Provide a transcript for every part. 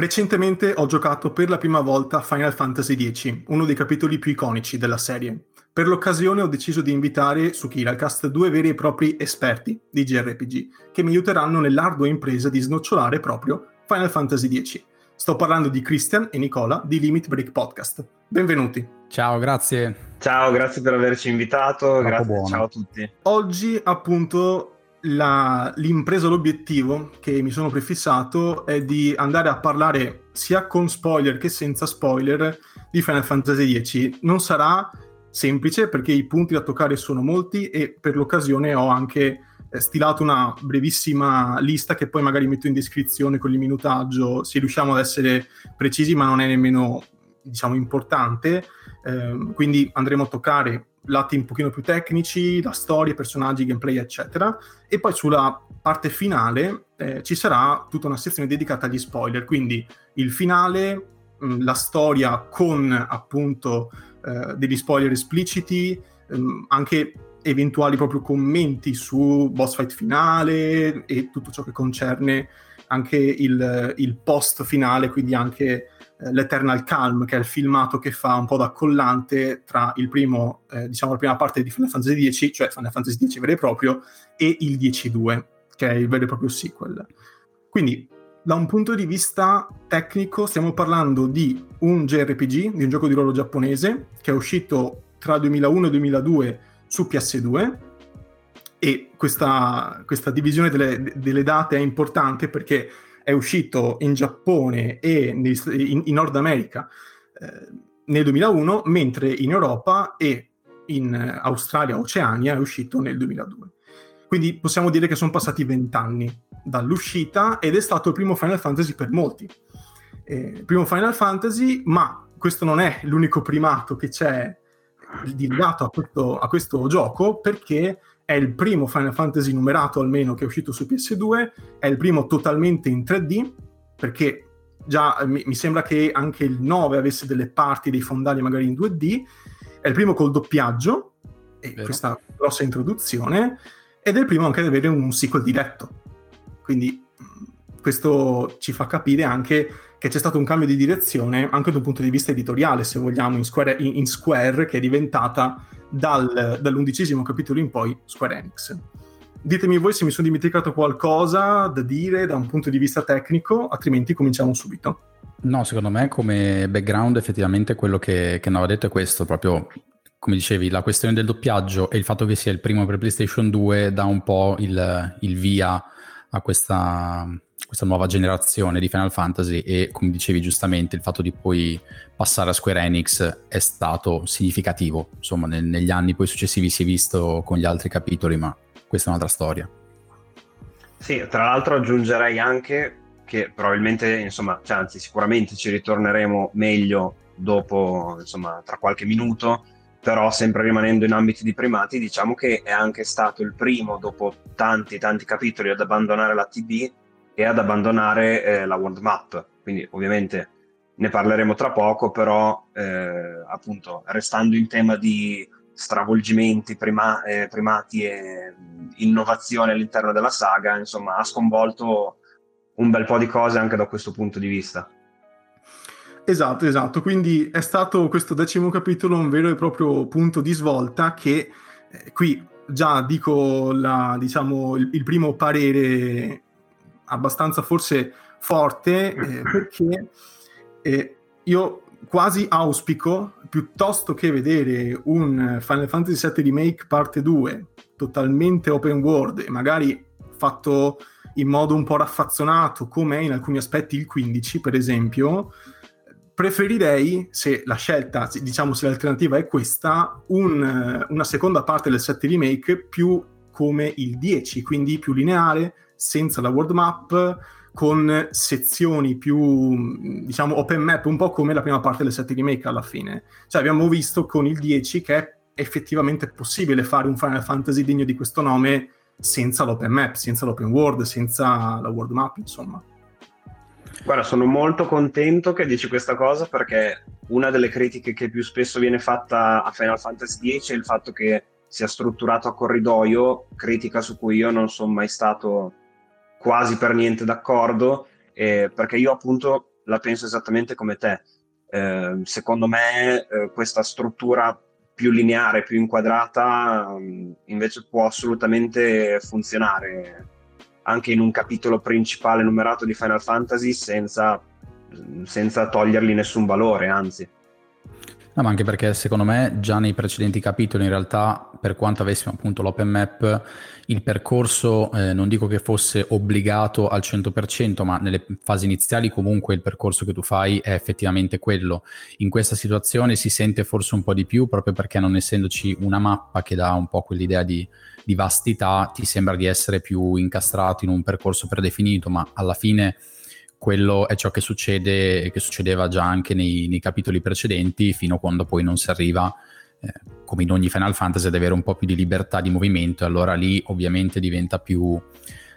Recentemente ho giocato per la prima volta Final Fantasy X, uno dei capitoli più iconici della serie. Per l'occasione ho deciso di invitare su Kiracast due veri e propri esperti di JRPG che mi aiuteranno nell'ardua impresa di snocciolare proprio Final Fantasy X. Sto parlando di Christian e Nicola di Limit Break Podcast. Benvenuti. Ciao, grazie. Ciao, grazie per averci invitato. Grazie, ciao a tutti. Oggi appunto la, l'impresa, l'obiettivo che mi sono prefissato è di andare a parlare sia con spoiler che senza spoiler di Final Fantasy X. Non sarà semplice perché i punti da toccare sono molti e per l'occasione ho anche eh, stilato una brevissima lista che poi magari metto in descrizione con il minutaggio se riusciamo ad essere precisi ma non è nemmeno diciamo importante eh, quindi andremo a toccare lati un pochino più tecnici, la storia, i personaggi, gameplay, eccetera. E poi sulla parte finale eh, ci sarà tutta una sezione dedicata agli spoiler, quindi il finale, mh, mm, la storia con appunto eh, degli spoiler espliciti, mh, anche eventuali proprio commenti su boss fight finale e tutto ciò che concerne anche il, il post finale, quindi anche l'Eternal Calm, che è il filmato che fa un po' da collante tra il primo, eh, diciamo la prima parte di Final Fantasy X, cioè Final Fantasy X vero e proprio, e il 10-2, che è il vero e proprio sequel. Quindi, da un punto di vista tecnico, stiamo parlando di un JRPG, di un gioco di ruolo giapponese, che è uscito tra 2001 e 2002 su PS2, e questa, questa divisione delle, delle date è importante perché è uscito in Giappone e in, in Nord America eh, nel 2001, mentre in Europa e in Australia, Oceania è uscito nel 2002. Quindi possiamo dire che sono passati vent'anni dall'uscita ed è stato il primo Final Fantasy per molti. Eh, primo Final Fantasy, ma questo non è l'unico primato che c'è legato a a questo gioco perché è il primo Final Fantasy numerato almeno che è uscito su PS2, è il primo totalmente in 3D, perché già mi, mi sembra che anche il 9 avesse delle parti dei fondali magari in 2D, è il primo col doppiaggio, e Vero. questa grossa introduzione, ed è il primo anche ad avere un sequel diretto. Quindi questo ci fa capire anche che c'è stato un cambio di direzione anche da un punto di vista editoriale, se vogliamo, in Square, in, in Square che è diventata dal, dall'undicesimo capitolo in poi Square Enix. Ditemi voi se mi sono dimenticato qualcosa da dire da un punto di vista tecnico, altrimenti cominciamo subito. No, secondo me come background effettivamente quello che, che andava detto è questo, proprio come dicevi, la questione del doppiaggio e il fatto che sia il primo per PlayStation 2 dà un po' il, il via a questa, questa nuova generazione di Final Fantasy e come dicevi giustamente il fatto di poi passare a Square Enix è stato significativo. Insomma nel, negli anni poi successivi si è visto con gli altri capitoli ma questa è un'altra storia. Sì tra l'altro aggiungerei anche che probabilmente insomma cioè, anzi sicuramente ci ritorneremo meglio dopo insomma tra qualche minuto però sempre rimanendo in ambiti di primati diciamo che è anche stato il primo dopo tanti tanti capitoli ad abbandonare la TB e ad abbandonare eh, la world map. Quindi ovviamente ne parleremo tra poco, però eh, appunto restando in tema di stravolgimenti, prima, eh, primati e innovazione all'interno della saga, insomma ha sconvolto un bel po' di cose anche da questo punto di vista. Esatto, esatto. Quindi è stato questo decimo capitolo un vero e proprio punto di svolta che eh, qui già dico la, diciamo, il, il, primo parere abbastanza forse forte eh, perché eh, io quasi auspico piuttosto che vedere un Final Fantasy VII Remake parte 2 totalmente open world e magari fatto in modo un po' raffazzonato come in alcuni aspetti il 15 per esempio preferirei se la scelta diciamo se l'alternativa è questa un, una seconda parte del 7 remake più come il 10 quindi più lineare senza la world map, con sezioni più, diciamo, open map, un po' come la prima parte del 7 remake alla fine. Cioè abbiamo visto con il 10 che è effettivamente possibile fare un Final Fantasy degno di questo nome senza l'open map, senza l'open world, senza la world map, insomma. Guarda, sono molto contento che dici questa cosa perché una delle critiche che più spesso viene fatta a Final Fantasy X è il fatto che sia strutturato a corridoio, critica su cui io non sono mai stato quasi per niente d'accordo, eh, perché io appunto la penso esattamente come te. Eh, secondo me eh, questa struttura più lineare, più inquadrata, mm, invece può assolutamente funzionare anche in un capitolo principale numerato di Final Fantasy senza, senza togliergli nessun valore, anzi. No, ma anche perché secondo me già nei precedenti capitoli in realtà per quanto avessimo appunto l'open map il percorso eh, non dico che fosse obbligato al 100% ma nelle fasi iniziali comunque il percorso che tu fai è effettivamente quello. In questa situazione si sente forse un po' di più proprio perché non essendoci una mappa che dà un po' quell'idea di, di vastità ti sembra di essere più incastrato in un percorso predefinito ma alla fine quello è ciò che succede che succedeva già anche nei, nei capitoli precedenti fino a quando poi non si arriva eh, come in ogni Final Fantasy ad avere un po' più di libertà di movimento. E allora lì ovviamente diventa più,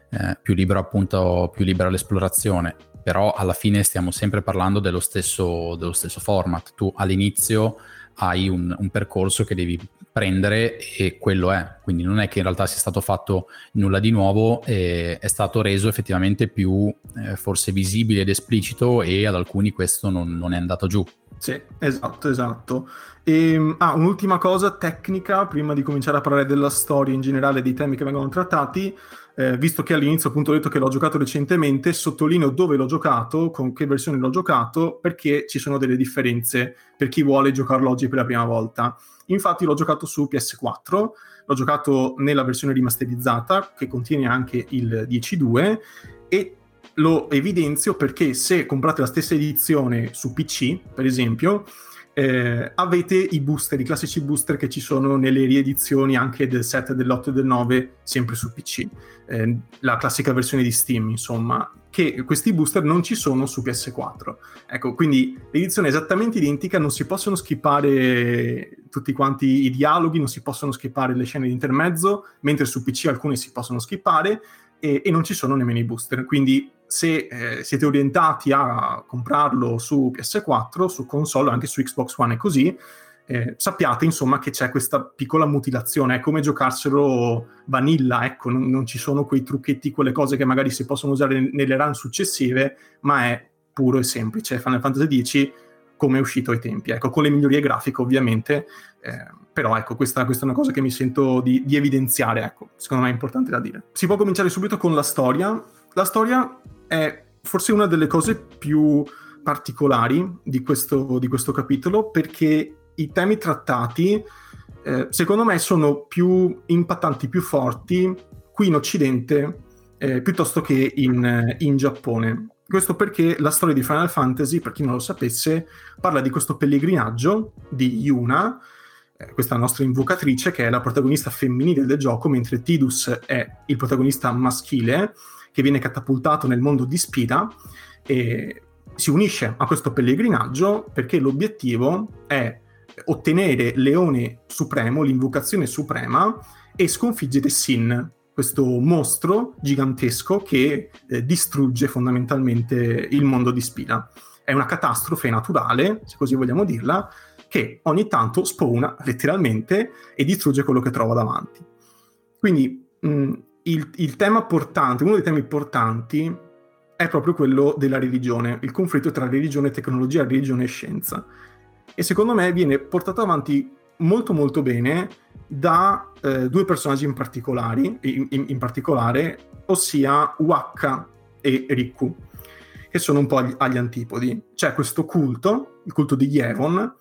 eh, più libero appunto più libera l'esplorazione. Però alla fine stiamo sempre parlando dello stesso, dello stesso format. Tu all'inizio hai un, un, percorso che devi prendere e quello è. Quindi non è che in realtà sia stato fatto nulla di nuovo, eh, è stato reso effettivamente più eh, forse visibile ed esplicito e ad alcuni questo non, non è andato giù. Sì, esatto, esatto. E, ehm, ah, un'ultima cosa tecnica, prima di cominciare a parlare della storia in generale, dei temi che vengono trattati, eh, visto che all'inizio appunto ho detto che l'ho giocato recentemente, sottolineo dove l'ho giocato, con che versione l'ho giocato, perché ci sono delle differenze per chi vuole giocarlo oggi per la prima volta. Infatti l'ho giocato su PS4, l'ho giocato nella versione rimasterizzata, che contiene anche il 10.2, e lo evidenzio perché se comprate la stessa edizione su PC, per esempio, eh, avete i booster, i classici booster che ci sono nelle riedizioni anche del 7, dell'8 e del 9, sempre su PC. Eh, la classica versione di Steam, insomma, che questi booster non ci sono su PS4. Ecco, quindi l'edizione è esattamente identica, non si possono skippare tutti quanti i dialoghi, non si possono skippare le scene di intermezzo, mentre su PC alcune si possono skippare e, e non ci sono nemmeno i booster. Quindi se eh, siete orientati a comprarlo su PS4, su console, anche su Xbox One e così, eh, sappiate insomma che c'è questa piccola mutilazione, è come giocarselo vanilla, ecco, non, non, ci sono quei trucchetti, quelle cose che magari si possono usare nelle run successive, ma è puro e semplice. Final Fantasy X come è uscito ai tempi, ecco, con le migliorie grafiche ovviamente, eh, però ecco, questa, questa, è una cosa che mi sento di, di evidenziare, ecco, secondo me è importante da dire. Si può cominciare subito con la storia. La storia è forse una delle cose più particolari di questo, di questo capitolo perché i temi trattati eh, secondo me sono più impattanti, più forti qui in Occidente eh, piuttosto che in, in, Giappone. Questo perché la storia di Final Fantasy, per chi non lo sapesse, parla di questo pellegrinaggio di Yuna, eh, questa nostra invocatrice che è la protagonista femminile del gioco, mentre Tidus è il protagonista maschile che viene catapultato nel mondo di Spida e si unisce a questo pellegrinaggio perché l'obiettivo è ottenere Leone Supremo, l'invocazione suprema, e sconfiggere Sin, questo mostro gigantesco che eh, distrugge fondamentalmente il mondo di Spida. È una catastrofe naturale, se così vogliamo dirla, che ogni tanto spawna letteralmente e distrugge quello che trova davanti. Quindi mh, il, il tema portante, uno dei temi portanti è proprio quello della religione, il conflitto tra religione e tecnologia, religione e scienza. E secondo me viene portato avanti molto molto bene da eh, due personaggi in, in, in, in, particolare, ossia Waka e Riku, che sono un po' agli, agli antipodi. C'è questo culto, il culto di Yevon,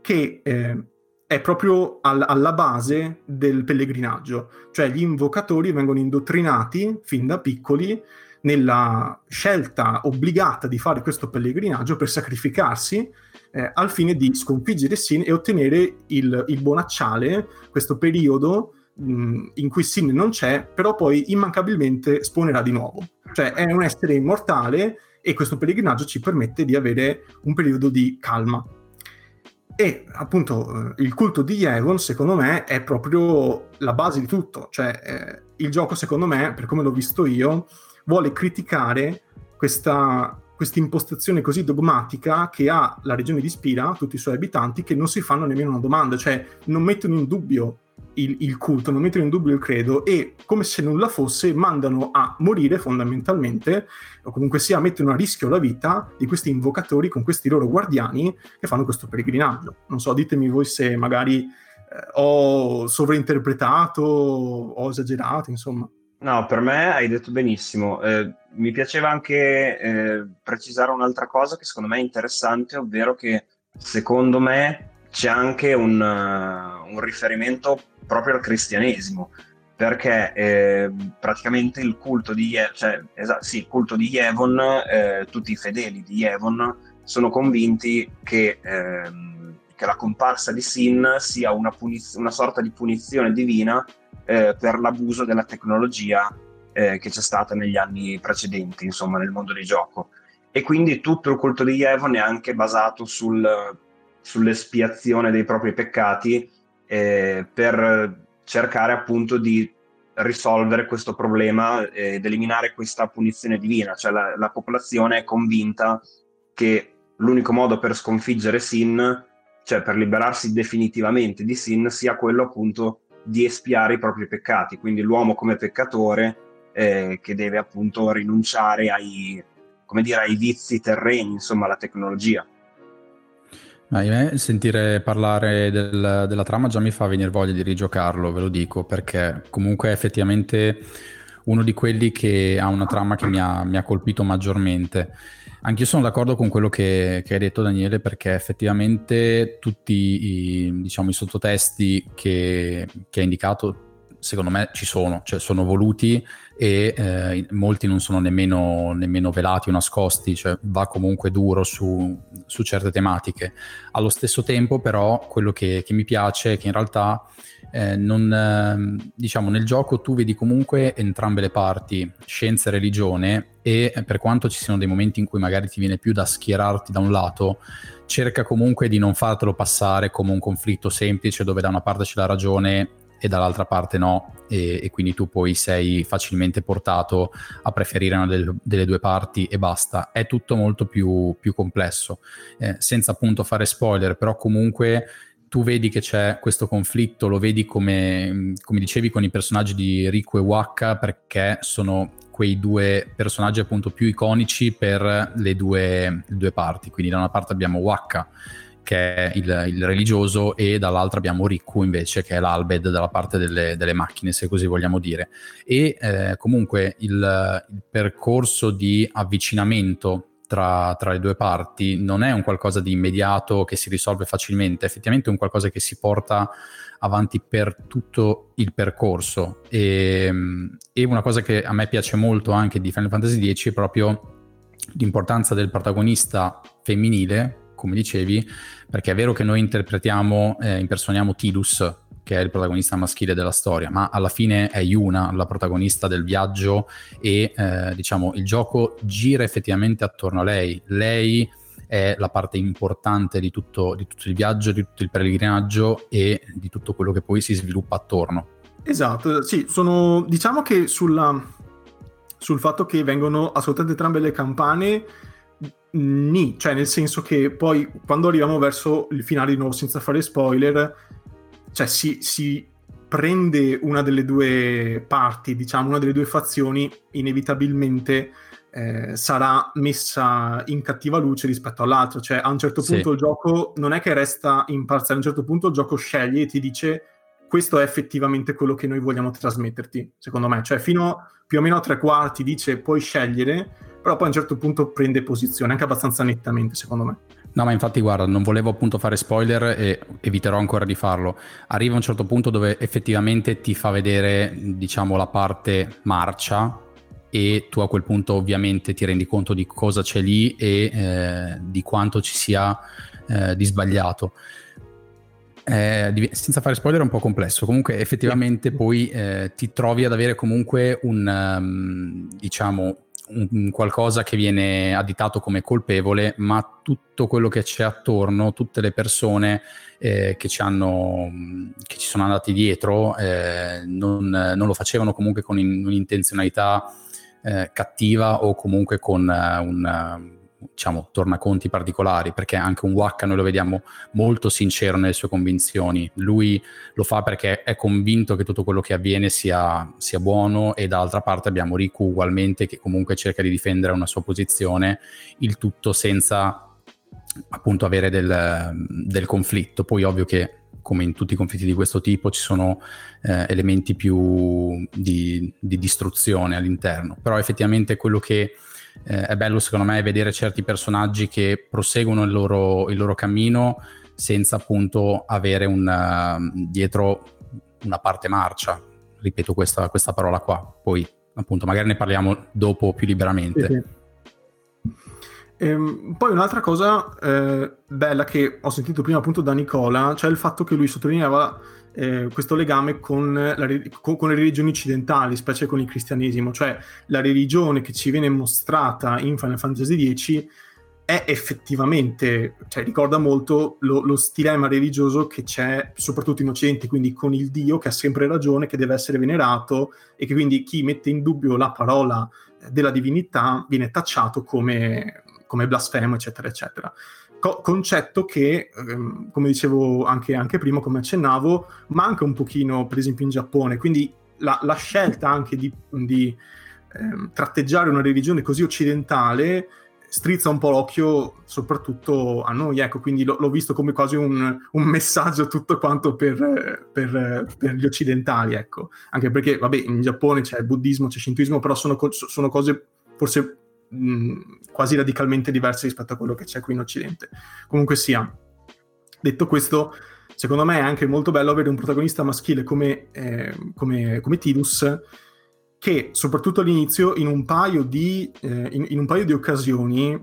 che eh, è proprio al, alla base del pellegrinaggio, cioè gli invocatori vengono indottrinati fin da piccoli nella scelta obbligata di fare questo pellegrinaggio per sacrificarsi eh, al fine di sconfiggere Sin e ottenere il, il bonacciale, questo periodo mh, in cui Sin non c'è, però poi immancabilmente spawnerà di nuovo. Cioè è un essere immortale e questo pellegrinaggio ci permette di avere un periodo di calma. E appunto eh, il culto di Yegon, secondo me, è proprio la base di tutto. Cioè, eh, il gioco, secondo me, per come l'ho visto io, vuole criticare questa impostazione così dogmatica che ha la regione di Spira, tutti i suoi abitanti, che non si fanno nemmeno una domanda, cioè non mettono in dubbio il, il, culto, non mettono in dubbio il credo e come se nulla fosse mandano a morire fondamentalmente o comunque sia mettono a rischio la vita di questi invocatori con questi loro guardiani che fanno questo pellegrinaggio. Non so, ditemi voi se magari eh, ho sovrainterpretato, ho esagerato, insomma. No, per me hai detto benissimo. Eh, mi piaceva anche eh, precisare un'altra cosa che secondo me è interessante, ovvero che secondo me c'è anche un, uh, un riferimento proprio al cristianesimo, perché eh, praticamente il culto di, Ye- cioè, esatto, sì, il culto di Yevon, eh, tutti i fedeli di Yevon sono convinti che, ehm, che la comparsa di Sin sia una, puniz- una sorta di punizione divina eh, per l'abuso della tecnologia eh, che c'è stata negli anni precedenti, insomma, nel mondo di gioco. E quindi tutto il culto di Yevon è anche basato sul, sull'espiazione dei propri peccati eh, per cercare appunto di risolvere questo problema ed eliminare questa punizione divina, cioè la, la popolazione è convinta che l'unico modo per sconfiggere Sin, cioè per liberarsi definitivamente di Sin, sia quello appunto di espiare i propri peccati, quindi l'uomo come peccatore eh, che deve appunto rinunciare ai, dire, ai vizi terreni, insomma alla tecnologia. Ma a me sentire parlare del, della trama già mi fa venire voglia di rigiocarlo, ve lo dico, perché comunque è effettivamente uno di quelli che ha una trama che mi ha, mi ha colpito maggiormente. Anch'io sono d'accordo con quello che, che, hai detto Daniele perché effettivamente tutti i, diciamo, i sottotesti che, che hai indicato secondo me ci sono, cioè sono voluti e eh, molti non sono nemmeno, nemmeno, velati o nascosti, cioè va comunque duro su, su, certe tematiche. Allo stesso tempo però quello che, che mi piace è che in realtà eh, non, eh, diciamo, nel gioco tu vedi comunque entrambe le parti, scienza e religione, e per quanto ci siano dei momenti in cui magari ti viene più da schierarti da un lato, cerca comunque di non fartelo passare come un conflitto semplice dove da una parte c'è la ragione e dall'altra parte no, e, e, quindi tu poi sei facilmente portato a preferire una del, delle due parti e basta. È tutto molto più, più complesso, eh, senza appunto fare spoiler, però comunque tu vedi che c'è questo conflitto, lo vedi come, come dicevi con i personaggi di Riku e Waka, perché sono quei due personaggi appunto più iconici per le due, le due parti. Quindi da una parte abbiamo Waka che è il, il, religioso, e dall'altra abbiamo Rikku invece, che è l'Albed dalla parte delle, delle macchine, se così vogliamo dire. E eh, comunque il, il, percorso di avvicinamento tra, tra, le due parti non è un qualcosa di immediato che si risolve facilmente, effettivamente è un qualcosa che si porta avanti per tutto il percorso. E, e una cosa che a me piace molto anche di Final Fantasy X è proprio l'importanza del protagonista femminile come dicevi, perché è vero che noi interpretiamo, eh, impersoniamo Tidus, che è il protagonista maschile della storia, ma alla fine è Yuna la protagonista del viaggio e eh, diciamo il gioco gira effettivamente attorno a lei. Lei è la parte importante di tutto, di tutto il viaggio, di tutto il pellegrinaggio e di tutto quello che poi si sviluppa attorno. Esatto, sì, sono diciamo che sulla, sul fatto che vengono ascoltate entrambe le campane Ni, cioè nel senso che poi quando arriviamo verso il finale di nuovo senza fare spoiler, cioè si, si prende una delle due parti, diciamo una delle due fazioni, inevitabilmente eh, sarà messa in cattiva luce rispetto all'altro, cioè a un certo punto sì. il gioco non è che resta imparziale, a un certo punto il gioco sceglie e ti dice questo è effettivamente quello che noi vogliamo trasmetterti, secondo me, cioè fino più o meno a tre quarti dice puoi scegliere però poi a un certo punto prende posizione, anche abbastanza nettamente secondo me. No, ma infatti guarda, non volevo appunto fare spoiler e eviterò ancora di farlo. Arriva un certo punto dove effettivamente ti fa vedere, diciamo, la parte marcia e tu a quel punto ovviamente ti rendi conto di cosa c'è lì e eh, di quanto ci sia eh, di sbagliato. Eh, senza fare spoiler è un po' complesso, comunque effettivamente poi eh, ti trovi ad avere comunque un, um, diciamo, un qualcosa che viene additato come colpevole, ma tutto quello che c'è attorno, tutte le persone eh, che, ci hanno, che ci sono andati dietro, eh, non, non, lo facevano comunque con in, un'intenzionalità eh, cattiva o comunque con eh, un, diciamo, tornaconti particolari, perché anche un Waka noi lo vediamo molto sincero nelle sue convinzioni. Lui lo fa perché è convinto che tutto quello che avviene sia, sia buono e dall'altra parte abbiamo Riku ugualmente che comunque cerca di difendere una sua posizione, il tutto senza appunto avere del, del conflitto. Poi ovvio che come in tutti i conflitti di questo tipo ci sono eh, elementi più di, di, distruzione all'interno, però effettivamente quello che eh, è bello secondo me vedere certi personaggi che proseguono il loro, il loro cammino senza appunto avere un, uh, dietro una parte marcia, ripeto questa, questa, parola qua, poi appunto magari ne parliamo dopo più liberamente. Sì, sì. Ehm, poi un'altra cosa eh, bella che ho sentito prima appunto da Nicola, cioè il fatto che lui sottolineava eh, questo legame con, la, con, con, le religioni occidentali, specie con il cristianesimo, cioè la religione che ci viene mostrata in Final Fantasy X è effettivamente, cioè ricorda molto lo, lo stilema religioso che c'è soprattutto in Occidente, quindi con il Dio che ha sempre ragione, che deve essere venerato e che quindi chi mette in dubbio la parola della divinità viene tacciato come come blasfemo, eccetera, eccetera. Co- concetto che, ehm, come dicevo anche, anche, prima, come accennavo, manca un pochino, per esempio, in Giappone. Quindi la, la scelta anche di, di ehm, tratteggiare una religione così occidentale strizza un po' l'occhio soprattutto a noi, ecco, quindi l- l'ho visto come quasi un, un messaggio tutto quanto per, per, per, gli occidentali, ecco, anche perché, vabbè, in Giappone c'è buddismo, c'è shintoismo, però sono, co- sono cose forse mh, quasi radicalmente diverse rispetto a quello che c'è qui in Occidente. Comunque sia, detto questo, secondo me è anche molto bello avere un protagonista maschile come, eh, come, come Tidus che soprattutto all'inizio in un paio di, eh, in, in un paio di occasioni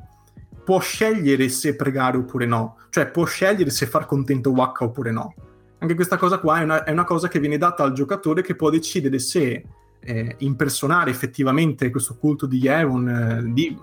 può scegliere se pregare oppure no, cioè può scegliere se far contento Waka oppure no. Anche questa cosa qua è una, è una, cosa che viene data al giocatore che può decidere se eh, impersonare effettivamente questo culto di Yevon, eh, di,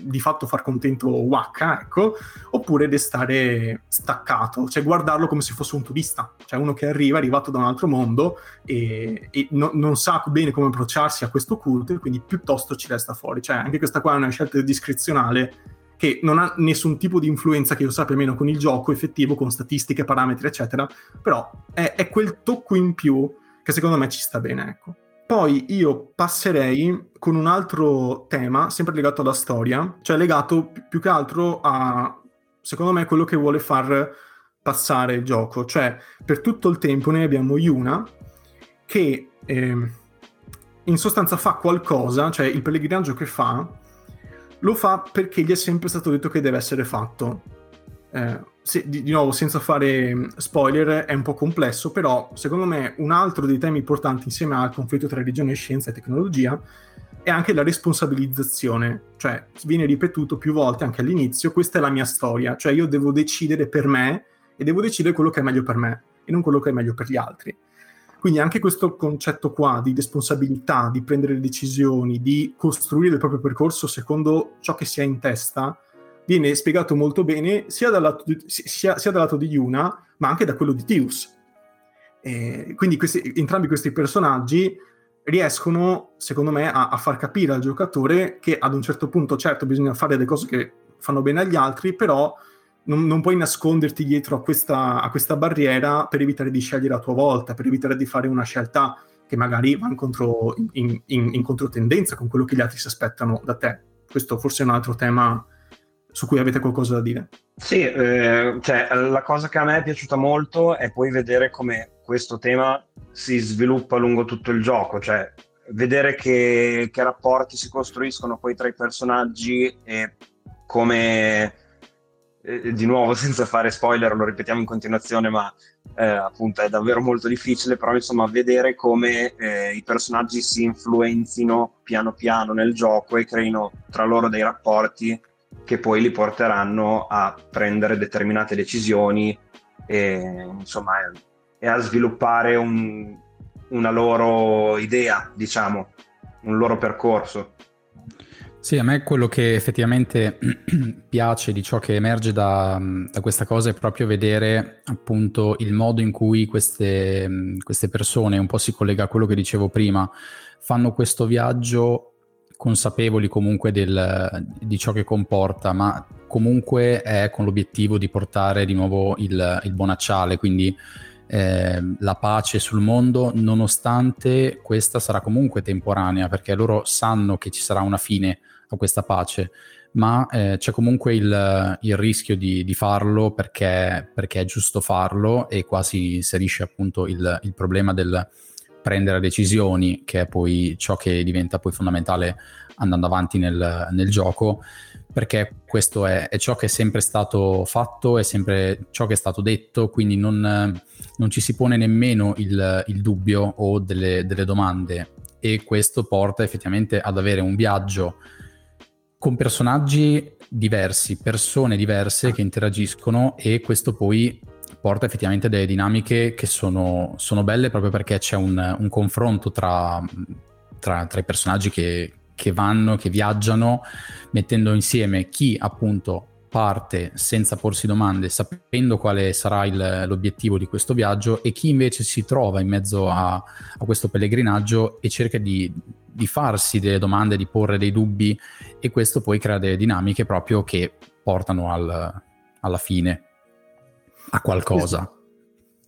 di fatto far contento Waka, ecco, oppure restare staccato, cioè guardarlo come se fosse un turista, cioè uno che arriva, è arrivato da un altro mondo e, e no, non sa bene come approcciarsi a questo culto e quindi piuttosto ci resta fuori. Cioè anche questa qua è una scelta discrezionale che non ha nessun tipo di influenza che io sappia meno con il gioco effettivo, con statistiche, parametri, eccetera, però è, è quel tocco in più che secondo me ci sta bene, ecco. Poi io passerei con un altro tema, sempre legato alla storia, cioè legato più che altro a, secondo me, quello che vuole far passare il gioco. Cioè, per tutto il tempo noi abbiamo Yuna che eh, in sostanza fa qualcosa, cioè il pellegrinaggio che fa, lo fa perché gli è sempre stato detto che deve essere fatto. Eh, se, di, di, nuovo, senza fare mm, spoiler, è un po' complesso, però secondo me un altro dei temi importanti insieme al conflitto tra religione, scienza e tecnologia è anche la responsabilizzazione, cioè viene ripetuto più volte anche all'inizio, questa è la mia storia, cioè io devo decidere per me e devo decidere quello che è meglio per me e non quello che è meglio per gli altri. Quindi anche questo concetto qua di responsabilità, di prendere decisioni, di costruire il proprio percorso secondo ciò che si ha in testa, viene spiegato molto bene sia dal lato di, sia, sia dal lato di Yuna, ma anche da quello di Tius. E quindi questi, entrambi questi personaggi riescono, secondo me, a, a, far capire al giocatore che ad un certo punto, certo, bisogna fare delle cose che fanno bene agli altri, però non, non puoi nasconderti dietro a questa, a questa, barriera per evitare di scegliere a tua volta, per evitare di fare una scelta che magari va in, contro, in, in, in controtendenza con quello che gli altri si aspettano da te. Questo forse è un altro tema su cui avete qualcosa da dire. Sì, eh, cioè, la cosa che a me è piaciuta molto è poi vedere come questo tema si sviluppa lungo tutto il gioco, cioè vedere che, che rapporti si costruiscono poi tra i personaggi e come, eh, di nuovo senza fare spoiler, lo ripetiamo in continuazione, ma eh, appunto è davvero molto difficile, però insomma vedere come eh, i personaggi si influenzino piano piano nel gioco e creino tra loro dei rapporti che poi li porteranno a prendere determinate decisioni e, insomma, e a sviluppare un, una loro idea, diciamo, un loro percorso. Sì, a me quello che effettivamente piace di ciò che emerge da, da, questa cosa è proprio vedere appunto il modo in cui queste, queste persone, un po' si collega a quello che dicevo prima, fanno questo viaggio consapevoli comunque del, di ciò che comporta, ma comunque è con l'obiettivo di portare di nuovo il, il bonacciale, quindi eh, la pace sul mondo, nonostante questa sarà comunque temporanea, perché loro sanno che ci sarà una fine a questa pace, ma eh, c'è comunque il, il rischio di, di farlo perché, perché, è giusto farlo e qua si inserisce appunto il, il problema del prendere decisioni, che è poi ciò che diventa poi fondamentale andando avanti nel, nel gioco, perché questo è, è, ciò che è sempre stato fatto, è sempre ciò che è stato detto, quindi non, non ci si pone nemmeno il, il dubbio o delle, delle domande. E questo porta effettivamente ad avere un viaggio con personaggi diversi, persone diverse che interagiscono e questo poi porta effettivamente delle dinamiche che sono, sono belle proprio perché c'è un, un confronto tra, tra, tra, i personaggi che, che vanno, che viaggiano, mettendo insieme chi appunto parte senza porsi domande, sapendo quale sarà il, l'obiettivo di questo viaggio e chi invece si trova in mezzo a, a questo pellegrinaggio e cerca di, di, farsi delle domande, di porre dei dubbi e questo poi crea delle dinamiche proprio che portano al, alla fine a qualcosa.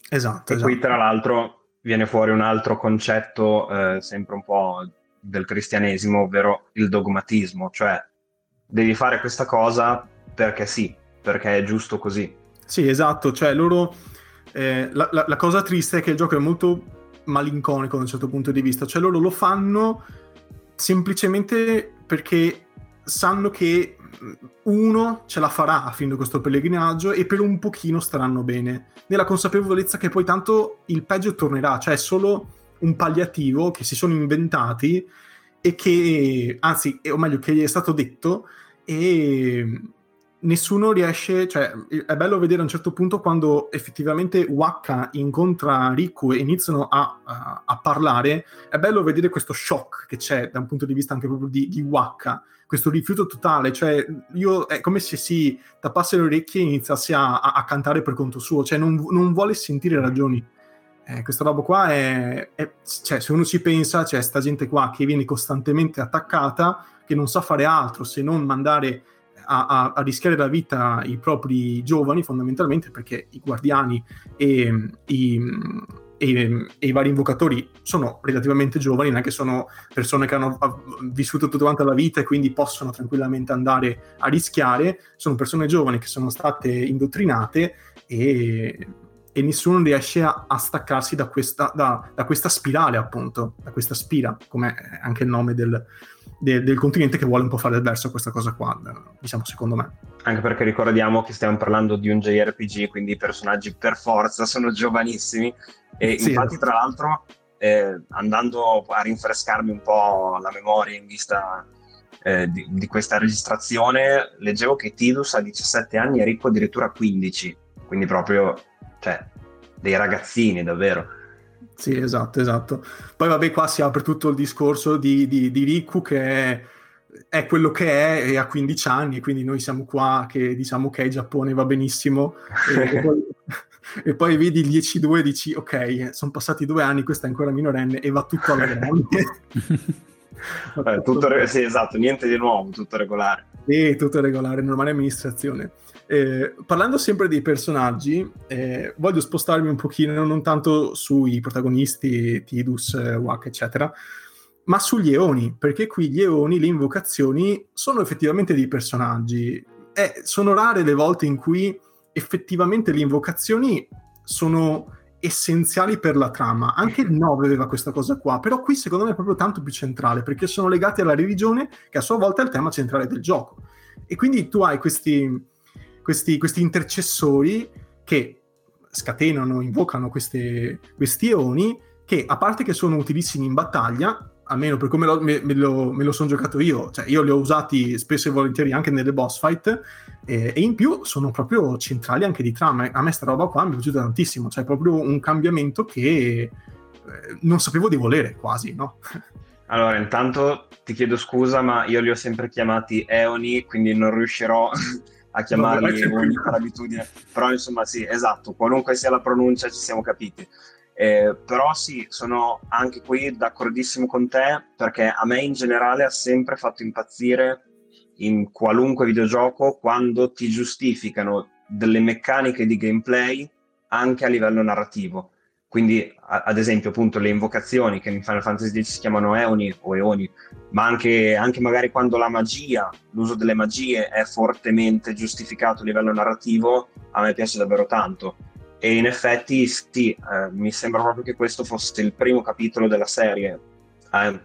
Esatto. E esatto. qui tra l'altro viene fuori un altro concetto eh, sempre un po' del cristianesimo, ovvero il dogmatismo, cioè devi fare questa cosa perché sì, perché è giusto così. Sì, esatto, cioè loro... Eh, la, la, la, cosa triste è che il gioco è molto malinconico da un certo punto di vista, cioè loro lo fanno semplicemente perché sanno che uno ce la farà a finire questo pellegrinaggio e per un pochino staranno bene, nella consapevolezza che poi tanto il peggio tornerà, cioè è solo un palliativo che si sono inventati e che, anzi, o meglio, che gli è stato detto e nessuno riesce, cioè è bello vedere a un certo punto quando effettivamente Waka incontra Riku e iniziano a, a, a, parlare, è bello vedere questo shock che c'è da un punto di vista anche proprio di, di Waka, questo rifiuto totale, cioè io è come se si tappasse le orecchie e iniziasse a, a cantare per conto suo, cioè non, non vuole sentire ragioni. Eh, questa roba qua è, è, cioè se uno ci pensa, c'è sta gente qua che viene costantemente attaccata, che non sa fare altro se non mandare a, a, a, rischiare la vita i propri giovani fondamentalmente perché i guardiani e i, e, e, i vari invocatori sono relativamente giovani, non è che sono persone che hanno vissuto tutta quanta la vita e quindi possono tranquillamente andare a rischiare, sono persone giovani che sono state indottrinate e, e nessuno riesce a, a staccarsi da questa, da, da questa, spirale, appunto, da questa spira, come anche il nome del, de, del continente che vuole un po' fare il verso a questa cosa qua, diciamo secondo me. Anche perché ricordiamo che stiamo parlando di un JRPG, quindi i personaggi per forza sono giovanissimi e sì, infatti tra l'altro eh, andando a rinfrescarmi un po' la memoria in vista eh, di, di, questa registrazione, leggevo che Tidus ha 17 anni e Ricco addirittura 15, quindi proprio cioè, dei ragazzini davvero. Sì, esatto, esatto. Poi vabbè, qua si apre tutto il discorso di, di, di Riku che è, è, quello che è e ha 15 anni, quindi noi siamo qua che diciamo che il Giappone va benissimo e, e, poi, e, poi, vedi il 10-2 e dici ok, sono passati due anni, questa è ancora minorenne e va tutto alla grande. eh, tutto re- sì, esatto, niente di nuovo, tutto regolare. Sì, tutto regolare, normale amministrazione. Eh, parlando sempre dei personaggi, eh, voglio spostarmi un pochino non tanto sui protagonisti, Tidus, eh, Wak, eccetera, ma sugli eoni, perché qui gli eoni, le invocazioni, sono effettivamente dei personaggi. Eh, sono rare le volte in cui effettivamente le invocazioni sono essenziali per la trama. Anche il 9 aveva questa cosa qua, però qui secondo me è proprio tanto più centrale, perché sono legati alla religione, che a sua volta è il tema centrale del gioco. E quindi tu hai questi questi, questi intercessori che scatenano, invocano queste, questi eoni che a parte che sono utilissimi in battaglia, almeno per come lo, me, me, lo, me, lo, sono giocato io, cioè io li ho usati spesso e volentieri anche nelle boss fight eh, e in più sono proprio centrali anche di trama. A me sta roba qua mi è piaciuta tantissimo, cioè proprio un cambiamento che eh, non sapevo di volere quasi, no? Allora, intanto ti chiedo scusa, ma io li ho sempre chiamati Eoni, quindi non riuscirò a chiamarli ogni per abitudine, però insomma sì, esatto, qualunque sia la pronuncia ci siamo capiti. Eh, però sì, sono anche qui d'accordissimo con te perché a me in generale ha sempre fatto impazzire in qualunque videogioco quando ti giustificano delle meccaniche di gameplay anche a livello narrativo. Quindi, ad esempio, appunto, le invocazioni che in Final Fantasy X si chiamano Eoni o Eoni, ma anche, anche magari quando la magia, l'uso delle magie è fortemente giustificato a livello narrativo, a me piace davvero tanto. E in effetti, sì, eh, mi sembra proprio che questo fosse il primo capitolo della serie eh,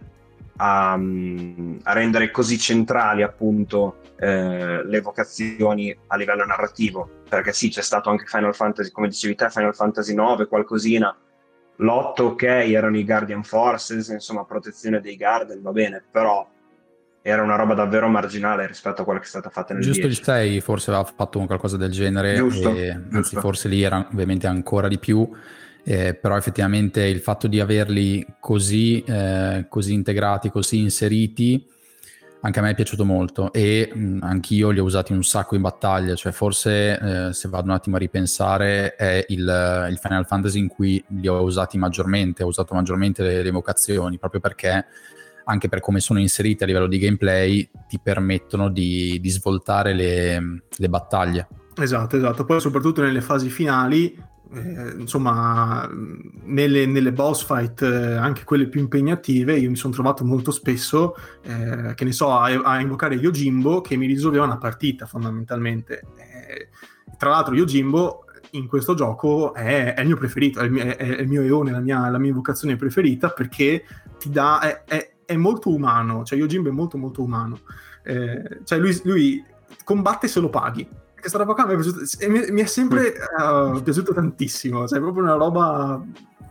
a, a, rendere così centrali appunto eh, le vocazioni a livello narrativo perché sì c'è stato anche Final Fantasy come dicevi te Final Fantasy 9 qualcosina l'8 ok erano i Guardian Forces insomma protezione dei Garden va bene però era una roba davvero marginale rispetto a quella che è stata fatta nel Giusto 10. il 6 forse aveva fatto qualcosa del genere, giusto, e, giusto. anzi forse lì era ovviamente ancora di più, eh, però effettivamente il fatto di averli così, eh, così integrati, così inseriti, anche a me è piaciuto molto e mh, anch'io li ho usati un sacco in battaglia, cioè forse eh, se vado un attimo a ripensare è il, il, Final Fantasy in cui li ho usati maggiormente, ho usato maggiormente le, le evocazioni, proprio perché anche per come sono inserite a livello di gameplay ti permettono di, di svoltare le, le battaglie. Esatto, esatto. Poi soprattutto nelle fasi finali eh, insomma, nelle, nelle, boss fight, eh, anche quelle più impegnative, io mi sono trovato molto spesso, eh, che ne so, a, a, invocare Yojimbo che mi risolveva una partita fondamentalmente. Eh, tra l'altro, Yojimbo in questo gioco è, è il mio preferito, è il mio, è, è il mio eone, la mia, la mia, invocazione preferita perché ti dà, è, molto umano, cioè Yojimbo è molto molto umano. Cioè lui, lui combatte se lo paghi questa roba qua mi è, piaciuta, mi, mi è sempre uh, piaciuto tantissimo, cioè è proprio una roba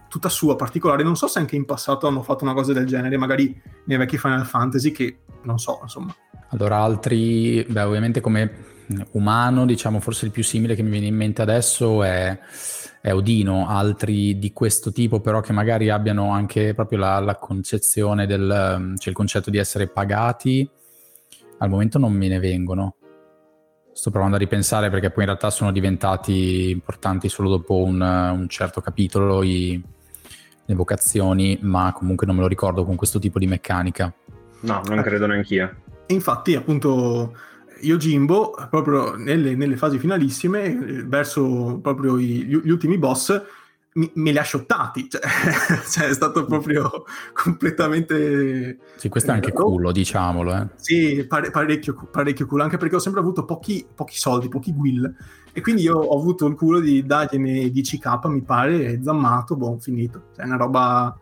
tutta sua, particolare. Non so se anche in passato hanno fatto una cosa del genere, magari nei vecchi Final Fantasy, che non so, insomma. Allora, altri, beh, ovviamente come umano, diciamo, forse il più simile che mi viene in mente adesso è, è Odino, altri di questo tipo, però che magari abbiano anche proprio la, la concezione del, cioè il concetto di essere pagati, al momento non me ne vengono. Sto provando a ripensare perché poi in realtà sono diventati importanti solo dopo un, un certo capitolo i, le vocazioni, ma comunque non me lo ricordo con questo tipo di meccanica. No, non credo neanch'io. Infatti, appunto, io Jimbo, proprio nelle, nelle fasi finalissime, verso proprio gli, gli ultimi boss, mi, me li ha shottati, cioè, cioè, è stato proprio completamente... Sì, questo è anche culo, diciamolo. Eh. Sì, pare, parecchio, parecchio culo, anche perché ho sempre avuto pochi, pochi soldi, pochi will, e quindi io ho avuto il culo di dargliene 10k, mi pare, e zammato, boh, finito. Cioè, è una roba...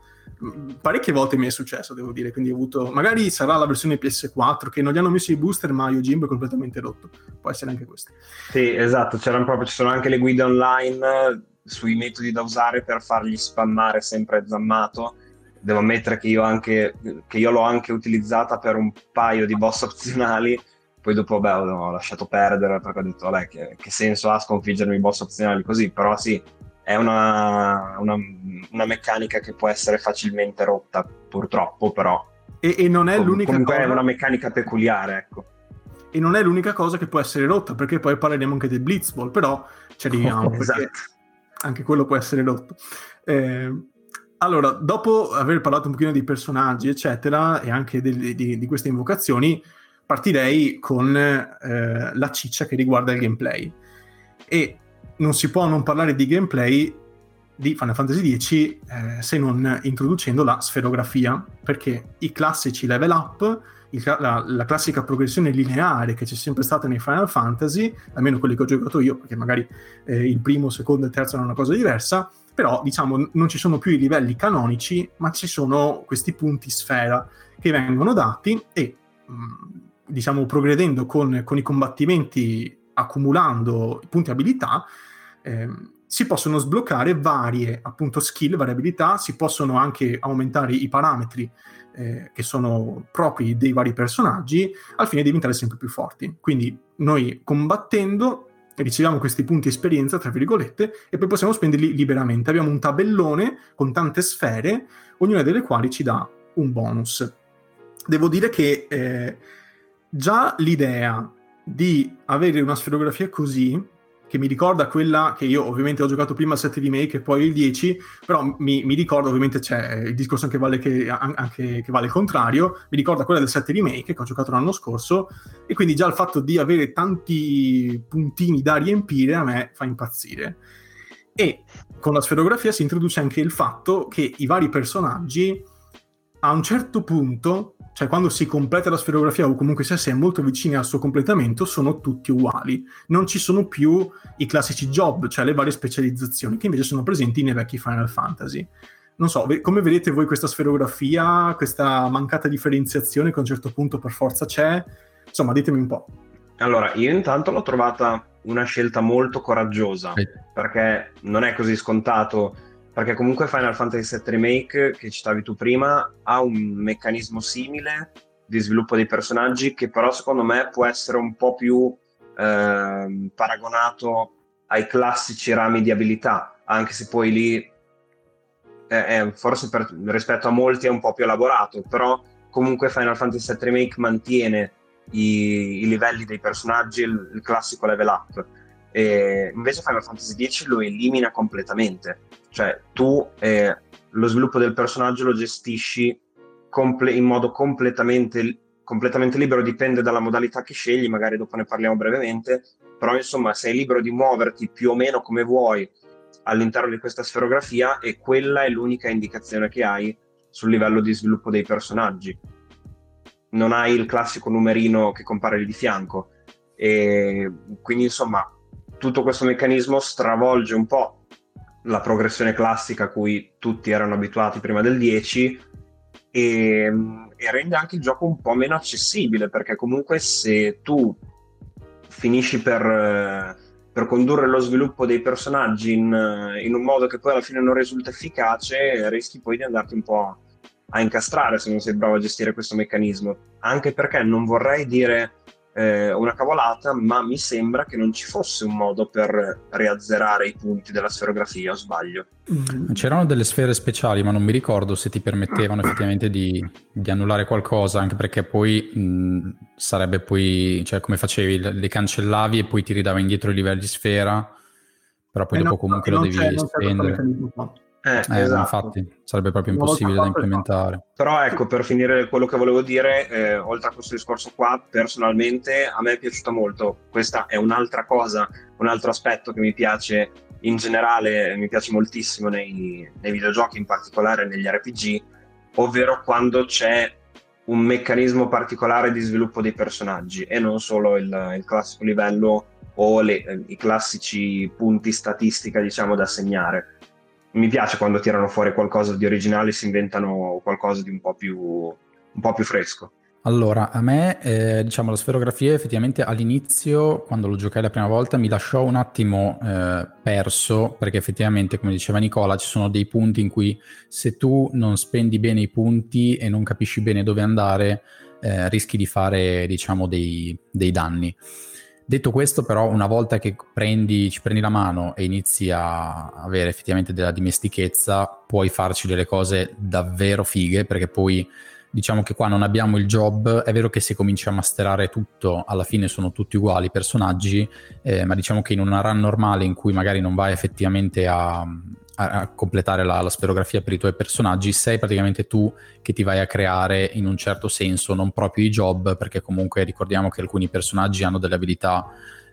Parecchie volte mi è successo, devo dire, quindi ho avuto... Magari sarà la versione PS4, che non gli hanno messo i booster, ma io Jimbo è completamente rotto. Può essere anche questo. Sì, esatto, c'erano proprio, ci sono anche le guide online sui metodi da usare per fargli spammare sempre zammato. Devo ammettere che io, anche, che io l'ho anche utilizzata per un paio di boss opzionali, poi dopo beh, ho lasciato perdere perché ho detto vabbè che, che senso ha sconfiggermi i boss opzionali così, però sì, è una, una, una, meccanica che può essere facilmente rotta purtroppo, però... E, e non è com- l'unica comunque cosa... è una meccanica peculiare, ecco. E non è l'unica cosa che può essere rotta, perché poi parleremo anche del Blitzball, però ci arriviamo. Esatto anche quello può essere rotto. Eh, allora, dopo aver parlato un pochino di personaggi, eccetera, e anche di, di, di queste invocazioni, partirei con eh, la ciccia che riguarda il gameplay. E non si può non parlare di gameplay di Final Fantasy X eh, se non introducendo la sferografia, perché i classici level up il, la, la, classica progressione lineare che c'è sempre stata nei Final Fantasy, almeno quelli che ho giocato io, perché magari eh, il primo, secondo e terzo erano una cosa diversa, però diciamo non ci sono più i livelli canonici, ma ci sono questi punti sfera che vengono dati e diciamo progredendo con, con, i combattimenti, accumulando punti abilità, eh, si possono sbloccare varie appunto skill, variabilità, si possono anche aumentare i parametri eh, che sono propri dei vari personaggi al fine di diventare sempre più forti. Quindi noi combattendo riceviamo questi punti esperienza, tra virgolette, e poi possiamo spenderli liberamente. Abbiamo un tabellone con tante sfere, ognuna delle quali ci dà un bonus. Devo dire che eh, già l'idea di avere una sferografia così, che mi ricorda quella che io ovviamente ho giocato prima il 7 remake e poi il 10, però mi, mi ricorda ovviamente c'è il discorso anche vale, che, anche, che vale il contrario, mi ricorda quella del 7 remake che ho giocato l'anno scorso e quindi già il fatto di avere tanti puntini da riempire a me fa impazzire. E con la sferografia si introduce anche il fatto che i vari personaggi a un certo punto cioè quando si completa la sferografia o comunque se si è molto vicini al suo completamento, sono tutti uguali. Non ci sono più i classici job, cioè le varie specializzazioni, che invece sono presenti nei vecchi Final Fantasy. Non so, come vedete voi questa sferografia, questa mancata differenziazione che a un certo punto per forza c'è? Insomma, ditemi un po'. Allora, io intanto l'ho trovata una scelta molto coraggiosa, perché non è così scontato perché comunque Final Fantasy VII Remake, che citavi tu prima, ha un meccanismo simile di sviluppo dei personaggi che però secondo me può essere un po' più eh, paragonato ai classici rami di abilità, anche se poi lì è, è, forse per, rispetto a molti è un po' più elaborato, però comunque Final Fantasy VII Remake mantiene i, i livelli dei personaggi, il, il classico level up e invece Final Fantasy X lo elimina completamente. Cioè, tu eh, lo sviluppo del personaggio lo gestisci comple- in modo completamente, completamente libero, dipende dalla modalità che scegli, magari dopo ne parliamo brevemente, però insomma sei libero di muoverti più o meno come vuoi all'interno di questa sferografia e quella è l'unica indicazione che hai sul livello di sviluppo dei personaggi. Non hai il classico numerino che compare lì di fianco. E quindi insomma tutto questo meccanismo stravolge un po' la progressione classica a cui tutti erano abituati prima del 10 e, e, rende anche il gioco un po' meno accessibile perché comunque se tu finisci per, per condurre lo sviluppo dei personaggi in, in, un modo che poi alla fine non risulta efficace rischi poi di andarti un po' a incastrare se non sei bravo a gestire questo meccanismo. Anche perché non vorrei dire eh, una cavolata, ma mi sembra che non ci fosse un modo per riazzerare i punti della sferografia, o sbaglio? Mm. C'erano delle sfere speciali, ma non mi ricordo se ti permettevano effettivamente di, di annullare qualcosa, anche perché poi mh, sarebbe poi, cioè come facevi, le cancellavi e poi ti ridava indietro il livello di sfera, però poi eh dopo no, comunque lo devi spendere. Eh, eh, esatto. infatti sarebbe proprio impossibile da implementare. Però ecco, per finire quello che volevo dire, eh, oltre a questo discorso qua, personalmente a me è piaciuta molto. Questa è un'altra cosa, un altro aspetto che mi piace in generale, mi piace moltissimo nei, nei videogiochi, in particolare negli RPG, ovvero quando c'è un meccanismo particolare di sviluppo dei personaggi e non solo il, il classico livello o le, eh, i classici punti statistica, diciamo, da segnare mi piace quando tirano fuori qualcosa di originale e si inventano qualcosa di un po' più, un po più fresco. Allora, a me, eh, diciamo, la sferografia effettivamente all'inizio, quando lo giocai la prima volta, mi lasciò un attimo eh, perso, perché effettivamente, come diceva Nicola, ci sono dei punti in cui se tu non spendi bene i punti e non capisci bene dove andare, eh, rischi di fare, diciamo, dei, dei danni. Detto questo, però, una volta che prendi, ci prendi la mano e inizi a avere effettivamente della dimestichezza, puoi farci delle cose davvero fighe, perché poi diciamo che qua non abbiamo il job, è vero che se cominci a masterare tutto, alla fine sono tutti uguali i personaggi, eh, ma diciamo che in una run normale in cui magari non vai effettivamente a, a, completare la, la, sferografia per i tuoi personaggi, sei praticamente tu che ti vai a creare in un certo senso, non proprio i job, perché comunque ricordiamo che alcuni personaggi hanno delle abilità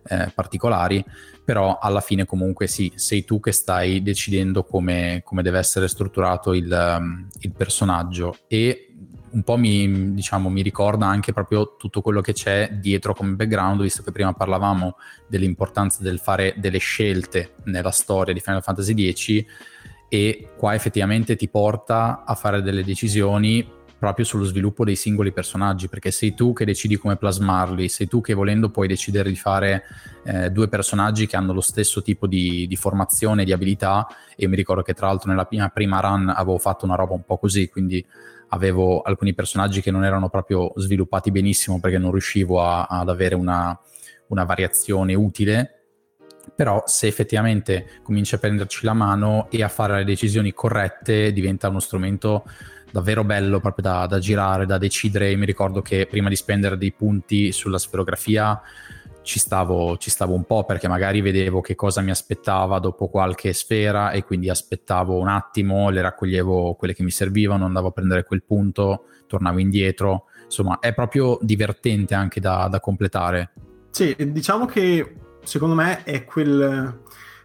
eh, particolari, però alla fine comunque sì, sei tu che stai decidendo come, come deve essere strutturato il, um, il personaggio. E un po' mi, diciamo, mi, ricorda anche proprio tutto quello che c'è dietro come background, visto che prima parlavamo dell'importanza del fare delle scelte nella storia di Final Fantasy X e qua effettivamente ti porta a fare delle decisioni proprio sullo sviluppo dei singoli personaggi, perché sei tu che decidi come plasmarli, sei tu che volendo puoi decidere di fare eh, due personaggi che hanno lo stesso tipo di, di formazione, di abilità, e mi ricordo che tra l'altro nella prima, prima run avevo fatto una roba un po' così, quindi avevo alcuni personaggi che non erano proprio sviluppati benissimo perché non riuscivo a, ad avere una, una variazione utile però se effettivamente cominci a prenderci la mano e a fare le decisioni corrette diventa uno strumento davvero bello proprio da, da girare, da decidere. Mi ricordo che prima di spendere dei punti sulla sferografia ci stavo, ci stavo un po' perché magari vedevo che cosa mi aspettava dopo qualche sfera e quindi aspettavo un attimo, le raccoglievo quelle che mi servivano, andavo a prendere quel punto, tornavo indietro. Insomma, è proprio divertente anche da, da completare. Sì, diciamo che secondo me è quel...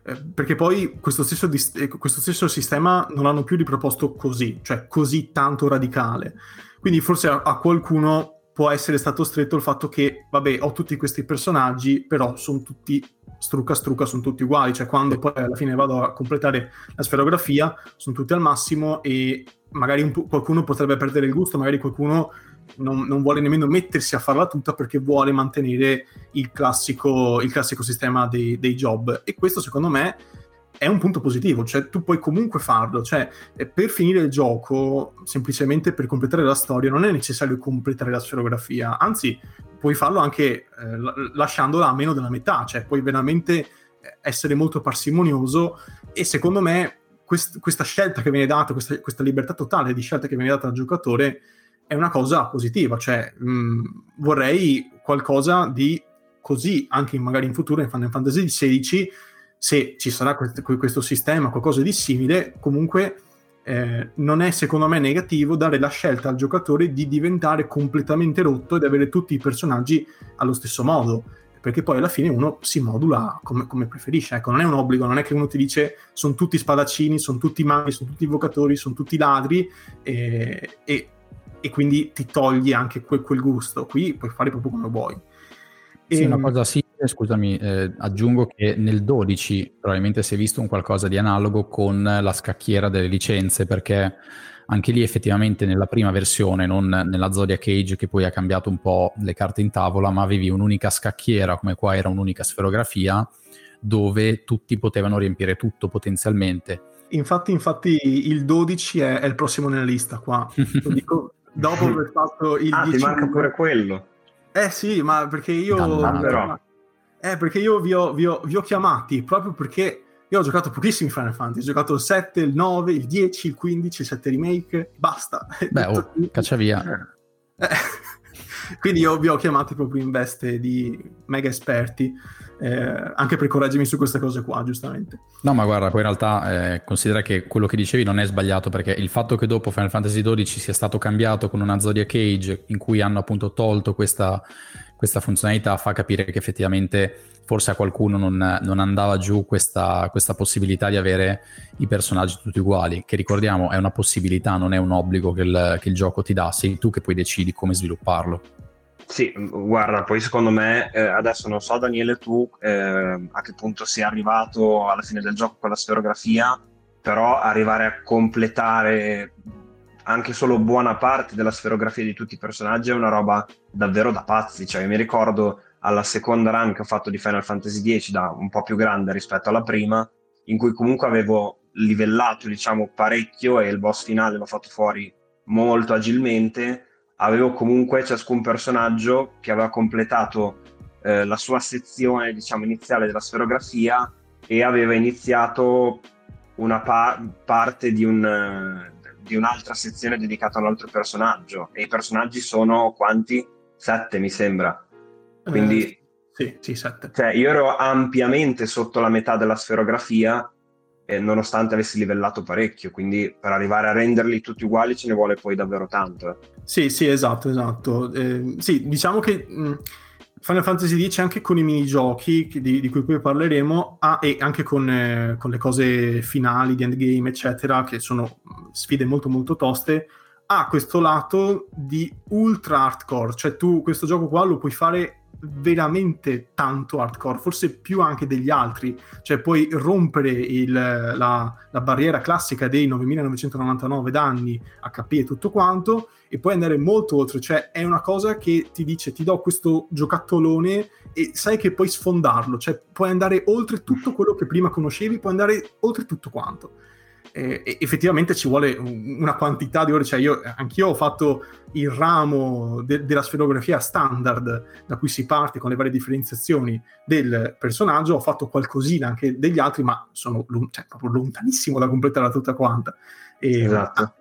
Eh, perché poi questo stesso, eh, questo stesso sistema non l'hanno più riproposto così, cioè così tanto radicale. Quindi forse a, a qualcuno può essere stato stretto il fatto che, vabbè, ho tutti questi personaggi, però sono tutti strucca strucca, sono tutti uguali, cioè quando poi alla fine vado a completare la sferografia, sono tutti al massimo e magari po- qualcuno potrebbe perdere il gusto, magari qualcuno non, non, vuole nemmeno mettersi a farla tutta perché vuole mantenere il classico, il classico sistema dei, dei job. E questo secondo me è un punto positivo, cioè tu puoi comunque farlo, cioè eh, per finire il gioco, semplicemente per completare la storia, non è necessario completare la sferografia, anzi puoi farlo anche eh, lasciandola a meno della metà, cioè puoi veramente eh, essere molto parsimonioso e secondo me quest- questa scelta che viene data, questa, questa, libertà totale di scelta che viene data al giocatore è una cosa positiva, cioè mh, vorrei qualcosa di così anche magari in futuro in Final Fantasy XVI se ci sarà questo, questo sistema, qualcosa di simile, comunque eh, non è secondo me negativo dare la scelta al giocatore di diventare completamente rotto ed avere tutti i personaggi allo stesso modo perché poi alla fine uno si modula come, come, preferisce. Ecco, non è un obbligo, non è che uno ti dice sono tutti spadaccini, sono tutti maghi, sono tutti invocatori, sono tutti ladri e, e, e quindi ti togli anche quel, quel, gusto. Qui puoi fare proprio come vuoi. Sì, e, una cosa simile, scusami, eh, aggiungo che nel 12 probabilmente si è visto un qualcosa di analogo con la scacchiera delle licenze, perché anche lì effettivamente nella prima versione, non nella Zodiac Age che poi ha cambiato un po' le carte in tavola, ma avevi un'unica scacchiera, come qua era un'unica sferografia, dove tutti potevano riempire tutto potenzialmente. Infatti, infatti il 12 è, è il prossimo nella lista qua. Lo dico dopo aver fatto il ah, 10. ti manca pure quello. Eh sì, ma perché io... Però. Eh, perché io vi ho, vi, ho, vi ho, chiamati proprio perché io ho giocato pochissimi Final Fantasy, ho giocato il 7, il 9, il 10, il 15, il 7 remake, basta. Beh, oh, caccia via. Eh. Quindi io vi ho chiamati proprio in veste di mega esperti, eh, anche per correggermi su queste cose qua, giustamente. No, ma guarda, poi in realtà eh, considera che quello che dicevi non è sbagliato, perché il fatto che dopo Final Fantasy XII sia stato cambiato con una Zodiac Age in cui hanno appunto tolto questa, questa funzionalità fa capire che effettivamente forse a qualcuno non, non andava giù questa, questa, possibilità di avere i personaggi tutti uguali, che ricordiamo è una possibilità, non è un obbligo che il, che il gioco ti dà, sei tu che poi decidi come svilupparlo. Sì, guarda, poi secondo me, eh, adesso non so Daniele tu eh, a che punto sei arrivato alla fine del gioco con la sferografia, però arrivare a completare anche solo buona parte della sferografia di tutti i personaggi è una roba davvero da pazzi, cioè io mi ricordo alla seconda run che ho fatto di Final Fantasy X da un po' più grande rispetto alla prima, in cui comunque avevo livellato diciamo parecchio e il boss finale l'ho fatto fuori molto agilmente, avevo comunque ciascun personaggio che aveva completato eh, la sua sezione diciamo iniziale della sferografia e aveva iniziato una pa- parte di, un, di un'altra sezione dedicata a un altro personaggio e i personaggi sono quanti? Sette mi sembra quindi eh, sì, sì, sette. Cioè, io ero ampiamente sotto la metà della sferografia, eh, nonostante avessi livellato parecchio, quindi per arrivare a renderli tutti uguali ce ne vuole poi davvero tanto. Eh. Sì, sì, esatto, esatto. Eh, sì, diciamo che mh, Final Fantasy X anche con i minigiochi di, di cui poi parleremo ah, e anche con, eh, con le cose finali di endgame, eccetera, che sono sfide molto molto toste, ha questo lato di ultra hardcore, cioè tu questo gioco qua lo puoi fare veramente tanto hardcore, forse più anche degli altri, cioè puoi rompere il, la, la, barriera classica dei 9999 danni HP e tutto quanto e puoi andare molto oltre, cioè è una cosa che ti dice ti do questo giocattolone e sai che puoi sfondarlo, cioè puoi andare oltre tutto quello che prima conoscevi, puoi andare oltre tutto quanto eh, effettivamente ci vuole una quantità di ore, cioè io anch'io ho fatto il ramo de- della sferografia standard da cui si parte con le varie differenziazioni del personaggio, ho fatto qualcosina anche degli altri, ma sono cioè, proprio lontanissimo da completare tutta quanta. E, esatto.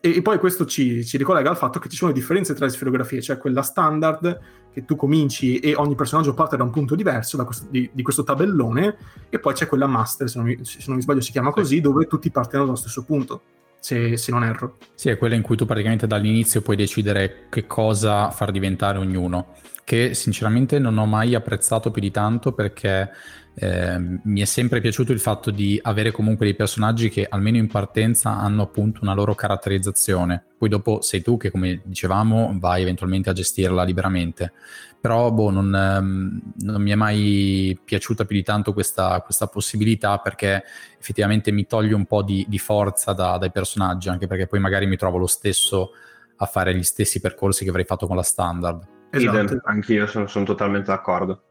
E, e, poi questo ci, ci, ricollega al fatto che ci sono differenze tra le sferografie, cioè quella standard che tu cominci e ogni personaggio parte da un punto diverso questo, di, di, questo tabellone, e poi c'è quella master, se non mi, se non mi sbaglio si chiama così, dove tutti partono dallo stesso punto. Se, se, non erro. Sì, è quella in cui tu praticamente dall'inizio puoi decidere che cosa far diventare ognuno, che sinceramente non ho mai apprezzato più di tanto perché eh, mi è sempre piaciuto il fatto di avere comunque dei personaggi che almeno in partenza hanno appunto una loro caratterizzazione. Poi dopo sei tu che, come dicevamo, vai eventualmente a gestirla liberamente. Però boh, non, ehm, non mi è mai piaciuta più di tanto questa, questa, possibilità perché effettivamente mi toglie un po' di, di forza da, dai personaggi, anche perché poi magari mi trovo lo stesso a fare gli stessi percorsi che avrei fatto con la standard. Esatto. Anch'io sono, sono totalmente d'accordo.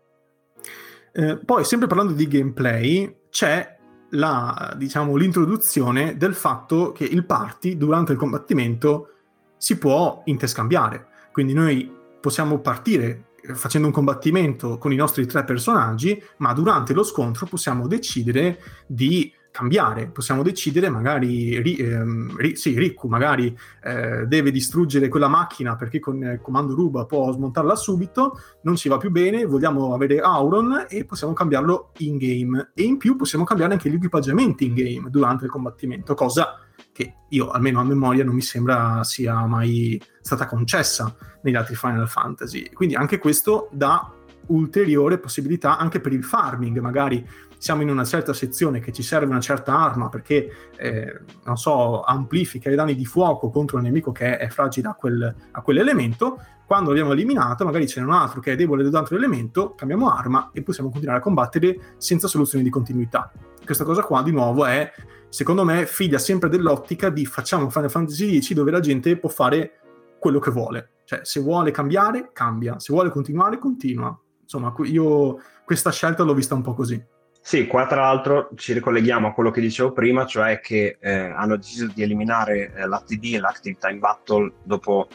Eh, poi, sempre parlando di gameplay, c'è la, diciamo, l'introduzione del fatto che il party durante il combattimento si può interscambiare. Quindi noi possiamo partire eh, facendo un combattimento con i nostri tre personaggi, ma durante lo scontro possiamo decidere di cambiare, possiamo decidere magari, ehm, ri, sì, Riku magari eh, deve distruggere quella macchina perché con il comando ruba può smontarla subito, non ci va più bene, vogliamo avere Auron e possiamo cambiarlo in game e in più possiamo cambiare anche gli equipaggiamenti in game durante il combattimento, cosa che io almeno a memoria non mi sembra sia mai stata concessa negli altri Final Fantasy. Quindi anche questo dà ulteriore possibilità anche per il farming, magari siamo in una certa sezione che ci serve una certa arma perché, eh, non so, amplifica i danni di fuoco contro un nemico che è, fragile a, quel, a quell'elemento, quando l'abbiamo eliminato magari c'è un altro che è debole ad altro elemento, cambiamo arma e possiamo continuare a combattere senza soluzioni di continuità. Questa cosa qua di nuovo è, secondo me, figlia sempre dell'ottica di facciamo Final Fantasy X dove la gente può fare quello che vuole. Cioè, se vuole cambiare, cambia. Se vuole continuare, continua. Insomma, io questa scelta l'ho vista un po' così. Sì, qua tra l'altro ci ricolleghiamo a quello che dicevo prima, cioè che eh, hanno deciso di eliminare eh, l'ATD, l'Active Time Battle, dopo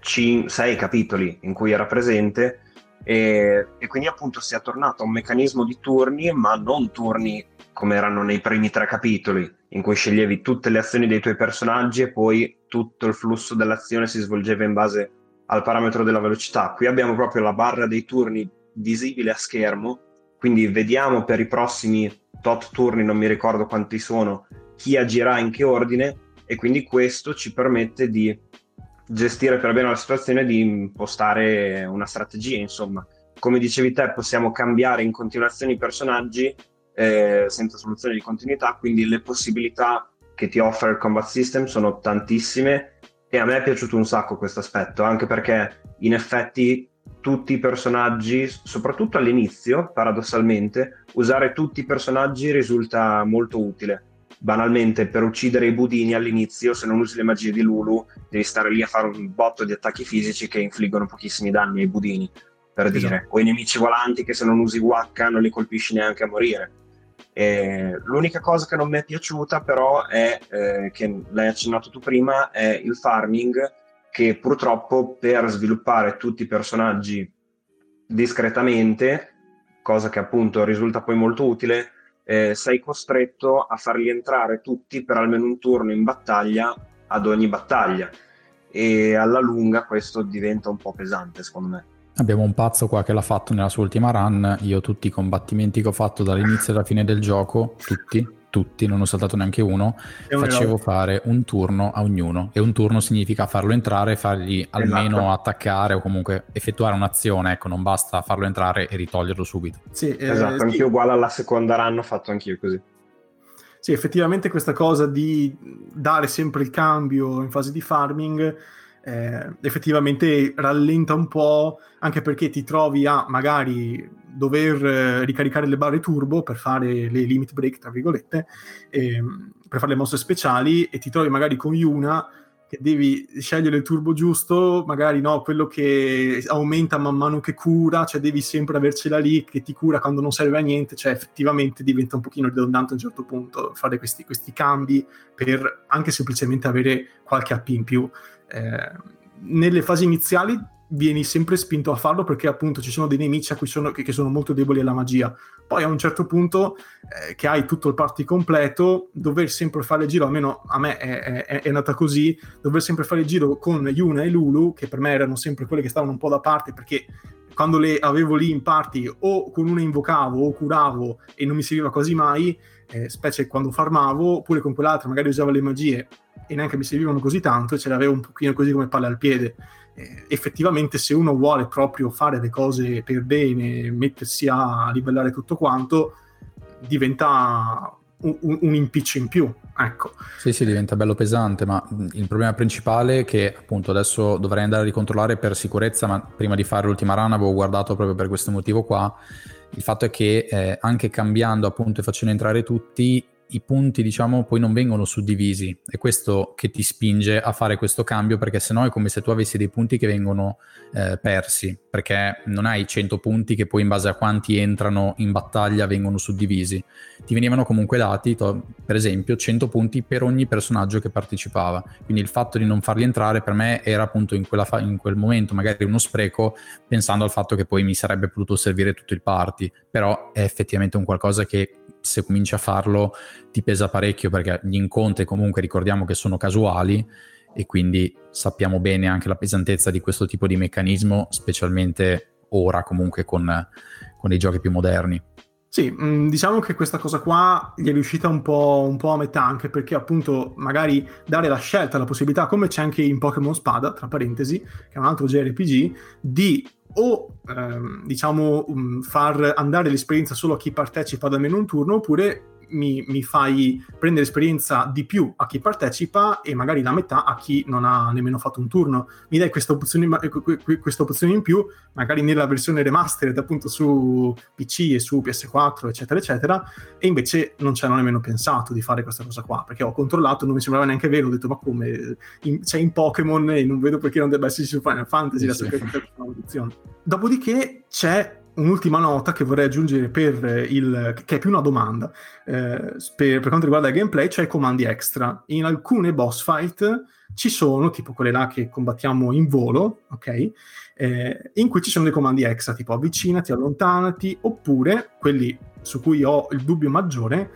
6 capitoli in cui era presente e, e, quindi appunto si è tornato a un meccanismo di turni, ma non turni come erano nei primi tre capitoli, in cui sceglievi tutte le azioni dei tuoi personaggi e poi tutto il flusso dell'azione si svolgeva in base al parametro della velocità. Qui abbiamo proprio la barra dei turni visibile a schermo quindi vediamo per i prossimi tot turni, non mi ricordo quanti sono, chi agirà in che ordine e quindi questo ci permette di gestire per bene la situazione e di impostare una strategia, insomma. Come dicevi te, possiamo cambiare in continuazione i personaggi eh, senza soluzione di continuità, quindi le possibilità che ti offre il combat system sono tantissime e a me è piaciuto un sacco questo aspetto, anche perché in effetti tutti i personaggi, soprattutto all'inizio, paradossalmente, usare tutti i personaggi risulta molto utile. Banalmente, per uccidere i budini all'inizio, se non usi le magie di Lulu, devi stare lì a fare un botto di attacchi fisici che infliggono pochissimi danni ai budini, per esatto. dire. O i nemici volanti che se non usi Waka non li colpisci neanche a morire. E l'unica cosa che non mi è piaciuta, però, è eh, che l'hai accennato tu prima, è il farming che purtroppo per sviluppare tutti i personaggi discretamente, cosa che appunto risulta poi molto utile, eh, sei costretto a farli entrare tutti per almeno un turno in battaglia ad ogni battaglia e alla lunga questo diventa un po' pesante secondo me. Abbiamo un pazzo qua che l'ha fatto nella sua ultima run, io tutti i combattimenti che ho fatto dall'inizio alla fine del gioco, tutti, tutti, non ho saltato neanche uno, facevo fare un turno a ognuno e un turno significa farlo entrare, fargli almeno esatto. attaccare o comunque effettuare un'azione, ecco, non basta farlo entrare e ritoglierlo subito. Sì, eh, esatto, sì. anch'io uguale alla seconda run ho fatto anch'io così. Sì, effettivamente questa cosa di dare sempre il cambio in fase di farming eh, effettivamente rallenta un po' anche perché ti trovi a magari dover eh, ricaricare le barre turbo per fare le limit break, tra virgolette, eh, per fare le mosse speciali e ti trovi magari con Yuna che devi scegliere il turbo giusto, magari no, quello che aumenta man mano che cura, cioè devi sempre avercela lì che ti cura quando non serve a niente, cioè effettivamente diventa un pochino ridondante a un certo punto fare questi, questi cambi per anche semplicemente avere qualche AP in più. Eh, nelle fasi iniziali vieni sempre spinto a farlo perché appunto ci sono dei nemici sono, che, che, sono molto deboli alla magia. Poi a un certo punto eh, che hai tutto il party completo, dover sempre fare il giro, almeno a me è, è, è andata così, dover sempre fare il giro con Yuna e Lulu, che per me erano sempre quelle che stavano un po' da parte perché quando le avevo lì in party o con una invocavo o curavo e non mi serviva quasi mai, eh, specie quando farmavo, oppure con quell'altra magari usavo le magie e neanche mi servivano così tanto e ce l'avevo un pochino così come palle al piede. Eh, effettivamente se uno vuole proprio fare le cose per bene, mettersi a livellare tutto quanto, diventa un, un, impiccio in più. Ecco. Sì, sì, diventa bello pesante, ma il problema principale è che appunto adesso dovrei andare a ricontrollare per sicurezza, ma prima di fare l'ultima run avevo guardato proprio per questo motivo qua. Il fatto è che eh, anche cambiando appunto e facendo entrare tutti, i punti, diciamo, poi non vengono suddivisi. È questo che ti spinge a fare questo cambio, perché sennò è come se tu avessi dei punti che vengono eh, persi, perché non hai 100 punti che poi in base a quanti entrano in battaglia vengono suddivisi. Ti venivano comunque dati, to, per esempio, 100 punti per ogni personaggio che partecipava. Quindi il fatto di non farli entrare per me era appunto in, fa- in quel momento magari uno spreco, pensando al fatto che poi mi sarebbe potuto servire tutto il party, però è effettivamente un qualcosa che se cominci a farlo ti pesa parecchio perché gli incontri comunque ricordiamo che sono casuali e quindi sappiamo bene anche la pesantezza di questo tipo di meccanismo, specialmente ora comunque con, con dei giochi più moderni. Sì, mm, diciamo che questa cosa qua gli è riuscita un po', un po', a metà, anche perché appunto magari dare la scelta, la possibilità, come c'è anche in Pokémon Spada, tra parentesi, che è un altro JRPG, di o ehm, diciamo um, far andare l'esperienza solo a chi partecipa da almeno un turno oppure mi, mi, fai prendere esperienza di più a chi partecipa e magari la metà a chi non ha nemmeno fatto un turno. Mi dai questa opzione, questa opzione in più, magari nella versione remastered appunto su PC e su PS4, eccetera, eccetera, e invece non ci hanno nemmeno pensato di fare questa cosa qua, perché ho controllato, non mi sembrava neanche vero, ho detto ma come, in, c'è in Pokémon e non vedo perché non debba esserci su Final Fantasy sì, la sì. Dopodiché c'è un'ultima nota che vorrei aggiungere per il, che è più una domanda eh, per, per, quanto riguarda il gameplay, cioè i comandi extra. In alcune boss fight ci sono, tipo quelle là che combattiamo in volo, ok? Eh, in cui ci sono dei comandi extra, tipo avvicinati, allontanati, oppure quelli su cui ho il dubbio maggiore,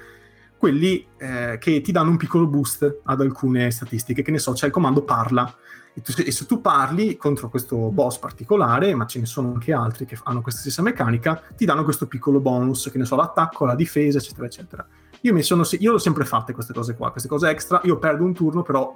quelli eh, che ti danno un piccolo boost ad alcune statistiche, che ne so, c'è il comando parla e, tu, e, se tu parli contro questo boss particolare, ma ce ne sono anche altri che hanno questa stessa meccanica, ti danno questo piccolo bonus, che ne so, l'attacco, la difesa, eccetera, eccetera. Io, sono, io l'ho sempre fatte queste cose qua, queste cose extra, io perdo un turno, però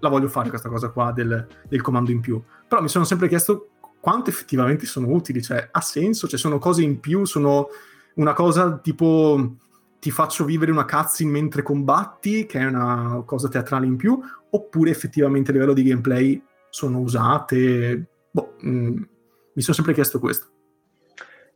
la voglio fare questa cosa qua del, del comando in più. Però mi sono sempre chiesto quanto effettivamente sono utili, cioè ha senso, cioè sono cose in più, sono una cosa tipo ti faccio vivere una cutscene mentre combatti, che è una cosa teatrale in più, oppure effettivamente a livello di gameplay sono usate. Boh, mh, mm, mi sono sempre chiesto questo.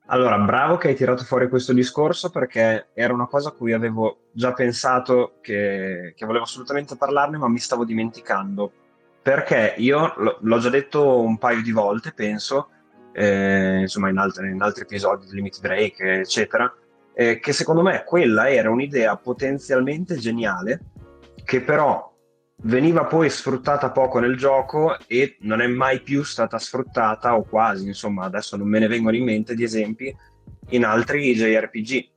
Allora, bravo che hai tirato fuori questo discorso perché era una cosa a cui avevo già pensato che, che volevo assolutamente parlarne, ma mi stavo dimenticando. Perché io l- l'ho già detto un paio di volte, penso, eh, insomma, in, altri, in altri episodi di Limit Break, eccetera, eh, che secondo me quella era un'idea potenzialmente geniale, che però veniva poi sfruttata poco nel gioco e non è mai più stata sfruttata o quasi, insomma, adesso non me ne vengono in mente di esempi in altri JRPG.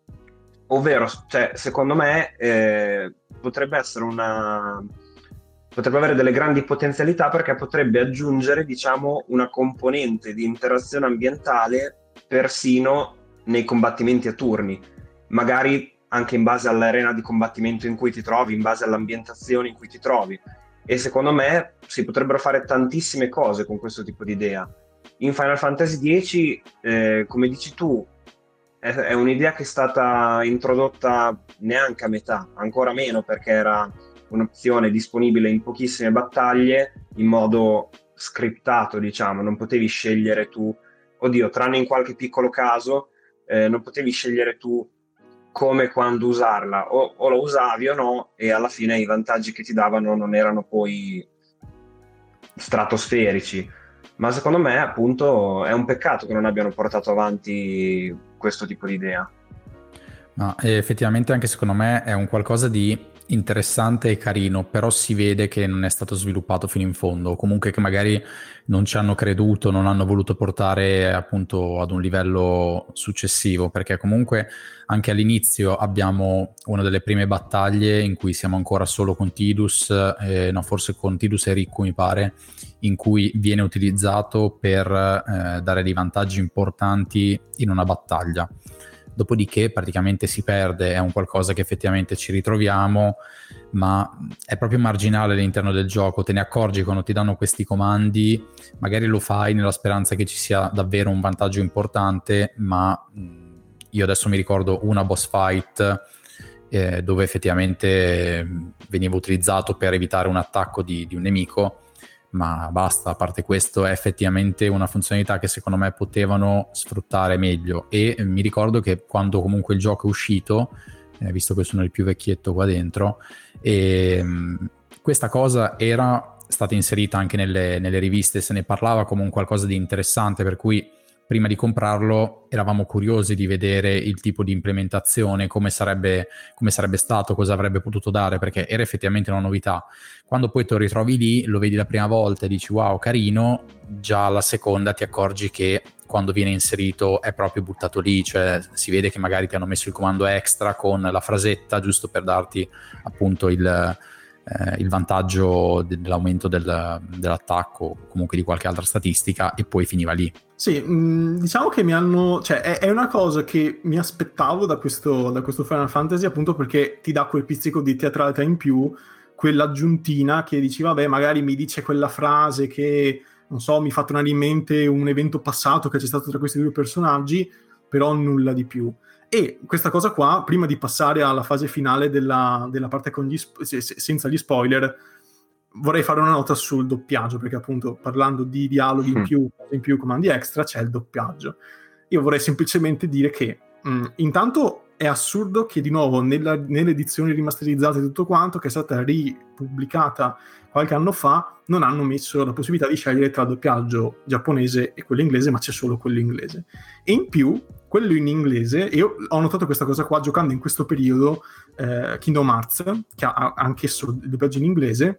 Ovvero, cioè, secondo me eh, potrebbe essere una potrebbe avere delle grandi potenzialità perché potrebbe aggiungere, diciamo, una componente di interazione ambientale persino nei combattimenti a turni. Magari anche in base all'arena di combattimento in cui ti trovi, in base all'ambientazione in cui ti trovi. E secondo me si potrebbero fare tantissime cose con questo tipo di idea. In Final Fantasy X, eh, come dici tu, è, è, un'idea che è stata introdotta neanche a metà, ancora meno perché era un'opzione disponibile in pochissime battaglie in modo scriptato, diciamo, non potevi scegliere tu, oddio, tranne in qualche piccolo caso, eh, non potevi scegliere tu come quando usarla, o, o lo usavi o no, e alla fine i vantaggi che ti davano non erano poi stratosferici. Ma secondo me, appunto, è un peccato che non abbiano portato avanti questo tipo di idea. No, effettivamente anche secondo me è un qualcosa di interessante e carino, però si vede che non è stato sviluppato fino in fondo, o comunque che magari non ci hanno creduto, non hanno voluto portare appunto ad un livello successivo, perché comunque anche all'inizio abbiamo una delle prime battaglie in cui siamo ancora solo con Tidus, eh, no forse con Tidus e Ricco mi pare, in cui viene utilizzato per eh, dare dei vantaggi importanti in una battaglia dopodiché praticamente si perde, è un qualcosa che effettivamente ci ritroviamo, ma è proprio marginale all'interno del gioco, te ne accorgi quando ti danno questi comandi, magari lo fai nella speranza che ci sia davvero un vantaggio importante, ma io adesso mi ricordo una boss fight eh, dove effettivamente veniva utilizzato per evitare un attacco di, di un nemico ma basta, a parte questo è effettivamente una funzionalità che secondo me potevano sfruttare meglio. E mi ricordo che quando comunque il gioco è uscito, eh, visto che sono il più vecchietto qua dentro, e, ehm, questa cosa era stata inserita anche nelle, nelle riviste, se ne parlava come un qualcosa di interessante, per cui prima di comprarlo eravamo curiosi di vedere il tipo di implementazione, come sarebbe, come sarebbe stato, cosa avrebbe potuto dare, perché era effettivamente una novità. Quando poi te lo ritrovi lì, lo vedi la prima volta e dici wow, carino, già la seconda ti accorgi che quando viene inserito è proprio buttato lì, cioè si vede che magari ti hanno messo il comando extra con la frasetta giusto per darti appunto il eh, il vantaggio dell'aumento del, dell'attacco o comunque di qualche altra statistica e poi finiva lì. Sì, mm, diciamo che mi hanno... cioè è, è, una cosa che mi aspettavo da questo, da questo Final Fantasy appunto perché ti dà quel pizzico di teatralità in più, quell'aggiuntina che dici vabbè magari mi dice quella frase che non so, mi fa tornare in mente un evento passato che c'è stato tra questi due personaggi, però nulla di più. E questa cosa qua, prima di passare alla fase finale della, della parte gli sp- senza gli spoiler, vorrei fare una nota sul doppiaggio, perché appunto parlando di dialoghi in mm. più, in più comandi extra, c'è il doppiaggio. Io vorrei semplicemente dire che mh, mm, intanto è assurdo che di nuovo nella, nelle edizioni rimasterizzate e tutto quanto, che è stata ripubblicata qualche anno fa, non hanno messo la possibilità di scegliere tra doppiaggio giapponese e quello inglese, ma c'è solo quello inglese. E in più quello in inglese, io ho notato questa cosa qua giocando in questo periodo eh, Kingdom Hearts, che ha anch'esso il doppiaggio in inglese,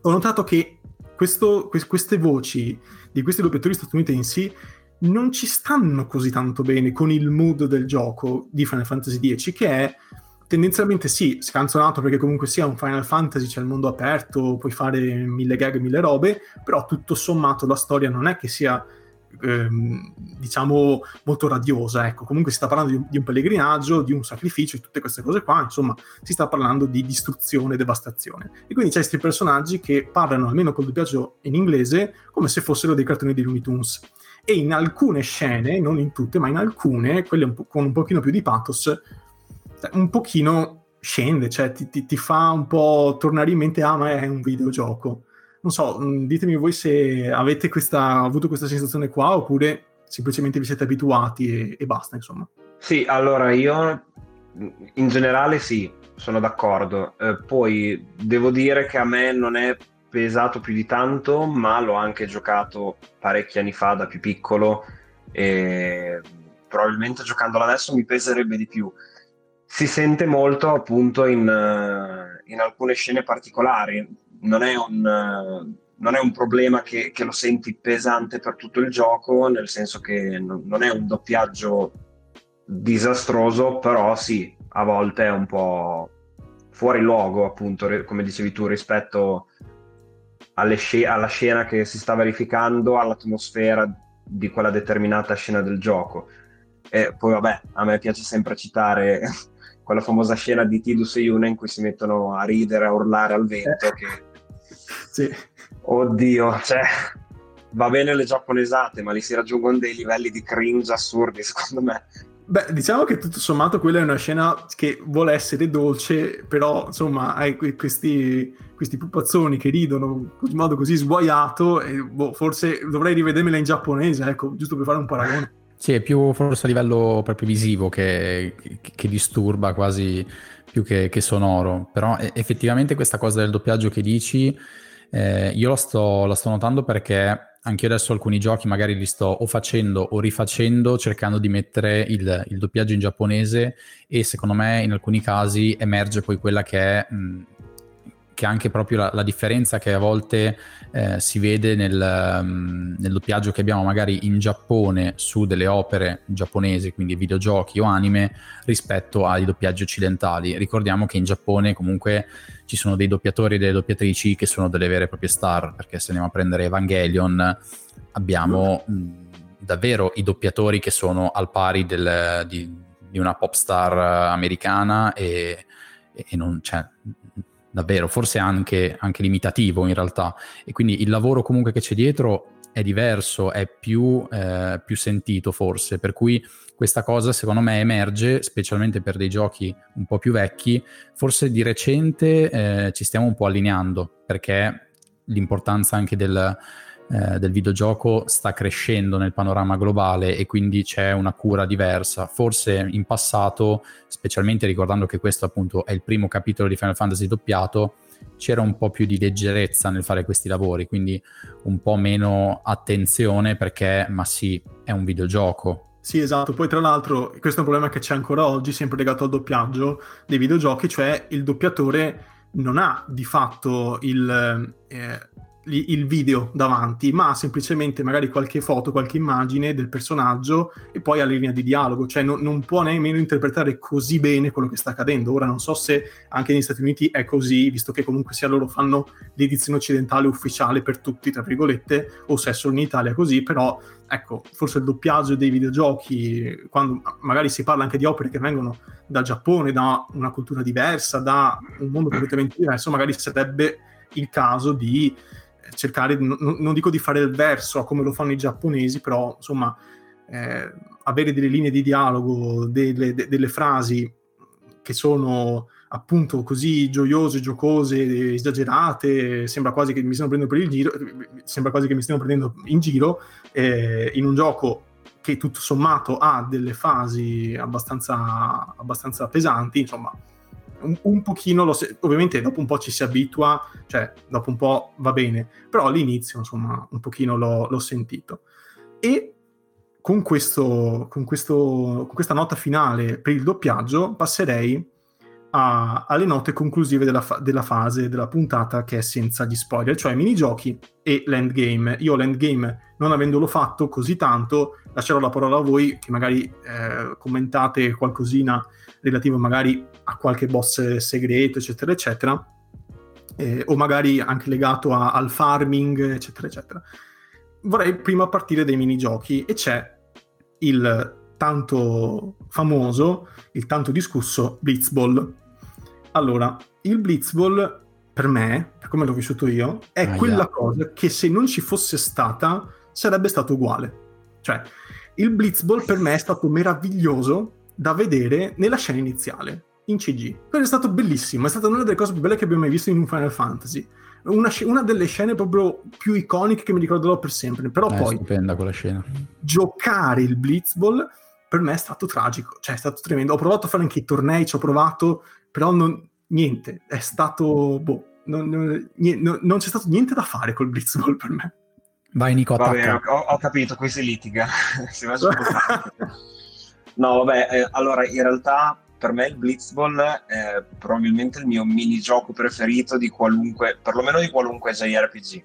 ho notato che questo, que- queste voci di questi doppiatori statunitensi non ci stanno così tanto bene con il mood del gioco di Final Fantasy X, che è tendenzialmente sì, scanzonato perché comunque sia un Final Fantasy, c'è il mondo aperto, puoi fare mille gag, mille robe, però tutto sommato la storia non è che sia ehm, diciamo molto radiosa, ecco, comunque si sta parlando di un, di un, pellegrinaggio, di un sacrificio, di tutte queste cose qua, insomma, si sta parlando di distruzione e devastazione. E quindi c'è questi personaggi che parlano, almeno col doppiaggio in inglese, come se fossero dei cartoni di Looney Tunes. E in alcune scene, non in tutte, ma in alcune, quelle un con un pochino più di pathos, un pochino scende, cioè ti, ti, ti, fa un po' tornare in mente, ah, ma è un videogioco non so, mm, ditemi voi se avete questa, avuto questa sensazione qua oppure semplicemente vi siete abituati e, e basta, insomma. Sì, allora io in generale sì, sono d'accordo. Eh, poi devo dire che a me non è pesato più di tanto, ma l'ho anche giocato parecchi anni fa da più piccolo e probabilmente giocandolo adesso mi peserebbe di più. Si sente molto appunto in, eh, in alcune scene particolari non è un, non è un problema che, che, lo senti pesante per tutto il gioco, nel senso che non, non è un doppiaggio disastroso, però sì, a volte è un po' fuori luogo, appunto, come dicevi tu, rispetto sc- alla scena che si sta verificando, all'atmosfera di quella determinata scena del gioco. E poi vabbè, a me piace sempre citare quella famosa scena di Tidus e Yuna in cui si mettono a ridere, a urlare al vento, che sì. Oddio, cioè, va bene le giapponesate, ma li si raggiungono dei livelli di cringe assurdi, secondo me. Beh, diciamo che tutto sommato quella è una scena che vuole essere dolce, però insomma hai questi, questi pupazzoni che ridono in modo così sguaiato e boh, forse dovrei rivedermela in giapponese, ecco, giusto per fare un paragone. Sì, è più forse a livello proprio visivo che, che, disturba quasi più che, che sonoro, però effettivamente questa cosa del doppiaggio che dici eh, io la sto, la sto, notando perché anche io adesso alcuni giochi magari li sto o facendo o rifacendo cercando di mettere il, il doppiaggio in giapponese e secondo me in alcuni casi emerge poi quella che è... Mh, che anche proprio la, la differenza che a volte eh, si vede nel, um, nel, doppiaggio che abbiamo magari in Giappone su delle opere giapponesi, quindi videogiochi o anime, rispetto ai doppiaggi occidentali. Ricordiamo che in Giappone comunque ci sono dei doppiatori e delle doppiatrici che sono delle vere e proprie star, perché se andiamo a prendere Evangelion abbiamo mh, davvero i doppiatori che sono al pari del, di, di, una pop star americana e, e non, cioè, davvero, forse anche, anche limitativo in realtà. E quindi il lavoro comunque che c'è dietro è diverso, è più, eh, più, sentito forse, per cui questa cosa secondo me emerge, specialmente per dei giochi un po' più vecchi, forse di recente eh, ci stiamo un po' allineando, perché l'importanza anche del, eh, del videogioco sta crescendo nel panorama globale e quindi c'è una cura diversa. Forse in passato, specialmente ricordando che questo appunto è il primo capitolo di Final Fantasy doppiato, c'era un po' più di leggerezza nel fare questi lavori, quindi un po' meno attenzione perché, ma sì, è un videogioco. Sì, esatto. Poi, tra l'altro, questo è un problema che c'è ancora oggi, sempre legato al doppiaggio dei videogiochi, cioè il doppiatore non ha di fatto il, eh, il video davanti, ma semplicemente magari qualche foto, qualche immagine del personaggio e poi alla linea di dialogo, cioè non, non, può nemmeno interpretare così bene quello che sta accadendo. Ora non so se anche negli Stati Uniti è così, visto che comunque sia loro fanno l'edizione occidentale ufficiale per tutti, tra virgolette, o se è solo in Italia così, però ecco, forse il doppiaggio dei videogiochi, quando magari si parla anche di opere che vengono dal Giappone, da una cultura diversa, da un mondo completamente diverso, magari sarebbe il caso di cercare, n- non dico di fare il verso come lo fanno i giapponesi, però insomma eh, avere delle linee di dialogo, delle, de- delle frasi che sono appunto così gioiose, giocose, esagerate, sembra quasi che mi stiano prendendo per il giro, sembra quasi che mi stiano prendendo in giro, eh, in un gioco che tutto sommato ha delle fasi abbastanza, abbastanza pesanti, insomma, un, un pochino, lo, ovviamente dopo un po' ci si abitua, cioè dopo un po' va bene, però all'inizio insomma un pochino l'ho, l'ho sentito. E con, questo, con, questo, con questa nota finale per il doppiaggio passerei a, alle note conclusive della, fa- della, fase della puntata che è senza gli spoiler, cioè minigiochi e l'endgame. Io l'endgame, non avendolo fatto così tanto, lascerò la parola a voi che magari eh, commentate qualcosina relativo magari a qualche boss segreto, eccetera, eccetera, eh, o magari anche legato a, al farming, eccetera, eccetera. Vorrei prima partire dai minigiochi e c'è il tanto famoso, il tanto discusso Blitzball. Allora, il Blitzball per me, per come l'ho vissuto io, è ah, quella yeah. cosa che se non ci fosse stata sarebbe stato uguale. Cioè, il Blitzball per me è stato meraviglioso da vedere nella scena iniziale, in CG. Quello è stato bellissimo, è stata una delle cose più belle che abbiamo mai visto in un Final Fantasy. Una, sc- una delle scene proprio più iconiche che mi ricorderò per sempre. Però è poi... stupenda quella scena. Giocare il Blitzball per me è stato tragico, cioè è stato tremendo. Ho provato a fare anche i tornei, ci ho provato, però non, niente, è stato... Boh, non, non, niente, non, c'è stato niente da fare col Blitzball per me. Vai Nico, Vabbè, ho, ho, capito, qui si litiga. si va No, vabbè, eh, allora in realtà per me il Blitzball è probabilmente il mio minigioco preferito di qualunque, perlomeno di qualunque JRPG.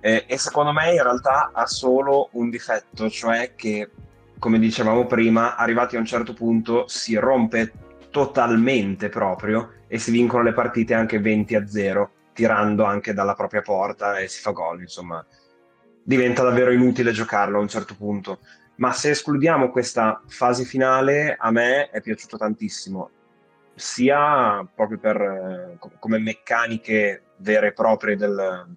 Eh, e secondo me in realtà ha solo un difetto, cioè che, come dicevamo prima, arrivati a un certo punto si rompe totalmente proprio e si vincono le partite anche 20 a 0, tirando anche dalla propria porta e si fa gol, insomma. Diventa davvero inutile giocarlo a un certo punto ma se escludiamo questa fase finale, a me è piaciuto tantissimo, sia proprio per, eh, come meccaniche vere e proprie del,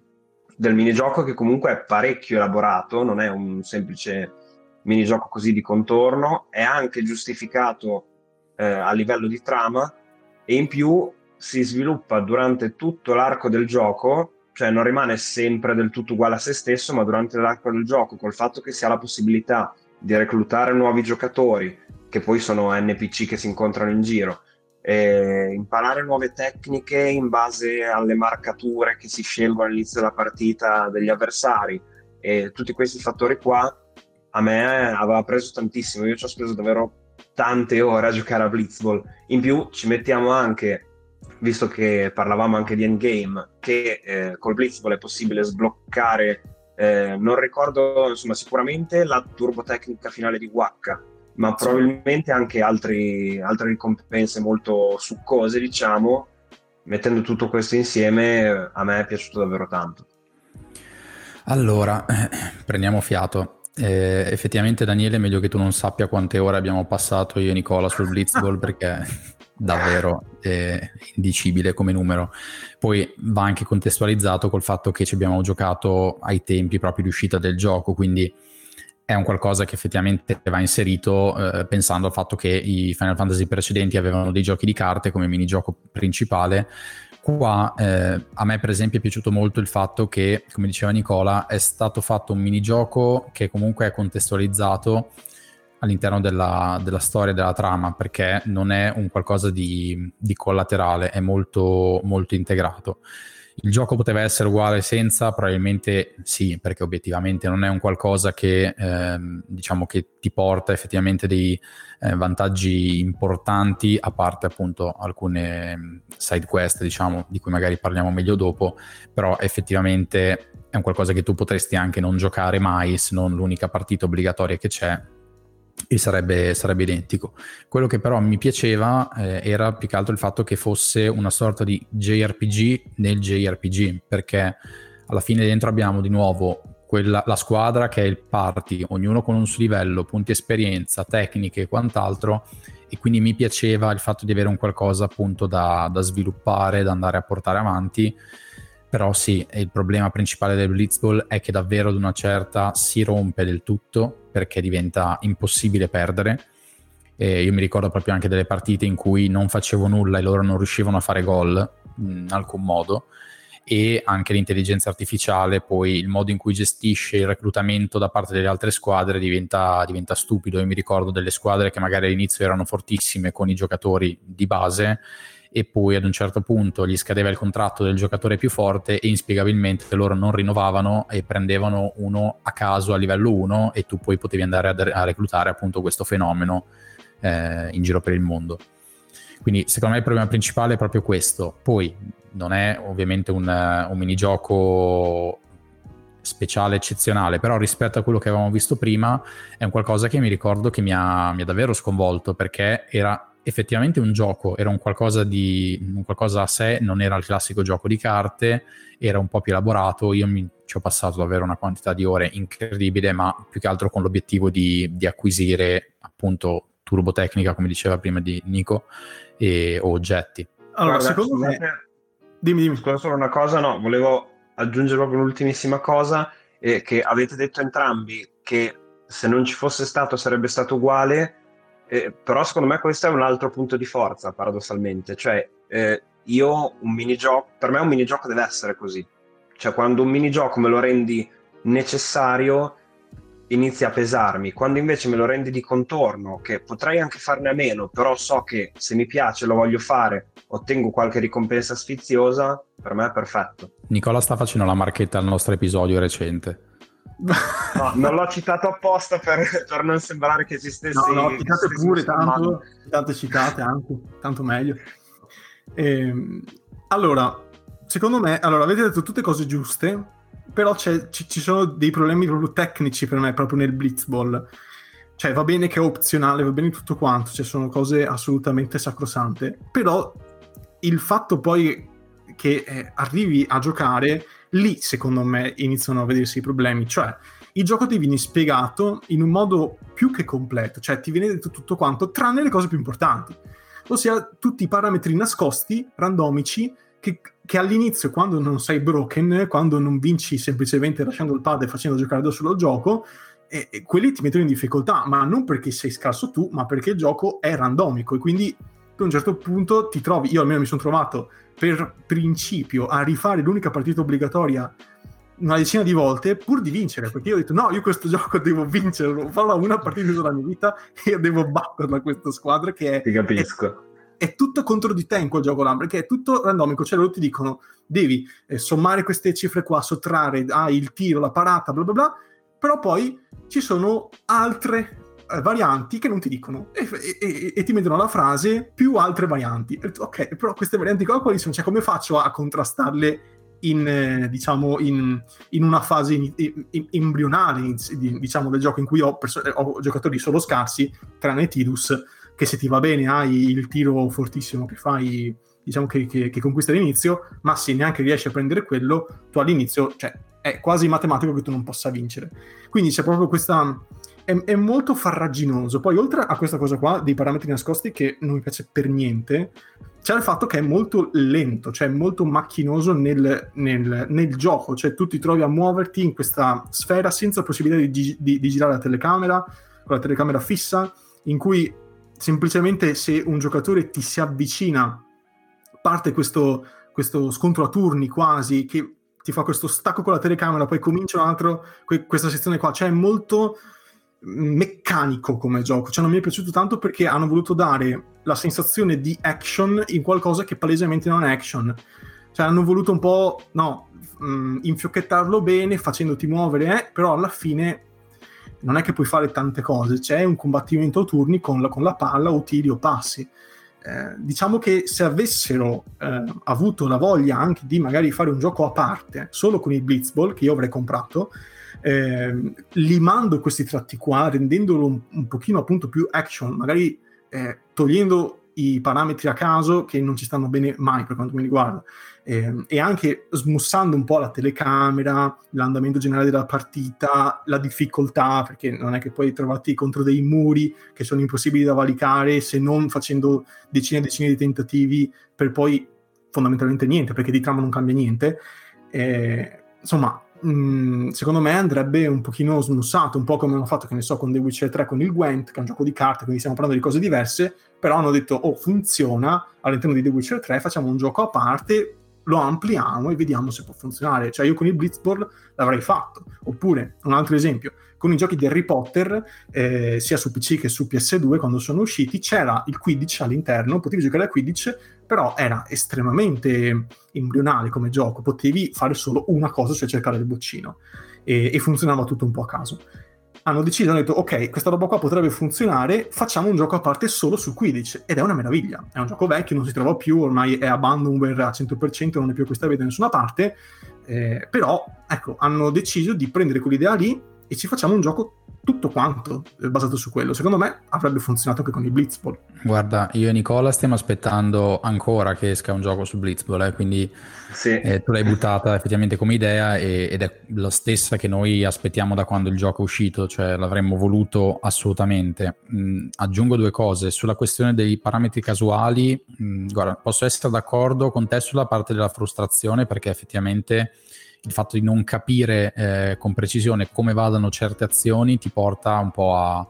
del minigioco, che comunque è parecchio elaborato, non è un semplice minigioco così di contorno, è anche giustificato eh, a livello di trama e in più si sviluppa durante tutto l'arco del gioco cioè non rimane sempre del tutto uguale a se stesso, ma durante l'arco del gioco, col fatto che si ha la possibilità di reclutare nuovi giocatori, che poi sono NPC che si incontrano in giro, imparare nuove tecniche in base alle marcature che si scelgono all'inizio della partita degli avversari e tutti questi fattori qua a me aveva preso tantissimo. Io ci ho speso davvero tante ore a giocare a Blitzball. In più ci mettiamo anche, visto che parlavamo anche di endgame, che eh, col Blitzball è possibile sbloccare, eh, non ricordo, insomma, sicuramente la turbotecnica finale di Wacca, ma probabilmente anche altri, altre ricompense molto succose, diciamo. Mettendo tutto questo insieme, a me è piaciuto davvero tanto. Allora, prendiamo fiato. Eh, effettivamente Daniele è meglio che tu non sappia quante ore abbiamo passato io e Nicola sul Blitzball perché davvero è indicibile come numero. Poi va anche contestualizzato col fatto che ci abbiamo giocato ai tempi proprio di uscita del gioco, quindi è un qualcosa che effettivamente va inserito eh, pensando al fatto che i Final Fantasy precedenti avevano dei giochi di carte come minigioco principale Qua eh, a me per esempio è piaciuto molto il fatto che, come diceva Nicola, è stato fatto un minigioco che comunque è contestualizzato all'interno della, della storia, della trama, perché non è un qualcosa di, di collaterale, è molto, molto integrato. Il gioco poteva essere uguale senza? Probabilmente sì, perché obiettivamente non è un qualcosa che, ehm, diciamo, che ti porta effettivamente dei eh, vantaggi importanti, a parte appunto alcune mm, side quest, diciamo, di cui magari parliamo meglio dopo, però effettivamente è un qualcosa che tu potresti anche non giocare mai, se non l'unica partita obbligatoria che c'è, e sarebbe, sarebbe, identico. Quello che però mi piaceva eh, era più che altro il fatto che fosse una sorta di JRPG nel JRPG, perché alla fine dentro abbiamo di nuovo quella, la squadra che è il party, ognuno con un suo livello, punti esperienza, tecniche e quant'altro, e quindi mi piaceva il fatto di avere un qualcosa appunto da, da sviluppare, da andare a portare avanti. Però sì, il problema principale del Blitzball è che davvero ad una certa si rompe del tutto perché diventa impossibile perdere. E io mi ricordo proprio anche delle partite in cui non facevo nulla e loro non riuscivano a fare gol in alcun modo e anche l'intelligenza artificiale, poi il modo in cui gestisce il reclutamento da parte delle altre squadre diventa, diventa stupido. Io mi ricordo delle squadre che magari all'inizio erano fortissime con i giocatori di base e poi ad un certo punto gli scadeva il contratto del giocatore più forte e inspiegabilmente loro non rinnovavano e prendevano uno a caso a livello 1 e tu poi potevi andare a, reclutare appunto questo fenomeno eh, in giro per il mondo. Quindi secondo me il problema principale è proprio questo. Poi non è ovviamente un, un minigioco speciale, eccezionale, però rispetto a quello che avevamo visto prima è un qualcosa che mi ricordo che mi ha, mi ha davvero sconvolto perché era effettivamente un gioco, era un qualcosa, di, un qualcosa a sé, non era il classico gioco di carte, era un po' più elaborato, io mi, ci ho passato davvero una quantità di ore incredibile, ma più che altro con l'obiettivo di, di acquisire appunto turbotecnica, come diceva prima di Nico, e, o oggetti. Allora, Guarda, secondo me... Dimmi, dimmi. Scusa solo una cosa, no, volevo aggiungere proprio l'ultimissima cosa, eh, che avete detto entrambi che se non ci fosse stato sarebbe stato uguale, eh, però secondo me questo è un altro punto di forza, paradossalmente. Cioè, eh, io un minigioco, per me un minigioco deve essere così. Cioè, quando un minigioco me lo rendi necessario, inizia a pesarmi. Quando invece me lo rendi di contorno, che potrei anche farne a meno, però so che se mi piace lo voglio fare, ottengo qualche ricompensa sfiziosa, per me è perfetto. Nicola sta facendo la marchetta al nostro episodio recente. No, non l'ho citato apposta per, per non sembrare che esistesse. No, no, citate pure, tanto, tanto citate anche, tanto meglio. Ehm, allora, secondo me, allora, avete detto tutte cose giuste, però ci, ci, sono dei problemi proprio tecnici per me, proprio nel Blitzball. Cioè, va bene che è opzionale, va bene tutto quanto, cioè sono cose assolutamente sacrosante, però il fatto poi che eh, arrivi a giocare lì secondo me iniziano a vedersi i problemi, cioè il gioco ti viene spiegato in un modo più che completo, cioè ti viene detto tutto quanto, tranne le cose più importanti, ossia tutti i parametri nascosti, randomici, che, che all'inizio, quando non sei broken, quando non vinci semplicemente lasciando il pad e facendo giocare da solo il gioco, e, e quelli ti mettono in difficoltà, ma non perché sei scarso tu, ma perché il gioco è randomico. E quindi tu a un certo punto ti trovi, io almeno mi sono trovato per principio a rifare l'unica partita obbligatoria una decina di volte pur di vincere, perché io ho detto no, io questo gioco devo vincerlo, farò una partita della mia vita e io devo batterla questa squadra che è... Ti capisco. è tutto contro di te in quel gioco là, perché è tutto randomico, cioè loro ti dicono devi eh, sommare queste cifre qua, sottrarre ah, il tiro, la parata, bla bla bla, però poi ci sono altre varianti che non ti dicono e, e, e, ti mettono la frase più altre varianti. ok, però queste varianti qua quali sono? Cioè come faccio a contrastarle in, eh, diciamo, in, in, una fase in, in, embrionale diciamo, del gioco in cui ho, perso- ho, giocatori solo scarsi, tranne Tidus, che se ti va bene hai il tiro fortissimo che fai, diciamo che, che, che conquista all'inizio, ma se neanche riesci a prendere quello, tu all'inizio, cioè, è quasi matematico che tu non possa vincere. Quindi c'è proprio questa... È, è, molto farraginoso. Poi, oltre a questa cosa qua, dei parametri nascosti che non mi piace per niente, c'è il fatto che è molto lento, cioè molto macchinoso nel, nel, nel gioco, cioè tu ti trovi a muoverti in questa sfera senza possibilità di, di, di girare la telecamera, con la telecamera fissa, in cui semplicemente se un giocatore ti si avvicina, parte questo, questo scontro a turni quasi, che ti fa questo stacco con la telecamera, poi comincia un altro, que- questa sezione qua, cioè è molto meccanico come gioco, cioè non mi è piaciuto tanto perché hanno voluto dare la sensazione di action in qualcosa che palesemente non è action, cioè hanno voluto un po', no, mh, mm, infiocchettarlo bene facendoti muovere, eh, però alla fine non è che puoi fare tante cose, c'è un combattimento a turni con la, con la palla o tiri o passi. Eh, diciamo che se avessero eh, avuto la voglia anche di magari fare un gioco a parte, solo con il Blitzball, che io avrei comprato, eh, limando questi tratti qua, rendendolo un, un pochino appunto più action, magari eh, togliendo i parametri a caso che non ci stanno bene mai per quanto mi riguarda. Eh, e anche smussando un po' la telecamera, l'andamento generale della partita, la difficoltà perché non è che poi trovarti contro dei muri che sono impossibili da valicare se non facendo decine e decine di tentativi per poi fondamentalmente niente perché di trama non cambia niente. Eh, insomma mm, secondo me andrebbe un pochino smussato, un po' come hanno fatto, che ne so, con The Witcher 3 con il Gwent, che è un gioco di carte, quindi stiamo parlando di cose diverse, però hanno detto, oh, funziona all'interno di The Witcher 3, facciamo un gioco a parte, lo ampliamo e vediamo se può funzionare. Cioè io con il Blitzball l'avrei fatto. Oppure, un altro esempio, con i giochi di Harry Potter, eh, sia su PC che su PS2, quando sono usciti, c'era il Quidditch all'interno, potevi giocare a Quidditch, però era estremamente embrionale come gioco, potevi fare solo una cosa, cioè cercare il boccino, e, e funzionava tutto un po' a caso. Hanno deciso, hanno detto ok, questa roba qua potrebbe funzionare, facciamo un gioco a parte solo su Quidditch. Ed è una meraviglia, è un gioco vecchio, non si trova più, ormai è abandonware al 100%, non è più questa vede da nessuna parte, eh, però ecco, hanno deciso di prendere quell'idea lì e ci facciamo un gioco tutto quanto basato su quello. Secondo me avrebbe funzionato anche con i Blitzball. Guarda, io e Nicola stiamo aspettando ancora che esca un gioco su Blitzball, eh, quindi sì. eh, tu l'hai buttata effettivamente come idea e, ed è la stessa che noi aspettiamo da quando il gioco è uscito, cioè l'avremmo voluto assolutamente. Mm, aggiungo due cose, sulla questione dei parametri casuali, mm, guarda, posso essere d'accordo con te sulla parte della frustrazione perché effettivamente il fatto di non capire eh, con precisione come vadano certe azioni ti porta un po' a,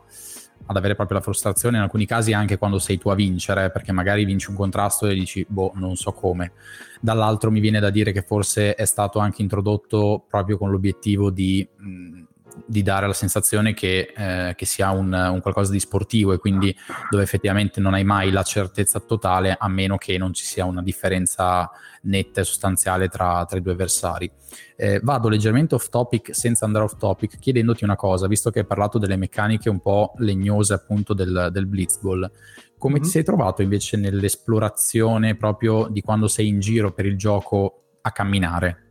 ad avere proprio la frustrazione, in alcuni casi anche quando sei tu a vincere, perché magari vinci un contrasto e dici, boh, non so come. Dall'altro mi viene da dire che forse è stato anche introdotto proprio con l'obiettivo di... Mh, di dare la sensazione che, eh, che sia un, un, qualcosa di sportivo e quindi dove effettivamente non hai mai la certezza totale a meno che non ci sia una differenza netta e sostanziale tra, tra i due avversari. Eh, vado leggermente off topic senza andare off topic chiedendoti una cosa, visto che hai parlato delle meccaniche un po' legnose appunto del, del blitzball, come mm-hmm. ti sei trovato invece nell'esplorazione proprio di quando sei in giro per il gioco a camminare?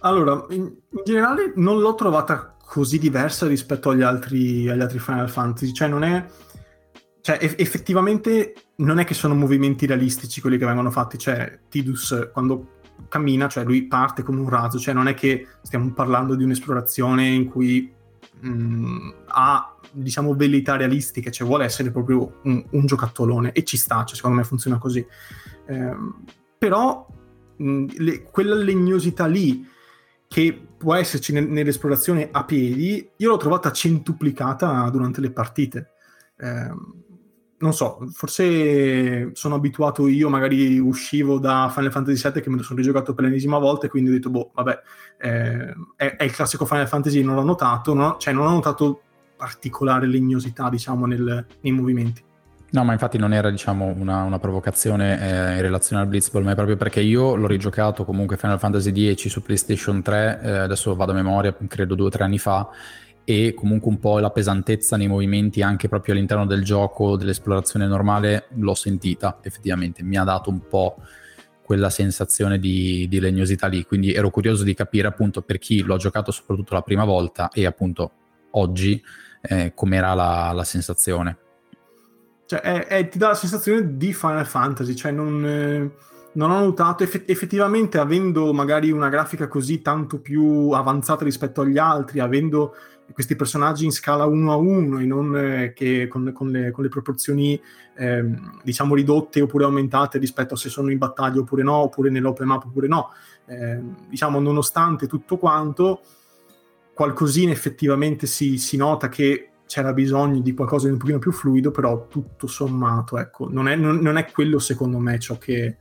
Allora, in, generale non l'ho trovata così diversa rispetto agli altri, agli altri Final Fantasy, cioè non è... Cioè, eff- effettivamente non è che sono movimenti realistici quelli che vengono fatti, cioè Tidus quando cammina, cioè lui parte come un razzo, cioè non è che stiamo parlando di un'esplorazione in cui mh, mm, ha diciamo velleità realistiche, cioè vuole essere proprio un, un giocattolone e ci sta, cioè secondo me funziona così. Eh, però mm, le, quella legnosità lì che può esserci ne- nell'esplorazione a piedi, io l'ho trovata centuplicata durante le partite. Eh, non so, forse sono abituato io, magari uscivo da Final Fantasy VII che me lo sono rigiocato per l'ennesima volta e quindi ho detto, boh, vabbè, eh, è, è, il classico Final Fantasy, non l'ho notato, no? cioè non ho notato particolare legnosità, diciamo, nel, nei movimenti. No, ma infatti non era diciamo una, una provocazione eh, in relazione al Blitzball, ma è proprio perché io l'ho rigiocato comunque Final Fantasy X su PlayStation 3, eh, adesso vado a memoria, credo due o tre anni fa, e comunque un po' la pesantezza nei movimenti anche proprio all'interno del gioco, dell'esplorazione normale, l'ho sentita effettivamente, mi ha dato un po' quella sensazione di, di legnosità lì, quindi ero curioso di capire appunto per chi lo ha giocato soprattutto la prima volta e appunto oggi eh, com'era la, la sensazione. Cioè, è, è, ti dà la sensazione di Final Fantasy, cioè non, eh, non ho notato eff- effettivamente avendo magari una grafica così tanto più avanzata rispetto agli altri, avendo questi personaggi in scala 1 a 1 e non eh, che con, con, le, con, le, proporzioni eh, diciamo ridotte oppure aumentate rispetto a se sono in battaglia oppure no, oppure nell'open map oppure no. Eh, diciamo, nonostante tutto quanto, qualcosina effettivamente si, si nota che c'era bisogno di qualcosa di un pochino più fluido, però tutto sommato, ecco, non è, non, non è quello secondo me ciò che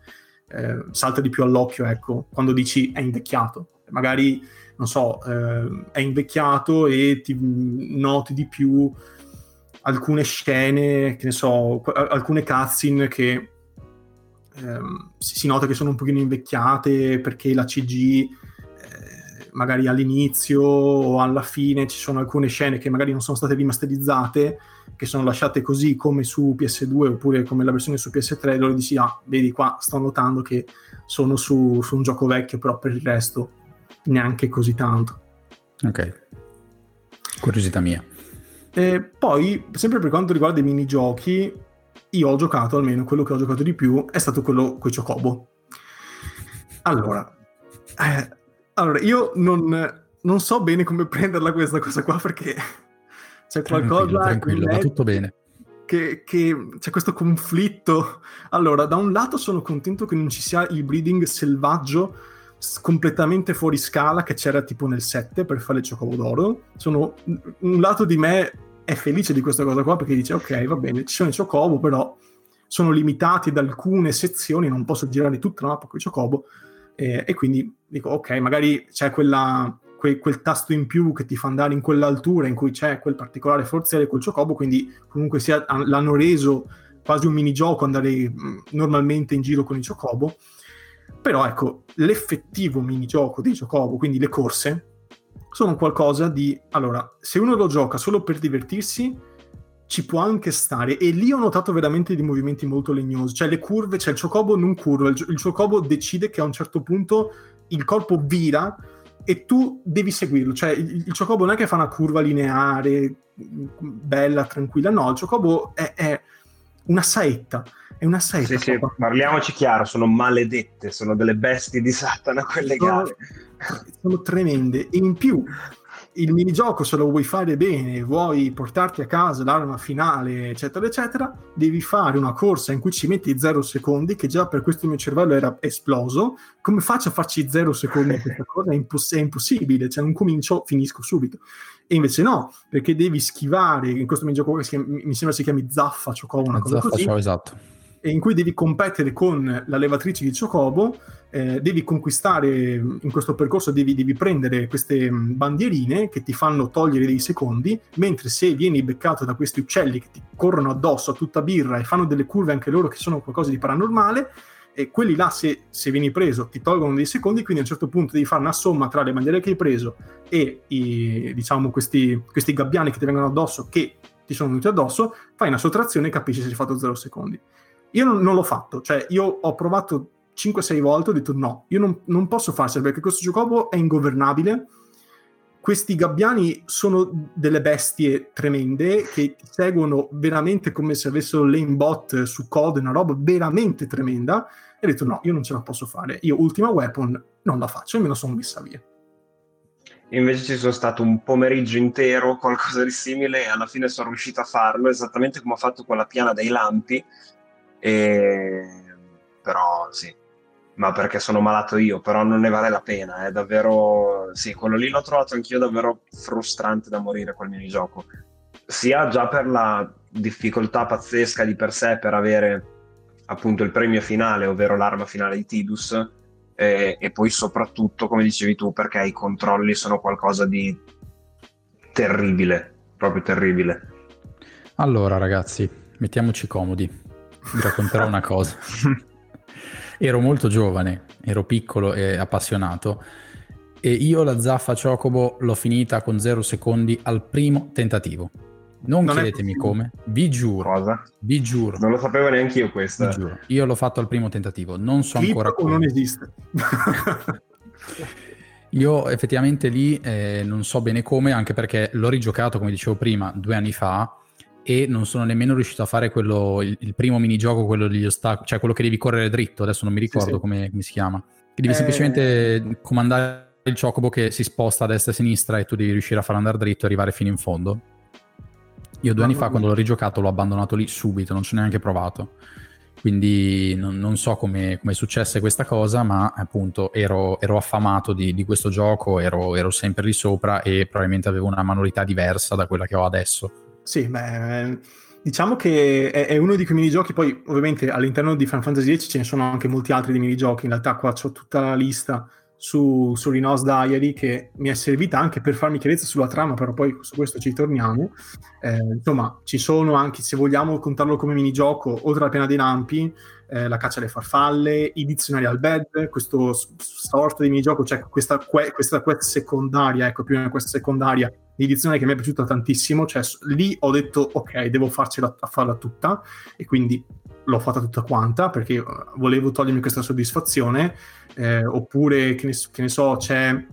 eh, salta di più all'occhio, ecco, quando dici è invecchiato. Magari, non so, eh, è invecchiato e ti noti di più alcune scene, che ne so, alcune cutscene che ehm, si nota che sono un pochino invecchiate perché la CG magari all'inizio o alla fine ci sono alcune scene che magari non sono state rimasterizzate, che sono lasciate così come su PS2 oppure come la versione su PS3, allora dici, ah, vedi qua, sto notando che sono su, su un gioco vecchio, però per il resto neanche così tanto. Ok, curiosità mia. E poi, sempre per quanto riguarda i minigiochi, io ho giocato, almeno quello che ho giocato di più, è stato quello con Chocobo. Allora, eh, allora, io non, non, so bene come prenderla questa cosa qua perché c'è qualcosa... Tranquillo, tranquillo va tutto bene. Che, che, c'è questo conflitto. Allora, da un lato sono contento che non ci sia il breeding selvaggio completamente fuori scala che c'era tipo nel 7 per fare il Chocobo d'oro. Sono, un lato di me è felice di questa cosa qua perché dice ok, va bene, ci sono i Chocobo, però sono limitati da alcune sezioni, non posso girare tutta la mappa con i Chocobo e, e quindi dico, ok, magari c'è quella, que, quel tasto in più che ti fa andare in quell'altura in cui c'è quel particolare forziere col Chocobo, quindi comunque sia, l'hanno reso quasi un minigioco andare mh, normalmente in giro con il Chocobo. Però ecco, l'effettivo minigioco di Chocobo, quindi le corse, sono qualcosa di... Allora, se uno lo gioca solo per divertirsi, ci può anche stare. E lì ho notato veramente dei movimenti molto legnosi. Cioè le curve, cioè il Chocobo non curva il, il Chocobo decide che a un certo punto il corpo vira e tu devi seguirlo. Cioè il, il Chocobo non è che fa una curva lineare bella, tranquilla. No, il Chocobo è, è una saetta. È una saetta sì, sì, parliamoci chiaro, sono maledette sono delle bestie di Satana quelle sono, gare. sono tremende. E in più il minigioco se lo vuoi fare bene, vuoi portarti a casa l'arma finale, eccetera, eccetera, devi fare una corsa in cui ci metti 0 secondi, che già per questo il mio cervello era esploso. Come faccio a farci 0 secondi questa cosa? È, imposs- è, impossibile, cioè non comincio, finisco subito. E invece no, perché devi schivare, in questo minigioco che mi sembra si chiami Zaffa, Ciocò, una cosa Zaffa, così. Ciao, esatto in cui devi competere con la levatrice di Chocobo, eh, devi conquistare, in questo percorso devi, devi, prendere queste bandierine che ti fanno togliere dei secondi, mentre se vieni beccato da questi uccelli che ti corrono addosso a tutta birra e fanno delle curve anche loro che sono qualcosa di paranormale, e quelli là se, se, vieni preso ti tolgono dei secondi, quindi a un certo punto devi fare una somma tra le bandiere che hai preso e i, diciamo, questi, questi gabbiani che ti vengono addosso che ti sono venuti addosso, fai una sottrazione e capisci se hai fatto 0 secondi. Io non, non l'ho fatto, cioè io ho provato 5-6 volte, ho detto no, io non, non posso farcela perché questo gioco è ingovernabile. Questi gabbiani sono delle bestie tremende che seguono veramente come se avessero lane bot su code, una roba veramente tremenda. E ho detto no, io non ce la posso fare. Io Ultima Weapon non la faccio e me la sono messa via. Invece ci sono stato un pomeriggio intero, qualcosa di simile, e alla fine sono riuscito a farlo esattamente come ho fatto con la piana dei lampi, e... Però sì, ma perché sono malato io, però non ne vale la pena, è davvero... Sì, quello lì l'ho trovato anch'io davvero frustrante da morire quel minigioco. Sia già per la difficoltà pazzesca di per sé per avere appunto il premio finale, ovvero l'arma finale di Tidus, e, e poi soprattutto, come dicevi tu, perché i controlli sono qualcosa di terribile, proprio terribile. Allora ragazzi, mettiamoci comodi, vi racconterò una cosa. ero molto giovane, ero piccolo e appassionato e io la Zaffa Chocobo l'ho finita con 0 secondi al primo tentativo. Non, non chiedetemi come, vi giuro. Cosa? Vi giuro. Non lo sapevo neanche io questa. Io l'ho fatto al primo tentativo, non so Clip ancora come. non esiste. io effettivamente lì eh, non so bene come, anche perché l'ho rigiocato, come dicevo prima, due anni fa e non sono nemmeno riuscito a fare quello, il, il primo minigioco, quello degli ostacoli, cioè quello che devi correre dritto, adesso non mi ricordo sì, sì. Come, come, si chiama. Che devi eh... semplicemente comandare il chocobo che si sposta a destra e a sinistra e tu devi riuscire a farlo andare dritto e arrivare fino in fondo. Io due anni fa, quando l'ho rigiocato, l'ho abbandonato lì subito, non ci ho neanche provato. Quindi non, non so come è successa questa cosa, ma appunto ero, ero affamato di, di, questo gioco, ero, ero, sempre lì sopra e probabilmente avevo una manualità diversa da quella che ho adesso. Sì, beh, diciamo che è, è uno di quei minigiochi, poi ovviamente all'interno di Final Fantasy X ce ne sono anche molti altri di minigiochi, in realtà qua ho tutta la lista su, su Rhinos Diary che mi è servita anche per farmi chiarezza sulla trama, però poi su questo ci torniamo. Eh, insomma, ci sono anche, se vogliamo contarlo come minigioco, oltre alla pena dei lampi, eh, la caccia alle farfalle, i dizionari al bed, questo sorta di minigioco, cioè questa, que- questa quest secondaria, ecco, più una quest secondaria di dizionari che mi è piaciuta tantissimo, cioè lì ho detto ok, devo farcela a farla tutta e quindi l'ho fatta tutta quanta perché eh, volevo togliermi questa soddisfazione, eh, oppure che ne, che ne, so, c'è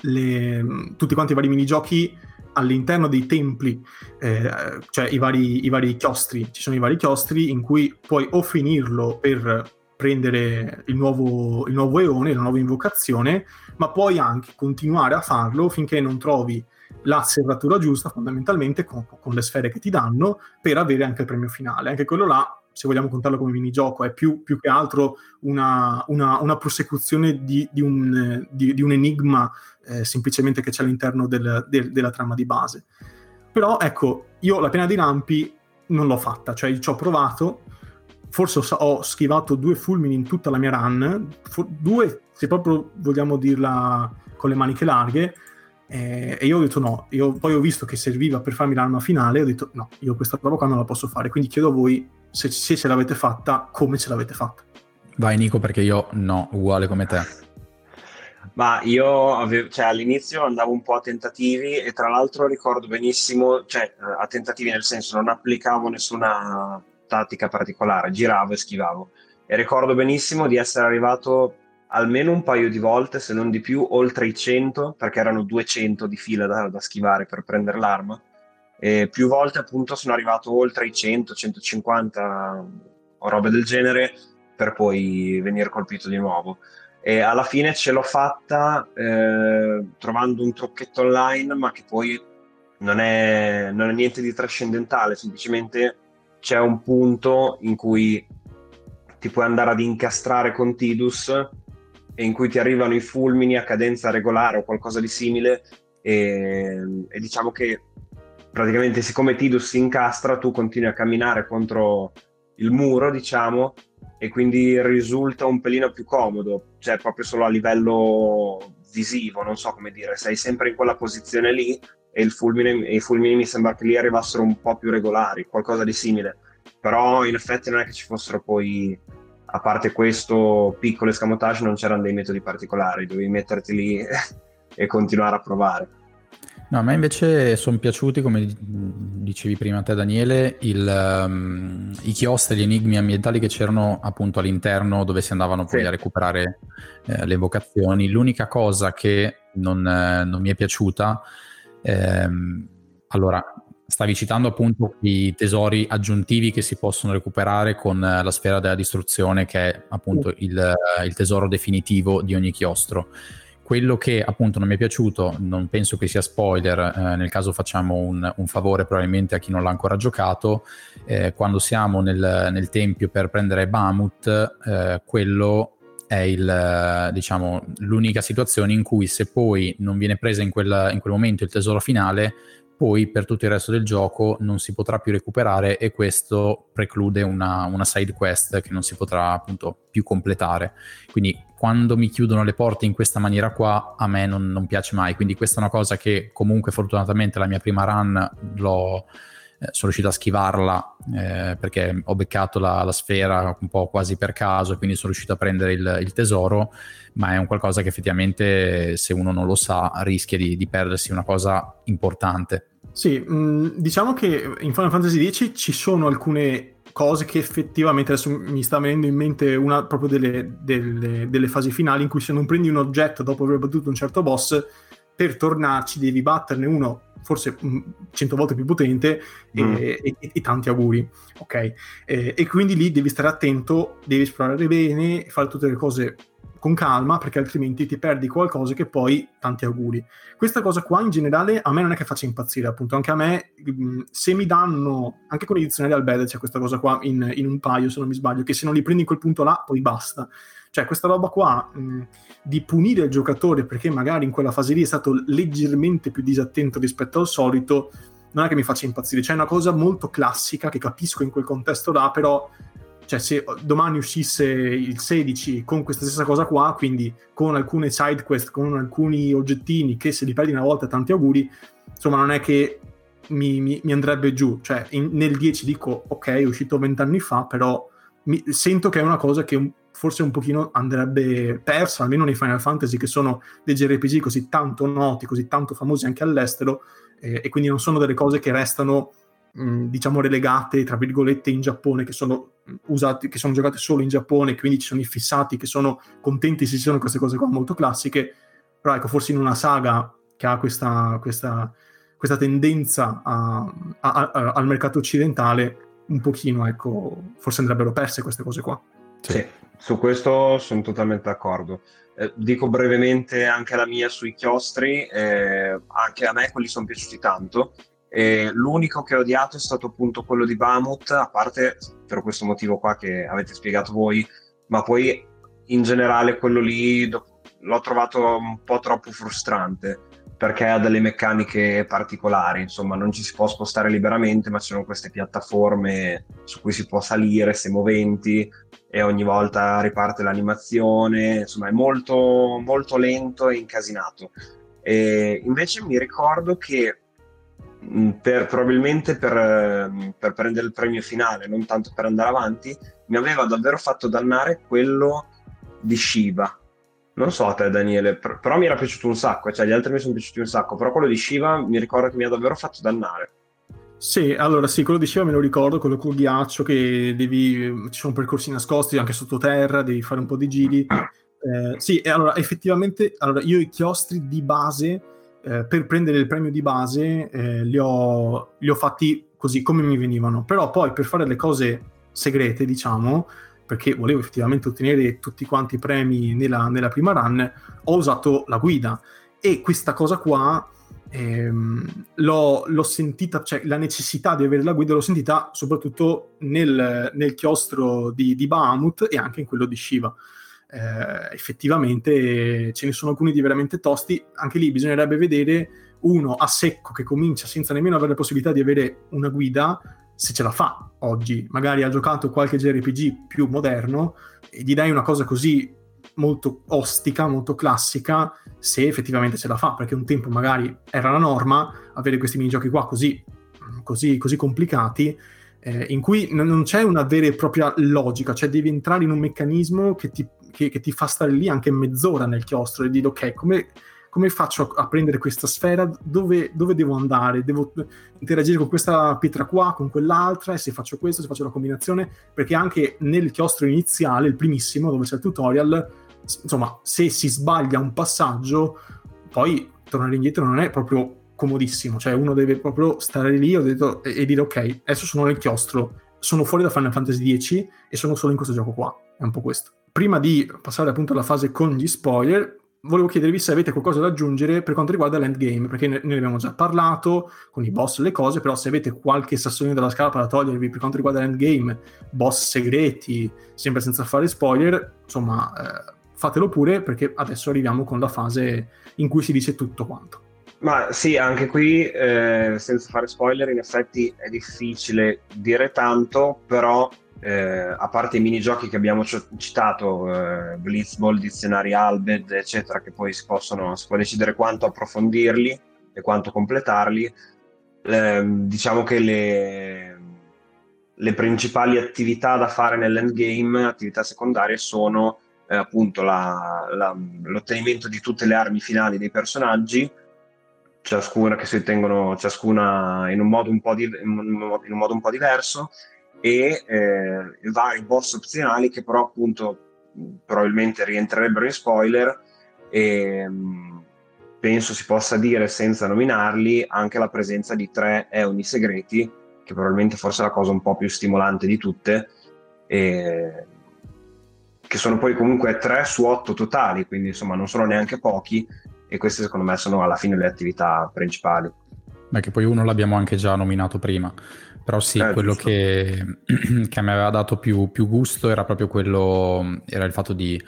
le, tutti quanti i vari minigiochi all'interno dei templi, eh, cioè i vari, i vari chiostri, ci sono i vari chiostri in cui puoi o finirlo per prendere il nuovo, il nuovo eone, la nuova invocazione, ma puoi anche continuare a farlo finché non trovi la serratura giusta fondamentalmente con, con, le sfere che ti danno per avere anche il premio finale. Anche quello là se vogliamo contarlo come minigioco, è più, più che altro una, una, una prosecuzione di, di, un, di, di, un, enigma eh, semplicemente che c'è all'interno del, del, della trama di base. Però ecco, io la pena dei lampi non l'ho fatta, cioè ci ho provato, forse ho, schivato due fulmini in tutta la mia run, due se proprio vogliamo dirla con le maniche larghe, eh, e io ho detto no, io poi ho visto che serviva per farmi l'arma finale, ho detto no, io questa prova qua non la posso fare, quindi chiedo a voi se, se ce l'avete fatta, come ce l'avete fatta. Vai Nico perché io no, uguale come te. Ma io avevo, cioè, all'inizio andavo un po' a tentativi e tra l'altro ricordo benissimo, cioè a tentativi nel senso non applicavo nessuna tattica particolare, giravo e schivavo. E ricordo benissimo di essere arrivato almeno un paio di volte, se non di più, oltre i 100, perché erano 200 di fila da, da schivare per prendere l'arma. E più volte appunto sono arrivato oltre i 100, 150 o robe del genere per poi venire colpito di nuovo. E alla fine ce l'ho fatta eh, trovando un trucchetto online, ma che poi non è, non è niente di trascendentale, semplicemente c'è un punto in cui ti puoi andare ad incastrare con Tidus e in cui ti arrivano i fulmini a cadenza regolare o qualcosa di simile e, e diciamo che praticamente siccome Tidus si incastra, tu continui a camminare contro il muro, diciamo, e quindi risulta un pelino più comodo, cioè proprio solo a livello visivo, non so come dire, sei sempre in quella posizione lì e, fulmine, e i fulmini mi sembra che lì arrivassero un po' più regolari, qualcosa di simile, però in effetti non è che ci fossero poi, a parte questo piccolo escamotage, non c'erano dei metodi particolari, dovevi metterti lì e continuare a provare. No, a me invece sono piaciuti, come dicevi prima te Daniele, il, um, i chiostri, gli enigmi ambientali che c'erano appunto all'interno dove si andavano poi sì. a recuperare eh, le vocazioni. L'unica cosa che non, eh, non mi è piaciuta, ehm, allora, stavi citando appunto i tesori aggiuntivi che si possono recuperare con eh, la sfera della distruzione che è appunto il, il tesoro definitivo di ogni chiostro. Quello che appunto non mi è piaciuto, non penso che sia spoiler, eh, nel caso facciamo un, un, favore probabilmente a chi non l'ha ancora giocato, eh, quando siamo nel, nel, tempio per prendere Bamut, eh, quello è il, diciamo, l'unica situazione in cui se poi non viene presa in quel, in quel momento il tesoro finale, poi per tutto il resto del gioco non si potrà più recuperare e questo preclude una, una, side quest che non si potrà appunto più completare. Quindi quando mi chiudono le porte in questa maniera qua a me non, non piace mai, quindi questa è una cosa che comunque fortunatamente la mia prima run l'ho, sono riuscito a schivarla eh, perché ho beccato la, la, sfera un po' quasi per caso quindi sono riuscito a prendere il, il, tesoro, ma è un qualcosa che effettivamente se uno non lo sa rischia di, di perdersi una cosa importante. Sì, mh, mm, diciamo che in Final Fantasy X ci sono alcune cose che effettivamente adesso mi sta venendo in mente una proprio delle, delle, delle fasi finali in cui se non prendi un oggetto dopo aver battuto un certo boss per tornarci devi batterne uno forse cento volte più potente mm. e, e, e, tanti auguri ok e, e quindi lì devi stare attento devi esplorare bene fare tutte le cose con calma perché altrimenti ti perdi qualcosa che poi tanti auguri. Questa cosa qua in generale a me non è che faccia impazzire, appunto, anche a me mm, se mi danno, anche con i dizionari al c'è questa cosa qua in, in, un paio se non mi sbaglio, che se non li prendi in quel punto là poi basta. Cioè questa roba qua mh, mm, di punire il giocatore perché magari in quella fase lì è stato leggermente più disattento rispetto al solito, non è che mi faccia impazzire, c'è una cosa molto classica che capisco in quel contesto là, però cioè se domani uscisse il 16 con questa stessa cosa qua, quindi con alcune side quest, con alcuni oggettini che se li perdi una volta tanti auguri, insomma non è che mi, mi, mi andrebbe giù, cioè in, nel 10 dico ok è uscito vent'anni fa, però mi, sento che è una cosa che un, forse un pochino andrebbe persa, almeno nei Final Fantasy che sono dei JRPG così tanto noti, così tanto famosi anche all'estero eh, e quindi non sono delle cose che restano diciamo relegate tra virgolette in Giappone che sono usati che sono giocate solo in Giappone quindi ci sono i fissati che sono contenti se ci sono queste cose qua molto classiche però ecco forse in una saga che ha questa, questa, questa tendenza a, a, a, al mercato occidentale un pochino ecco forse andrebbero perse queste cose qua. Sì, sì su questo sono totalmente d'accordo. Eh, dico brevemente anche la mia sui chiostri eh, anche a me quelli sono piaciuti tanto e l'unico che ho odiato è stato appunto quello di Bamut, a parte per questo motivo qua che avete spiegato voi, ma poi in generale quello lì l'ho trovato un po' troppo frustrante perché ha delle meccaniche particolari, insomma non ci si può spostare liberamente, ma ci sono queste piattaforme su cui si può salire, se moventi e ogni volta riparte l'animazione, insomma è molto, molto lento e incasinato. E invece mi ricordo che per, probabilmente per, ehm, per, prendere il premio finale, non tanto per andare avanti, mi aveva davvero fatto dannare quello di Shiva. Non so a te, Daniele, per, però mi era piaciuto un sacco, cioè gli altri mi sono piaciuti un sacco, però quello di Shiva mi ricordo che mi ha davvero fatto dannare. Sì, allora sì, quello di Shiva me lo ricordo, quello col ghiaccio che devi, ci sono percorsi nascosti anche sottoterra, devi fare un po' di giri. Eh, sì, e allora effettivamente, allora, io i chiostri di base eh, per prendere il premio di base eh, li, ho, li, ho, fatti così come mi venivano, però poi per fare le cose segrete, diciamo, perché volevo effettivamente ottenere tutti quanti i premi nella, nella prima run, ho usato la guida. E questa cosa qua ehm, l'ho, l'ho, sentita, cioè la necessità di avere la guida l'ho sentita soprattutto nel, nel chiostro di, di Bahamut e anche in quello di Shiva eh, effettivamente ce ne sono alcuni di veramente tosti, anche lì bisognerebbe vedere uno a secco che comincia senza nemmeno avere la possibilità di avere una guida, se ce la fa oggi, magari ha giocato qualche JRPG più moderno e gli dai una cosa così molto ostica, molto classica, se effettivamente ce la fa, perché un tempo magari era la norma avere questi minigiochi qua così, così, così complicati, eh, in cui non c'è una vera e propria logica, cioè devi entrare in un meccanismo che ti che, che, ti fa stare lì anche mezz'ora nel chiostro e dire ok, come, come faccio a, a, prendere questa sfera? Dove, dove, devo andare? Devo interagire con questa pietra qua, con quell'altra, e se faccio questo, se faccio la combinazione, perché anche nel chiostro iniziale, il primissimo, dove c'è il tutorial, insomma, se si sbaglia un passaggio, poi tornare indietro non è proprio comodissimo, cioè uno deve proprio stare lì detto, e, e dire ok, adesso sono nel chiostro, sono fuori da Final Fantasy X e sono solo in questo gioco qua, è un po' questo prima di passare appunto alla fase con gli spoiler, volevo chiedervi se avete qualcosa da aggiungere per quanto riguarda l'endgame, perché ne, ne abbiamo già parlato con i boss e le cose, però se avete qualche sassolino della scarpa da togliervi per quanto riguarda l'endgame, boss segreti, sempre senza fare spoiler, insomma, eh, fatelo pure perché adesso arriviamo con la fase in cui si dice tutto quanto. Ma sì, anche qui, eh, senza fare spoiler, in effetti è difficile dire tanto, però eh, a parte i minigiochi che abbiamo citato, eh, Blitzball, Dizionari Albed, eccetera, che poi si possono si può decidere quanto approfondirli e quanto completarli. eh, diciamo che le, le, principali attività da fare nell'endgame, attività secondarie, sono eh, appunto la, la, l'ottenimento di tutte le armi finali dei personaggi, ciascuna che si ottengono ciascuna in un modo un po', di, in un modo un po diverso, e eh, vari boss opzionali che però appunto probabilmente rientrerebbero in spoiler e penso si possa dire senza nominarli anche la presenza di tre eoni segreti che probabilmente forse è la cosa un po' più stimolante di tutte e che sono poi comunque tre su otto totali quindi insomma non sono neanche pochi e queste secondo me sono alla fine le attività principali. Beh, che poi uno l'abbiamo anche già nominato prima però sì, eh, quello che, che, mi aveva dato più, più, gusto era proprio quello, era il fatto di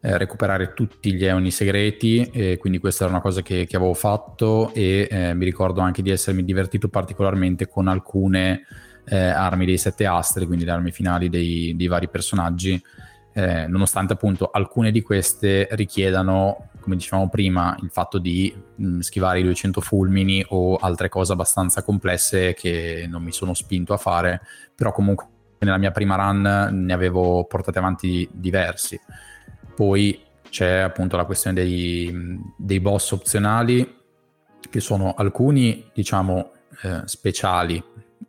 eh, recuperare tutti gli eoni segreti, e quindi questa era una cosa che, che avevo fatto e eh, mi ricordo anche di essermi divertito particolarmente con alcune eh, armi dei sette astri, quindi le armi finali dei, dei vari personaggi, eh, nonostante appunto alcune di queste richiedano come dicevamo prima, il fatto di mh, mm, schivare i 200 fulmini o altre cose abbastanza complesse che non mi sono spinto a fare, però comunque nella mia prima run ne avevo portate avanti diversi. Poi c'è appunto la questione dei, dei boss opzionali, che sono alcuni, diciamo, eh, speciali.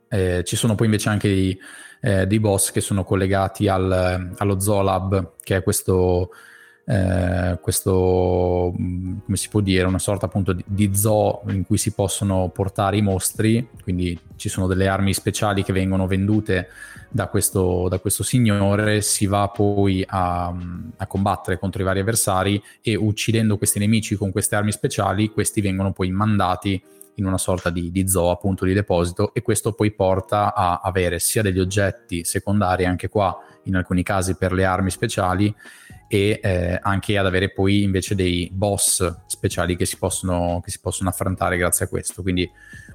Eh, ci sono poi invece anche dei, eh, dei boss che sono collegati al, allo Zolab, che è questo eh, questo, come si può dire, una sorta appunto di, di, zoo in cui si possono portare i mostri, quindi ci sono delle armi speciali che vengono vendute da questo, da questo signore, si va poi a, a, combattere contro i vari avversari e uccidendo questi nemici con queste armi speciali, questi vengono poi mandati in una sorta di, di zoo appunto di deposito e questo poi porta a avere sia degli oggetti secondari anche qua in alcuni casi per le armi speciali e eh, anche ad avere poi invece dei boss speciali che si, possono, che si possono affrontare grazie a questo. Quindi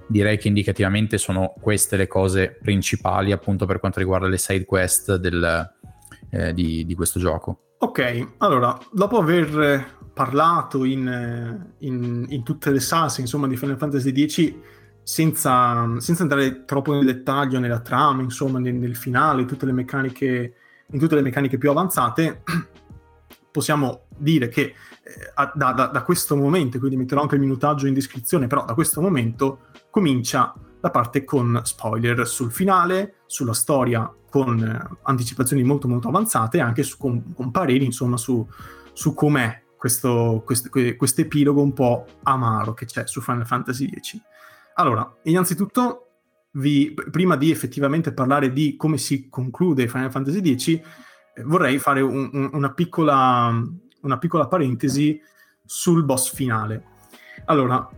direi che indicativamente sono queste le cose principali appunto per quanto riguarda le side quest del, eh, di, di, questo gioco. Ok, allora, dopo aver parlato in, in, in tutte le salse insomma, di Final Fantasy X, senza, senza, andare troppo nel dettaglio nella trama, insomma, nel, nel finale, tutte le meccaniche, in tutte le meccaniche più avanzate, possiamo dire che eh, da, da, da, questo momento, quindi metterò anche il minutaggio in descrizione, però da questo momento comincia la parte con spoiler sul finale, sulla storia con eh, anticipazioni molto molto avanzate e anche su, con, con, pareri insomma su, su com'è questo quest epilogo un po' amaro che c'è su Final Fantasy X. Allora, innanzitutto vi, prima di effettivamente parlare di come si conclude Final Fantasy X, vorrei fare un, un, una, piccola, una piccola parentesi sul boss finale. Allora,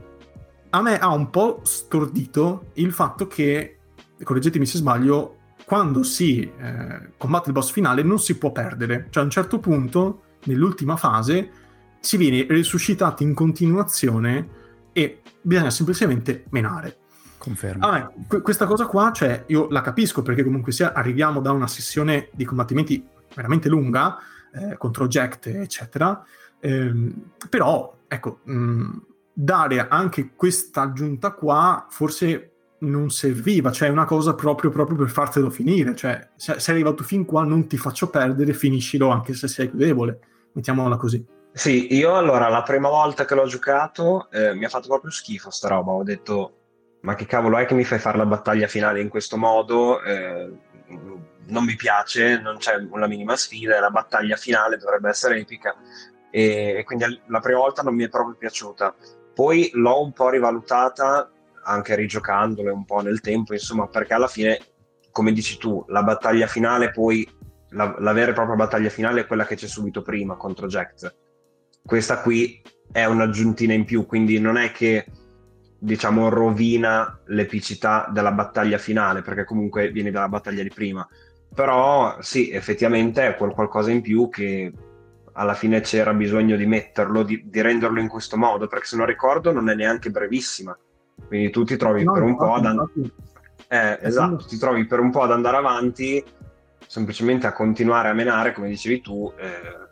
a me ha un po' stordito il fatto che, correggetemi se sbaglio, quando si eh, combatte il boss finale non si può perdere. Cioè a un certo punto, nell'ultima fase, si viene risuscitati in continuazione e bisogna semplicemente menare. Confermo. Ah, questa cosa qua, cioè, io la capisco perché comunque sia arriviamo da una sessione di combattimenti veramente lunga, eh, contro Jack, eccetera. Eh, però, ecco, mh, dare anche questa aggiunta qua forse non serviva, cioè è una cosa proprio, proprio per fartelo finire, cioè se sei arrivato fin qua non ti faccio perdere, finiscilo anche se sei più debole, mettiamola così. Sì, io allora la prima volta che l'ho giocato eh, mi ha fatto proprio schifo sta roba, ho detto ma che cavolo è che mi fai fare la battaglia finale in questo modo? Eh, non mi piace, non c'è una minima sfida, la battaglia finale dovrebbe essere epica e, e quindi la prima volta non mi è proprio piaciuta. Poi l'ho un po' rivalutata anche rigiocandole un po' nel tempo, insomma, perché alla fine, come dici tu, la battaglia finale poi, la, la vera e propria battaglia finale è quella che c'è subito prima contro Jack. Questa qui è un'aggiuntina in più, quindi non è che diciamo rovina l'epicità della battaglia finale, perché comunque viene dalla battaglia di prima però sì, effettivamente è quel qualcosa in più che alla fine c'era bisogno di metterlo, di, di, renderlo in questo modo, perché se non ricordo non è neanche brevissima. Quindi tu ti trovi no, per un po' ad andare... Eh, esatto, ti trovi per un po' ad andare avanti, semplicemente a continuare a menare, come dicevi tu, eh,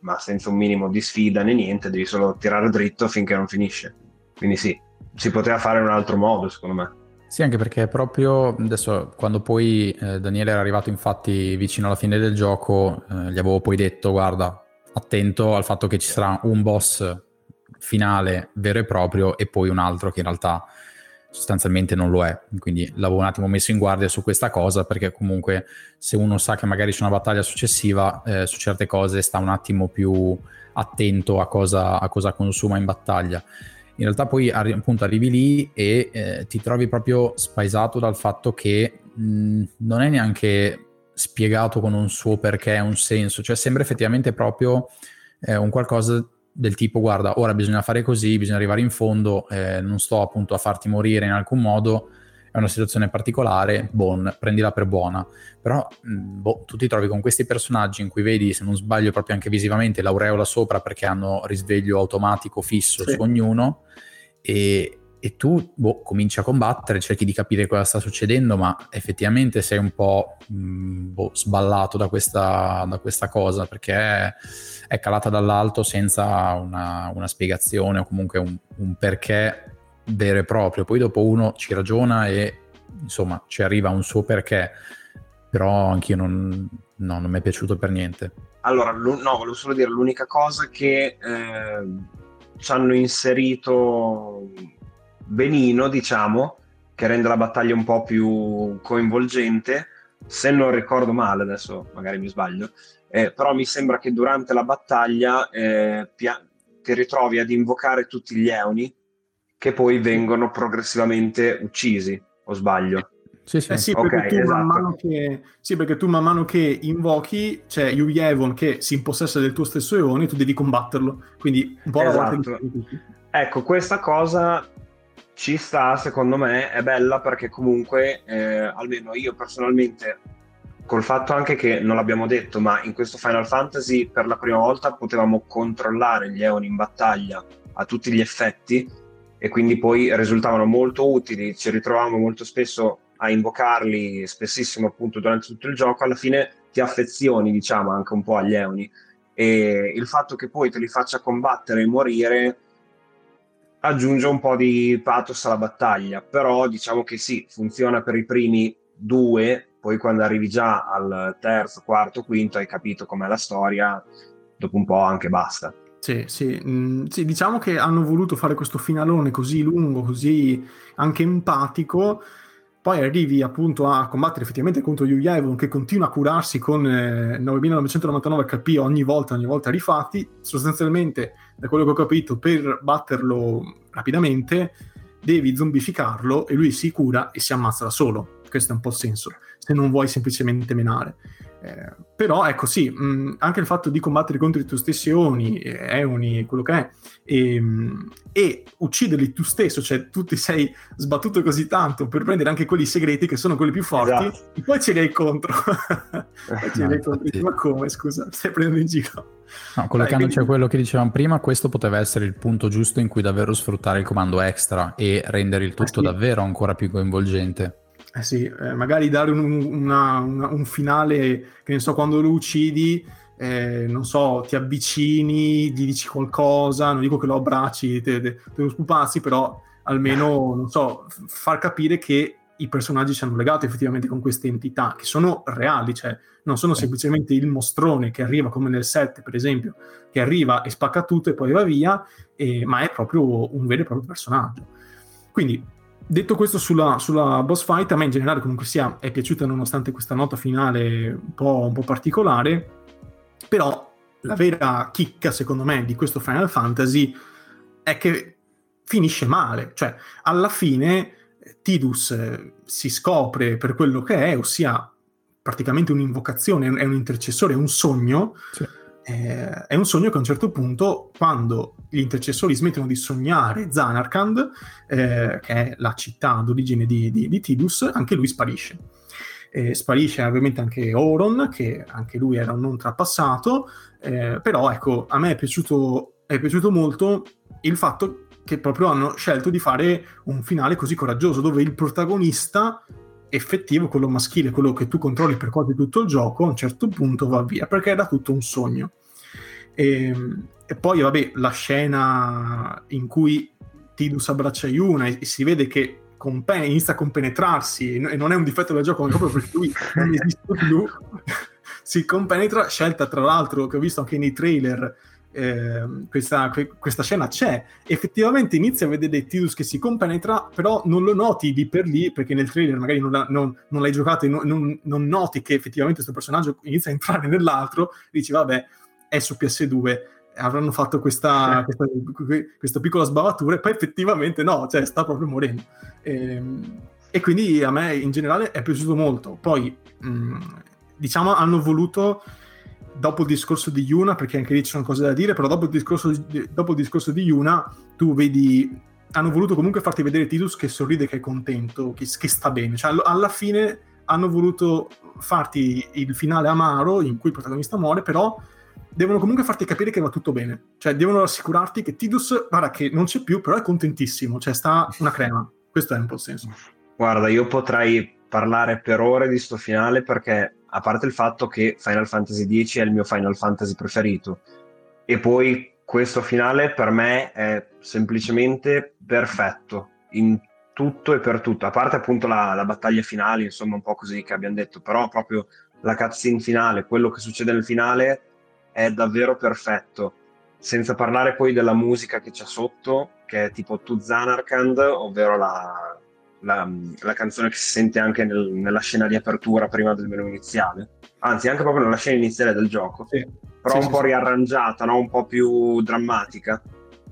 ma senza un minimo di sfida né niente, devi solo tirare dritto finché non finisce. Quindi sì, si poteva fare in un altro modo, secondo me. Sì, anche perché proprio adesso quando poi eh, Daniele era arrivato infatti vicino alla fine del gioco, eh, gli avevo poi detto guarda, attento al fatto che ci sarà un boss finale vero e proprio e poi un altro che in realtà sostanzialmente non lo è. Quindi l'avevo un attimo messo in guardia su questa cosa perché comunque se uno sa che magari c'è una battaglia successiva, eh, su certe cose sta un attimo più attento a cosa, a cosa consuma in battaglia in realtà poi arri- appunto arrivi lì e eh, ti trovi proprio spaesato dal fatto che mh, non è neanche spiegato con un suo perché, un senso, cioè sembra effettivamente proprio eh, un qualcosa del tipo guarda ora bisogna fare così, bisogna arrivare in fondo, eh, non sto appunto a farti morire in alcun modo, è una situazione particolare, bon, prendila per buona. Però boh, tu ti trovi con questi personaggi in cui vedi, se non sbaglio, proprio anche visivamente l'aureola sopra perché hanno risveglio automatico fisso sì. su ognuno e, e tu boh, cominci a combattere, cerchi di capire cosa sta succedendo, ma effettivamente sei un po' mh, boh, sballato da questa, da questa, cosa perché è, è calata dall'alto senza una, una spiegazione o comunque un, un perché vero e proprio. Poi dopo uno ci ragiona e insomma ci arriva un suo perché, però anch'io non, no, non mi è piaciuto per niente. Allora, no, volevo solo dire l'unica cosa che eh, ci hanno inserito benino, diciamo, che rende la battaglia un po' più coinvolgente. Se non ricordo male, adesso magari mi sbaglio, eh, però mi sembra che durante la battaglia eh, pia- ti ritrovi ad invocare tutti gli eoni che poi vengono progressivamente uccisi, o sbaglio? Sì, sì. Eh sì, perché okay, esatto. man che, sì, perché tu man mano che invochi c'è Yu Yevon che si impossessa del tuo stesso eone e tu devi combatterlo. Quindi un po' esatto. Ecco, questa cosa ci sta, secondo me, è bella perché comunque, eh, almeno io personalmente, col fatto anche che non l'abbiamo detto, ma in questo Final Fantasy per la prima volta potevamo controllare gli Eon in battaglia a tutti gli effetti e quindi poi risultavano molto utili, ci ritrovavamo molto spesso a invocarli, spessissimo appunto durante tutto il gioco, alla fine ti affezioni diciamo anche un po' agli Eoni. E il fatto che poi te li faccia combattere e morire aggiunge un po' di pathos alla battaglia, però diciamo che sì, funziona per i primi due, poi quando arrivi già al terzo, quarto, quinto hai capito com'è la storia, dopo un po' anche basta. Sì, sì. Mm, sì, diciamo che hanno voluto fare questo finalone così lungo, così anche empatico, poi arrivi appunto a combattere effettivamente contro Yu Yevon che continua a curarsi con eh, 9999 HP ogni volta, ogni volta rifatti, sostanzialmente da quello che ho capito per batterlo rapidamente devi zombificarlo e lui si cura e si ammazza da solo, questo è un po' il senso, se non vuoi semplicemente menare. Eh, però ecco sì, mh, mm, anche il fatto di combattere contro i tuoi stessi Eoni, Eoni, quello che è, e, mm, e, ucciderli tu stesso, cioè tu ti sei sbattuto così tanto per prendere anche quelli segreti che sono quelli più forti, esatto. e poi ce li hai contro. poi ce li hai contro. Ma come, scusa, stai prendendo in giro? No, collegandoci quindi... a quello che dicevamo prima, questo poteva essere il punto giusto in cui davvero sfruttare il comando extra e rendere il tutto ah, sì. davvero ancora più coinvolgente. Eh sì, eh, magari dare un, una, una, un, finale, che ne so, quando lo uccidi, eh, non so, ti avvicini, gli dici qualcosa, non dico che lo abbracci, te, te, te lo spupazzi, però almeno, non so, far capire che i personaggi ci hanno legato effettivamente con queste entità, che sono reali, cioè non sono semplicemente il mostrone che arriva come nel set, per esempio, che arriva e spacca tutto e poi va via, eh, ma è proprio un vero e proprio personaggio. Quindi detto questo sulla, sulla, boss fight, a me in generale comunque sia è piaciuta nonostante questa nota finale un po', un po', particolare, però la vera chicca secondo me di questo Final Fantasy è che finisce male, cioè alla fine Tidus eh, si scopre per quello che è, ossia praticamente un'invocazione, è un intercessore, è un sogno. Sì eh, è un sogno che a un certo punto, quando gli intercessori smettono di sognare Zanarkand, eh, che è la città d'origine di, di, di Tidus, anche lui sparisce. Eh, sparisce ovviamente anche Oron, che anche lui era un non trapassato, eh, però ecco, a me è piaciuto, è piaciuto molto il fatto che proprio hanno scelto di fare un finale così coraggioso, dove il protagonista effettivo, quello maschile, quello che tu controlli per quasi tutto il gioco, a un certo punto va via, perché era tutto un sogno. E, ehm, e poi, vabbè, la scena in cui Tidus abbraccia Yuna e, e si vede che compen- inizia a compenetrarsi, e non è un difetto del gioco, ma proprio perché lui non esiste più, si compenetra, scelta tra l'altro che ho visto anche nei trailer, eh, questa, questa, scena c'è, effettivamente inizi a vedere Tidus che si compenetra, però non lo noti lì per lì, perché nel trailer magari non, non, non l'hai giocato e non, non, noti che effettivamente questo personaggio inizia a entrare nell'altro, dici vabbè, è su PS2, avranno fatto questa, questa, questa, piccola sbavatura e poi effettivamente no, cioè sta proprio morendo. E, ehm, e quindi a me in generale è piaciuto molto. Poi, mh, mm, diciamo, hanno voluto dopo il discorso di Yuna, perché anche lì ci sono cose da dire, però dopo il discorso di, dopo il discorso di Yuna, tu vedi, hanno voluto comunque farti vedere Tidus che sorride, che è contento, che, che sta bene. Cioè, alla fine hanno voluto farti il finale amaro in cui il protagonista muore, però devono comunque farti capire che va tutto bene. Cioè, devono assicurarti che Tidus, guarda che non c'è più, però è contentissimo, cioè sta una crema. Questo è un po' il senso. Guarda, io potrei parlare per ore di sto finale perché a parte il fatto che Final Fantasy X è il mio Final Fantasy preferito e poi questo finale per me è semplicemente perfetto in tutto e per tutto, a parte appunto la, la battaglia finale, insomma un po' così che abbiamo detto, però proprio la cutscene finale, quello che succede nel finale è davvero perfetto, senza parlare poi della musica che c'è sotto, che è tipo To Zanarkand, ovvero la, la, la, canzone che si sente anche nel, nella scena di apertura prima del menu iniziale, anzi anche proprio nella scena iniziale del gioco, sì. però sì, un sì, po' riarrangiata, no? un po' più drammatica.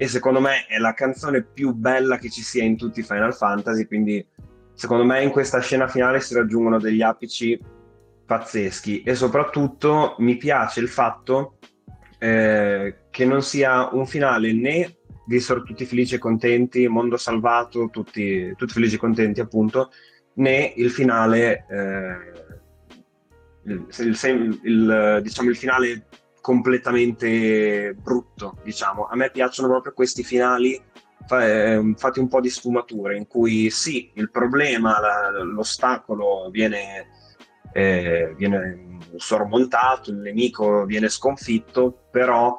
E secondo me è la canzone più bella che ci sia in tutti i Final Fantasy, quindi secondo me in questa scena finale si raggiungono degli apici pazzeschi e soprattutto mi piace il fatto eh, che non sia un finale né vissero tutti felici e contenti, mondo salvato, tutti, tutti felici e contenti appunto, né il finale, eh, il, il, il, diciamo il finale completamente brutto, diciamo. A me piacciono proprio questi finali eh, fatti un po' di sfumature, in cui sì, il problema, la, l'ostacolo viene, eh, viene sormontato, il nemico viene sconfitto, però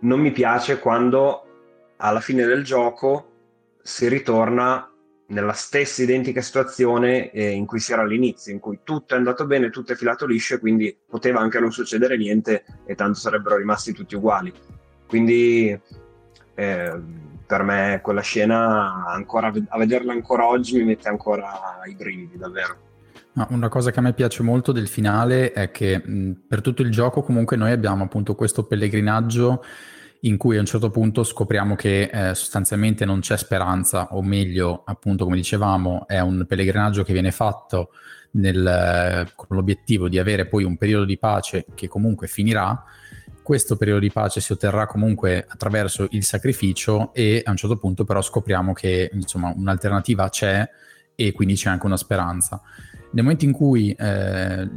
non mi piace quando alla fine del gioco si ritorna nella stessa identica situazione eh, in cui si era all'inizio, in cui tutto è andato bene, tutto è filato liscio quindi poteva anche non succedere niente e tanto sarebbero rimasti tutti uguali. Quindi eh, per me quella scena, ancora, a vederla ancora oggi, mi mette ancora i brividi, davvero. Una cosa che a me piace molto del finale è che mh, per tutto il gioco comunque noi abbiamo appunto questo pellegrinaggio in cui a un certo punto scopriamo che eh, sostanzialmente non c'è speranza, o meglio, appunto, come dicevamo, è un pellegrinaggio che viene fatto nel, con l'obiettivo di avere poi un periodo di pace che comunque finirà. Questo periodo di pace si otterrà comunque attraverso il sacrificio e a un certo punto però scopriamo che insomma un'alternativa c'è e quindi c'è anche una speranza. Nel momento in cui eh,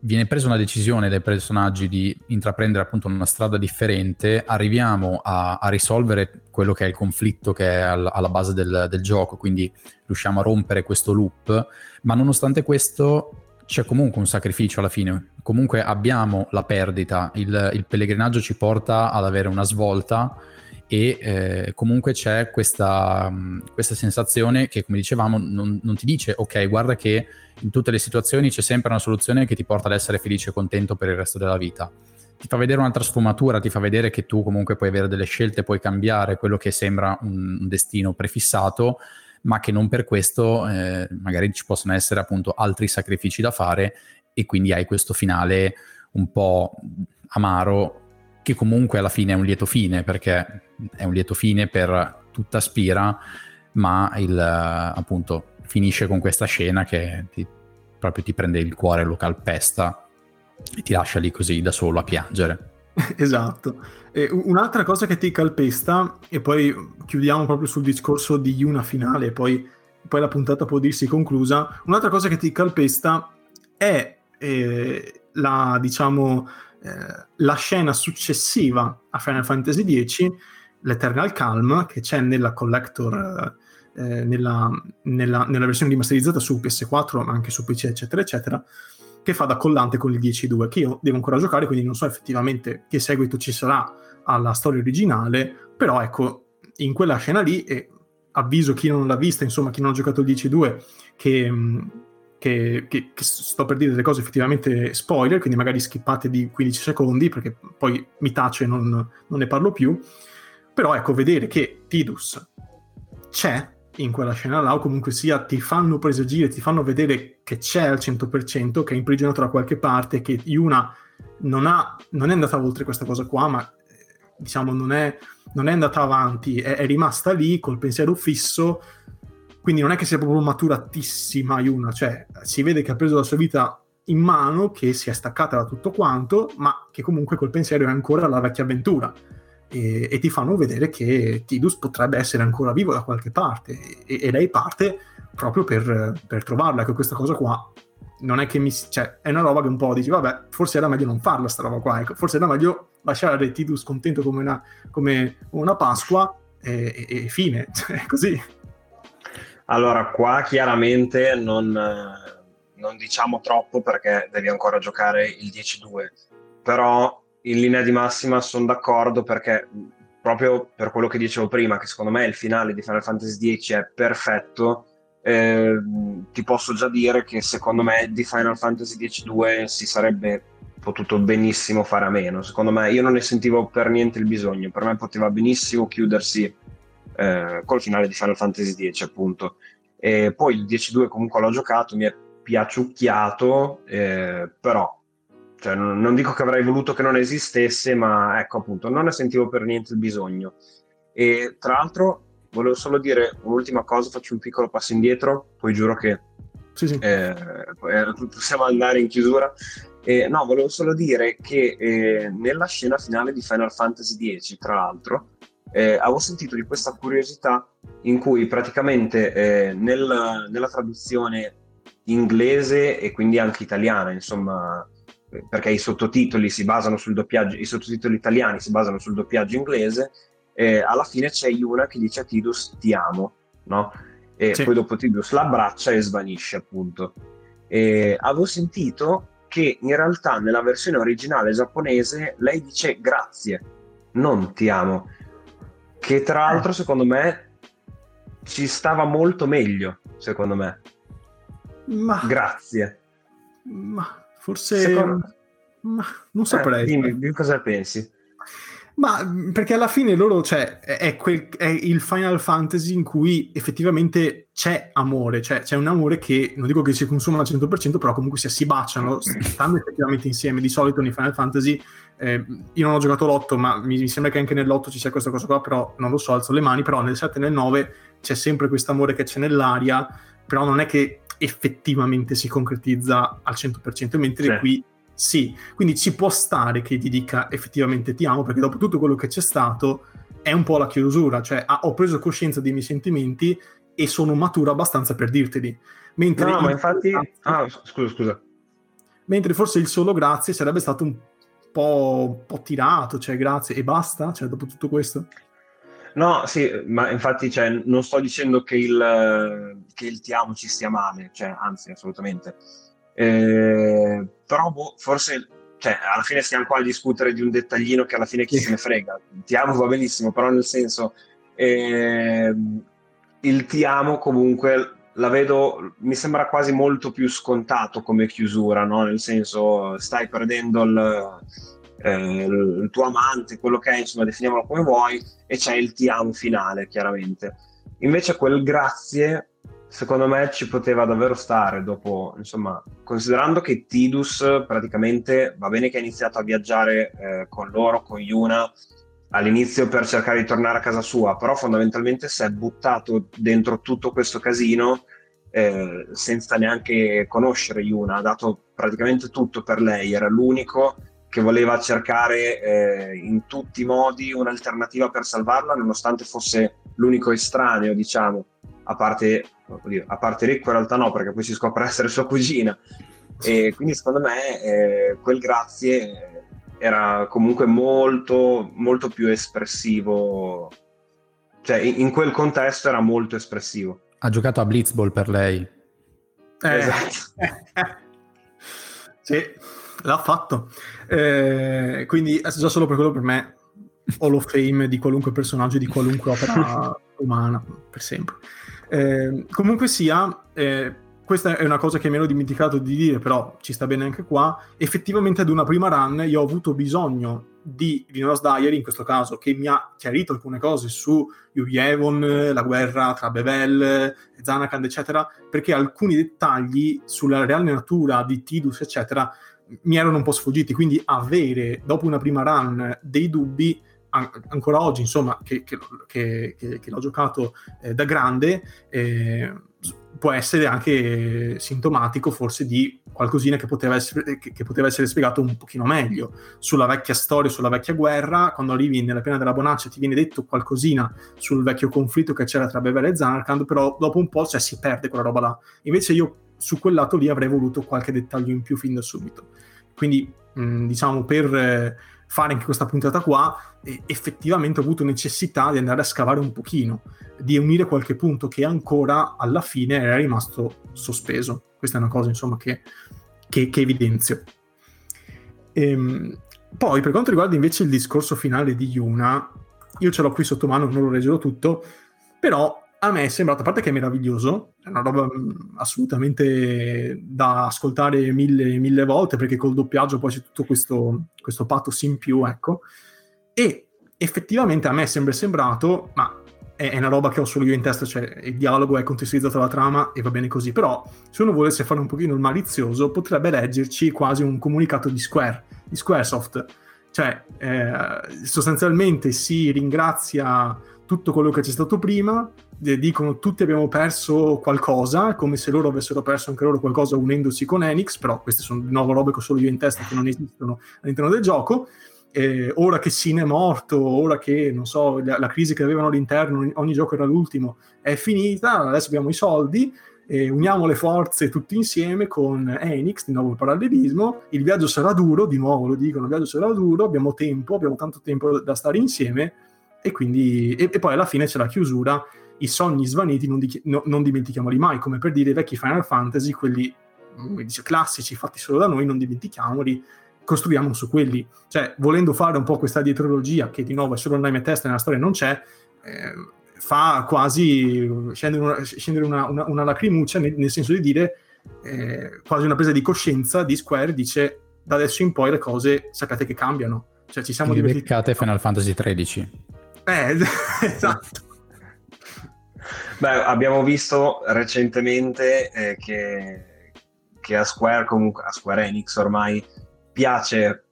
viene presa una decisione dai personaggi di intraprendere appunto una strada differente, arriviamo a, a risolvere quello che è il conflitto che è al, alla base del, del, gioco, quindi riusciamo a rompere questo loop, ma nonostante questo c'è comunque un sacrificio alla fine, comunque abbiamo la perdita, il, il pellegrinaggio ci porta ad avere una svolta e eh, comunque c'è questa, questa, sensazione che come dicevamo non, non ti dice ok guarda che in tutte le situazioni c'è sempre una soluzione che ti porta ad essere felice e contento per il resto della vita. Ti fa vedere un'altra sfumatura, ti fa vedere che tu comunque puoi avere delle scelte, puoi cambiare quello che sembra un destino prefissato, ma che non per questo eh, magari ci possono essere appunto altri sacrifici da fare e quindi hai questo finale un po' amaro che comunque alla fine è un lieto fine perché è un lieto fine per tutta Spira, ma il appunto finisce con questa scena che ti, proprio ti prende il cuore, lo calpesta e ti lascia lì così da solo a piangere. Esatto. E un'altra cosa che ti calpesta, e poi chiudiamo proprio sul discorso di una finale, poi, poi la puntata può dirsi conclusa, un'altra cosa che ti calpesta è eh, la, diciamo, eh, la scena successiva a Final Fantasy X, l'Eternal Calm, che c'è nella Collector eh, nella, nella, nella, versione rimasterizzata su PS4, ma anche su PC, eccetera, eccetera, che fa da collante con il 10.2, che io devo ancora giocare, quindi non so effettivamente che seguito ci sarà alla storia originale, però ecco, in quella scena lì, e avviso chi non l'ha vista, insomma chi non ha giocato il 10-2, che, che, che, che, sto per dire delle cose effettivamente spoiler, quindi magari skippate di 15 secondi perché poi mi tace e non, non ne parlo più. Però ecco, vedere che Tidus c'è in quella scena là, o comunque sia ti fanno presagire, ti fanno vedere che c'è al 100%, che è imprigionato da qualche parte, che Yuna non, ha, non è andata oltre questa cosa qua, ma diciamo non è, non è andata avanti, è, è, rimasta lì col pensiero fisso, quindi non è che sia proprio maturatissima Yuna, cioè si vede che ha preso la sua vita in mano, che si è staccata da tutto quanto, ma che comunque col pensiero è ancora la vecchia avventura e, e, ti fanno vedere che Tidus potrebbe essere ancora vivo da qualche parte e, e lei parte proprio per, per trovarla. Ecco, questa cosa qua non è che mi... cioè, è una roba che un po' dici, vabbè, forse era meglio non farla sta roba qua, ecco. forse era meglio lasciare Tidus contento come una, come una Pasqua e, e, e fine, cioè, così. Allora, qua chiaramente non, non diciamo troppo perché devi ancora giocare il 10-2, però in linea di massima sono d'accordo perché proprio per quello che dicevo prima, che secondo me il finale di Final Fantasy X è perfetto, eh, ti posso già dire che secondo me di Final Fantasy X-2 si sarebbe potuto benissimo fare a meno. Secondo me io non ne sentivo per niente il bisogno, per me poteva benissimo chiudersi eh, col finale di Final Fantasy X appunto. E poi il 10-2 comunque l'ho giocato, mi è piaciucchiato, eh, però cioè, non, non, dico che avrei voluto che non esistesse, ma ecco appunto, non ne sentivo per niente il bisogno. E tra l'altro, volevo solo dire un'ultima cosa, faccio un piccolo passo indietro, poi giuro che sì, sì. Eh, possiamo andare in chiusura. Eh, no, volevo solo dire che eh, nella scena finale di Final Fantasy X, tra l'altro, eh, avevo sentito di questa curiosità in cui praticamente eh, nel, nella traduzione inglese e quindi anche italiana, insomma, perché i sottotitoli si basano sul doppiaggio, i sottotitoli italiani si basano sul doppiaggio inglese, eh, alla fine c'è Yuna che dice a Tidus ti amo, no? E sì. poi dopo Tidus l'abbraccia e svanisce appunto. E avevo sentito che in realtà nella versione originale giapponese lei dice grazie, non ti amo, che tra l'altro secondo me ci stava molto meglio, secondo me. Ma... Grazie. Ma Forse... Secondo... Ma non saprei. Eh, dimmi, dimmi cosa pensi. Ma perché alla fine loro, cioè, è, quel, è, il Final Fantasy in cui effettivamente c'è amore, cioè c'è un amore che non dico che si consuma al 100%, però comunque si, si baciano, stanno effettivamente insieme. Di solito nei Final Fantasy, eh, io non ho giocato l'8, ma mi, mi, sembra che anche nell'8 ci sia questa cosa qua, però non lo so, alzo le mani, però nel 7 e nel 9 c'è sempre questo amore che c'è nell'aria, però non è che effettivamente si concretizza al 100%, mentre sì. qui sì. Quindi ci può stare che ti dica effettivamente ti amo, perché dopo tutto quello che c'è stato è un po' la chiusura, cioè ah, ho preso coscienza dei miei sentimenti e sono maturo abbastanza per dirteli. Mentre no, ma infatti... Ah, scusa, scusa. Mentre forse il solo grazie sarebbe stato un po', un po tirato, cioè grazie e basta, cioè dopo tutto questo. No, sì, ma infatti cioè, non sto dicendo che il, che il, ti amo ci stia male, cioè, anzi, assolutamente. Eh, però boh, forse, cioè, alla fine stiamo qua a discutere di un dettaglino che alla fine chi se ne frega. Ti amo va benissimo, però nel senso, eh, il ti amo comunque la vedo, mi sembra quasi molto più scontato come chiusura, no? Nel senso, stai perdendo il eh, il tuo amante, quello che è, insomma, definiamolo come vuoi, e c'è il ti amo finale, chiaramente. Invece quel grazie, secondo me, ci poteva davvero stare dopo, insomma, considerando che Tidus praticamente va bene che ha iniziato a viaggiare eh, con loro, con Yuna, all'inizio per cercare di tornare a casa sua, però fondamentalmente si è buttato dentro tutto questo casino eh, senza neanche conoscere Yuna, ha dato praticamente tutto per lei, era l'unico che voleva cercare eh, in tutti i modi un'alternativa per salvarla, nonostante fosse l'unico estraneo, diciamo, a parte, oddio, a parte Ricco in realtà no, perché poi si scopre essere sua cugina. E quindi secondo me eh, quel grazie era comunque molto, molto più espressivo, cioè in, quel contesto era molto espressivo. Ha giocato a Blitzball per lei. Eh, esatto. sì, l'ha fatto. Eh, quindi già solo per quello per me Hall of Fame di qualunque personaggio di qualunque opera umana per sempre. Eh, comunque sia, eh, questa è una cosa che mi ero dimenticato di dire, però ci sta bene anche qua. Effettivamente ad una prima run io ho avuto bisogno di Vinos Diary, in questo caso, che mi ha chiarito alcune cose su Yuri la guerra tra Bevel, Zanakand, eccetera, perché alcuni dettagli sulla reale natura di Tidus, eccetera, mi erano un po' sfuggiti. Quindi avere, dopo una prima run, dei dubbi ancora oggi, insomma, che, che, che, che l'ho giocato eh, da grande, eh, può essere anche sintomatico forse di qualcosina che poteva, essere, che, poteva essere spiegato un pochino meglio sulla vecchia storia, sulla vecchia guerra, quando arrivi nella piana della Bonaccia ti viene detto qualcosina sul vecchio conflitto che c'era tra Bevel e Zanarkand, però dopo un po' cioè, si perde quella roba là. Invece io su quel lato lì avrei voluto qualche dettaglio in più fin da subito. Quindi, mh, diciamo, per... Eh, fare anche questa puntata qua, effettivamente ho avuto necessità di andare a scavare un pochino, di unire qualche punto che ancora alla fine era rimasto sospeso. Questa è una cosa, insomma, che, che, che evidenzio. Ehm, poi, per quanto riguarda invece il discorso finale di Yuna, io ce l'ho qui sotto mano, non lo leggerò tutto, però a me è sembrato, a parte che è meraviglioso, è una roba mm, assolutamente da ascoltare mille, mille volte, perché col doppiaggio poi c'è tutto questo, questo pathos in più, ecco. E effettivamente a me è sempre sembrato, ma è, è, una roba che ho solo io in testa, cioè il dialogo è contestualizzato dalla trama e va bene così, però se uno volesse fare un pochino il malizioso, potrebbe leggerci quasi un comunicato di Square, di Squaresoft. Cioè, eh, sostanzialmente si ringrazia tutto quello che c'è stato prima, dicono tutti abbiamo perso qualcosa, come se loro avessero perso anche loro qualcosa unendosi con Enix, però queste sono di nuovo robe che ho solo io in testa che non esistono all'interno del gioco. Eh, ora che Sin è morto, ora che non so, la, la, crisi che avevano all'interno, ogni gioco era l'ultimo, è finita, adesso abbiamo i soldi, eh, uniamo le forze tutti insieme con Enix, di nuovo il parallelismo, il viaggio sarà duro, di nuovo lo dicono, il viaggio sarà duro, abbiamo tempo, abbiamo tanto tempo da stare insieme e quindi e, e poi alla fine c'è la chiusura i sogni svaniti non, di, no, non, dimentichiamoli mai, come per dire i vecchi Final Fantasy, quelli dice, classici fatti solo da noi, non dimentichiamoli, costruiamo su quelli. Cioè, volendo fare un po' questa dietrologia, che di nuovo è solo nella mia testa e nella storia non c'è, eh, fa quasi scendere una, scendere una, una, una lacrimuccia nel, nel, senso di dire eh, quasi una presa di coscienza di Square, dice da adesso in poi le cose sapete che cambiano. Cioè, ci siamo divertiti. Beccate Final Fantasy XIII. Eh, esatto. Beh, abbiamo visto recentemente eh, che, che, a Square, comunque a Square Enix ormai piace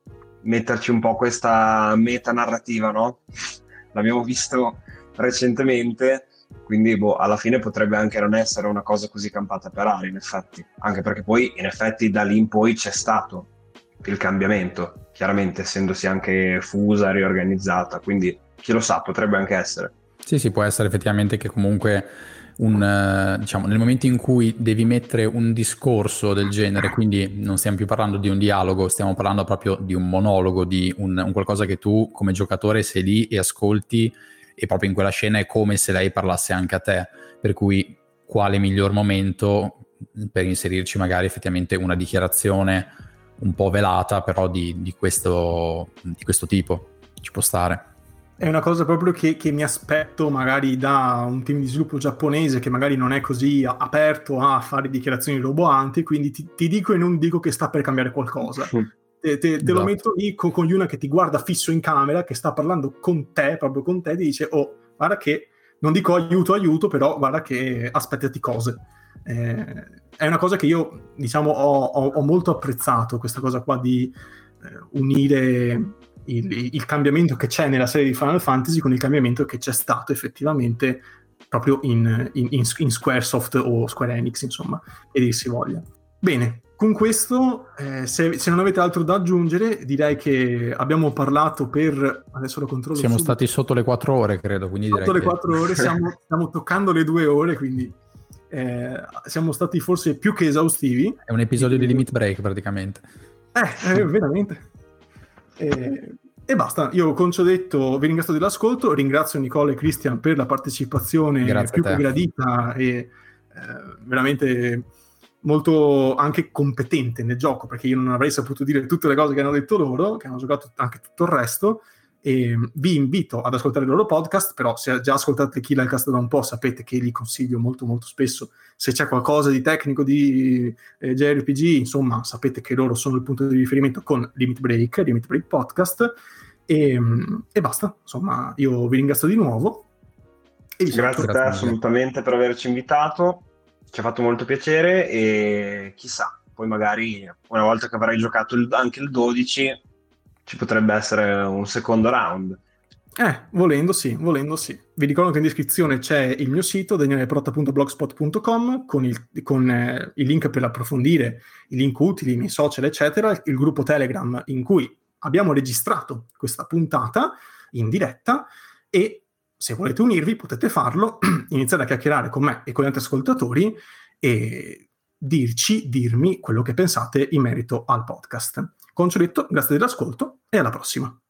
metterci un po' questa meta narrativa, no? L'abbiamo visto recentemente, quindi boh, alla fine potrebbe anche non essere una cosa così campata per aria, in effetti, anche perché poi in effetti da lì in poi c'è stato il cambiamento, chiaramente essendosi anche fusa, riorganizzata, quindi chi lo sa, potrebbe anche essere. Sì, sì, può essere effettivamente che comunque un, uh, diciamo, nel momento in cui devi mettere un discorso del genere, quindi non stiamo più parlando di un dialogo, stiamo parlando proprio di un monologo, di un, un qualcosa che tu come giocatore sei lì e ascolti e proprio in quella scena è come se lei parlasse anche a te, per cui quale miglior momento per inserirci magari effettivamente una dichiarazione un po' velata però di, di, questo, di questo tipo, ci può stare. È una cosa proprio che, che, mi aspetto magari da un team di sviluppo giapponese che magari non è così aperto a fare dichiarazioni roboanti, quindi ti, ti dico e non dico che sta per cambiare qualcosa. Te, te, te lo metto lì con, con Yuna che ti guarda fisso in camera, che sta parlando con te, proprio con te, e ti dice, oh, guarda che, non dico aiuto, aiuto, però guarda che aspettati cose. Eh, è una cosa che io, diciamo, ho, ho, ho molto apprezzato, questa cosa qua di eh, unire il, il, cambiamento che c'è nella serie di Final Fantasy con il cambiamento che c'è stato effettivamente proprio in, in, in Squaresoft o Square Enix, insomma, e dir si voglia. Bene, con questo, eh, se, se, non avete altro da aggiungere, direi che abbiamo parlato per... Adesso lo controllo. Siamo subito. stati sotto le quattro ore, credo. Quindi sotto le che... quattro ore, stiamo, stiamo toccando le due ore, quindi eh, siamo stati forse più che esaustivi. È un episodio di Limit Break praticamente. Eh, eh veramente. E, e, basta, io con ciò detto vi ringrazio dell'ascolto, ringrazio Nicola e Christian per la partecipazione Grazie più che gradita e eh, veramente molto anche competente nel gioco, perché io non avrei saputo dire tutte le cose che hanno detto loro, che hanno giocato anche tutto il resto, E vi invito ad ascoltare il loro podcast, però se già ascoltate Killercast da un po' sapete che li consiglio molto molto spesso. Se c'è qualcosa di tecnico di eh, JRPG, insomma, sapete che loro sono il punto di riferimento con Limit Break, Limit Break Podcast. E, e basta, insomma, io vi ringrazio di nuovo. Grazie a te assolutamente per averci invitato, ci ha fatto molto piacere e chissà, poi magari una volta che avrai giocato il, anche il 12 ci potrebbe essere un secondo round. Eh, volendo sì, volendo sì. Vi ricordo che in descrizione c'è il mio sito, danieleprotta.blogspot.com, con, il, con eh, i link per approfondire, i link utili, i miei social, eccetera, il gruppo Telegram in cui abbiamo registrato questa puntata in diretta e se volete unirvi potete farlo, iniziare a chiacchierare con me e con gli altri ascoltatori e dirci, dirmi quello che pensate in merito al podcast. Con ciò detto, grazie dell'ascolto e alla prossima.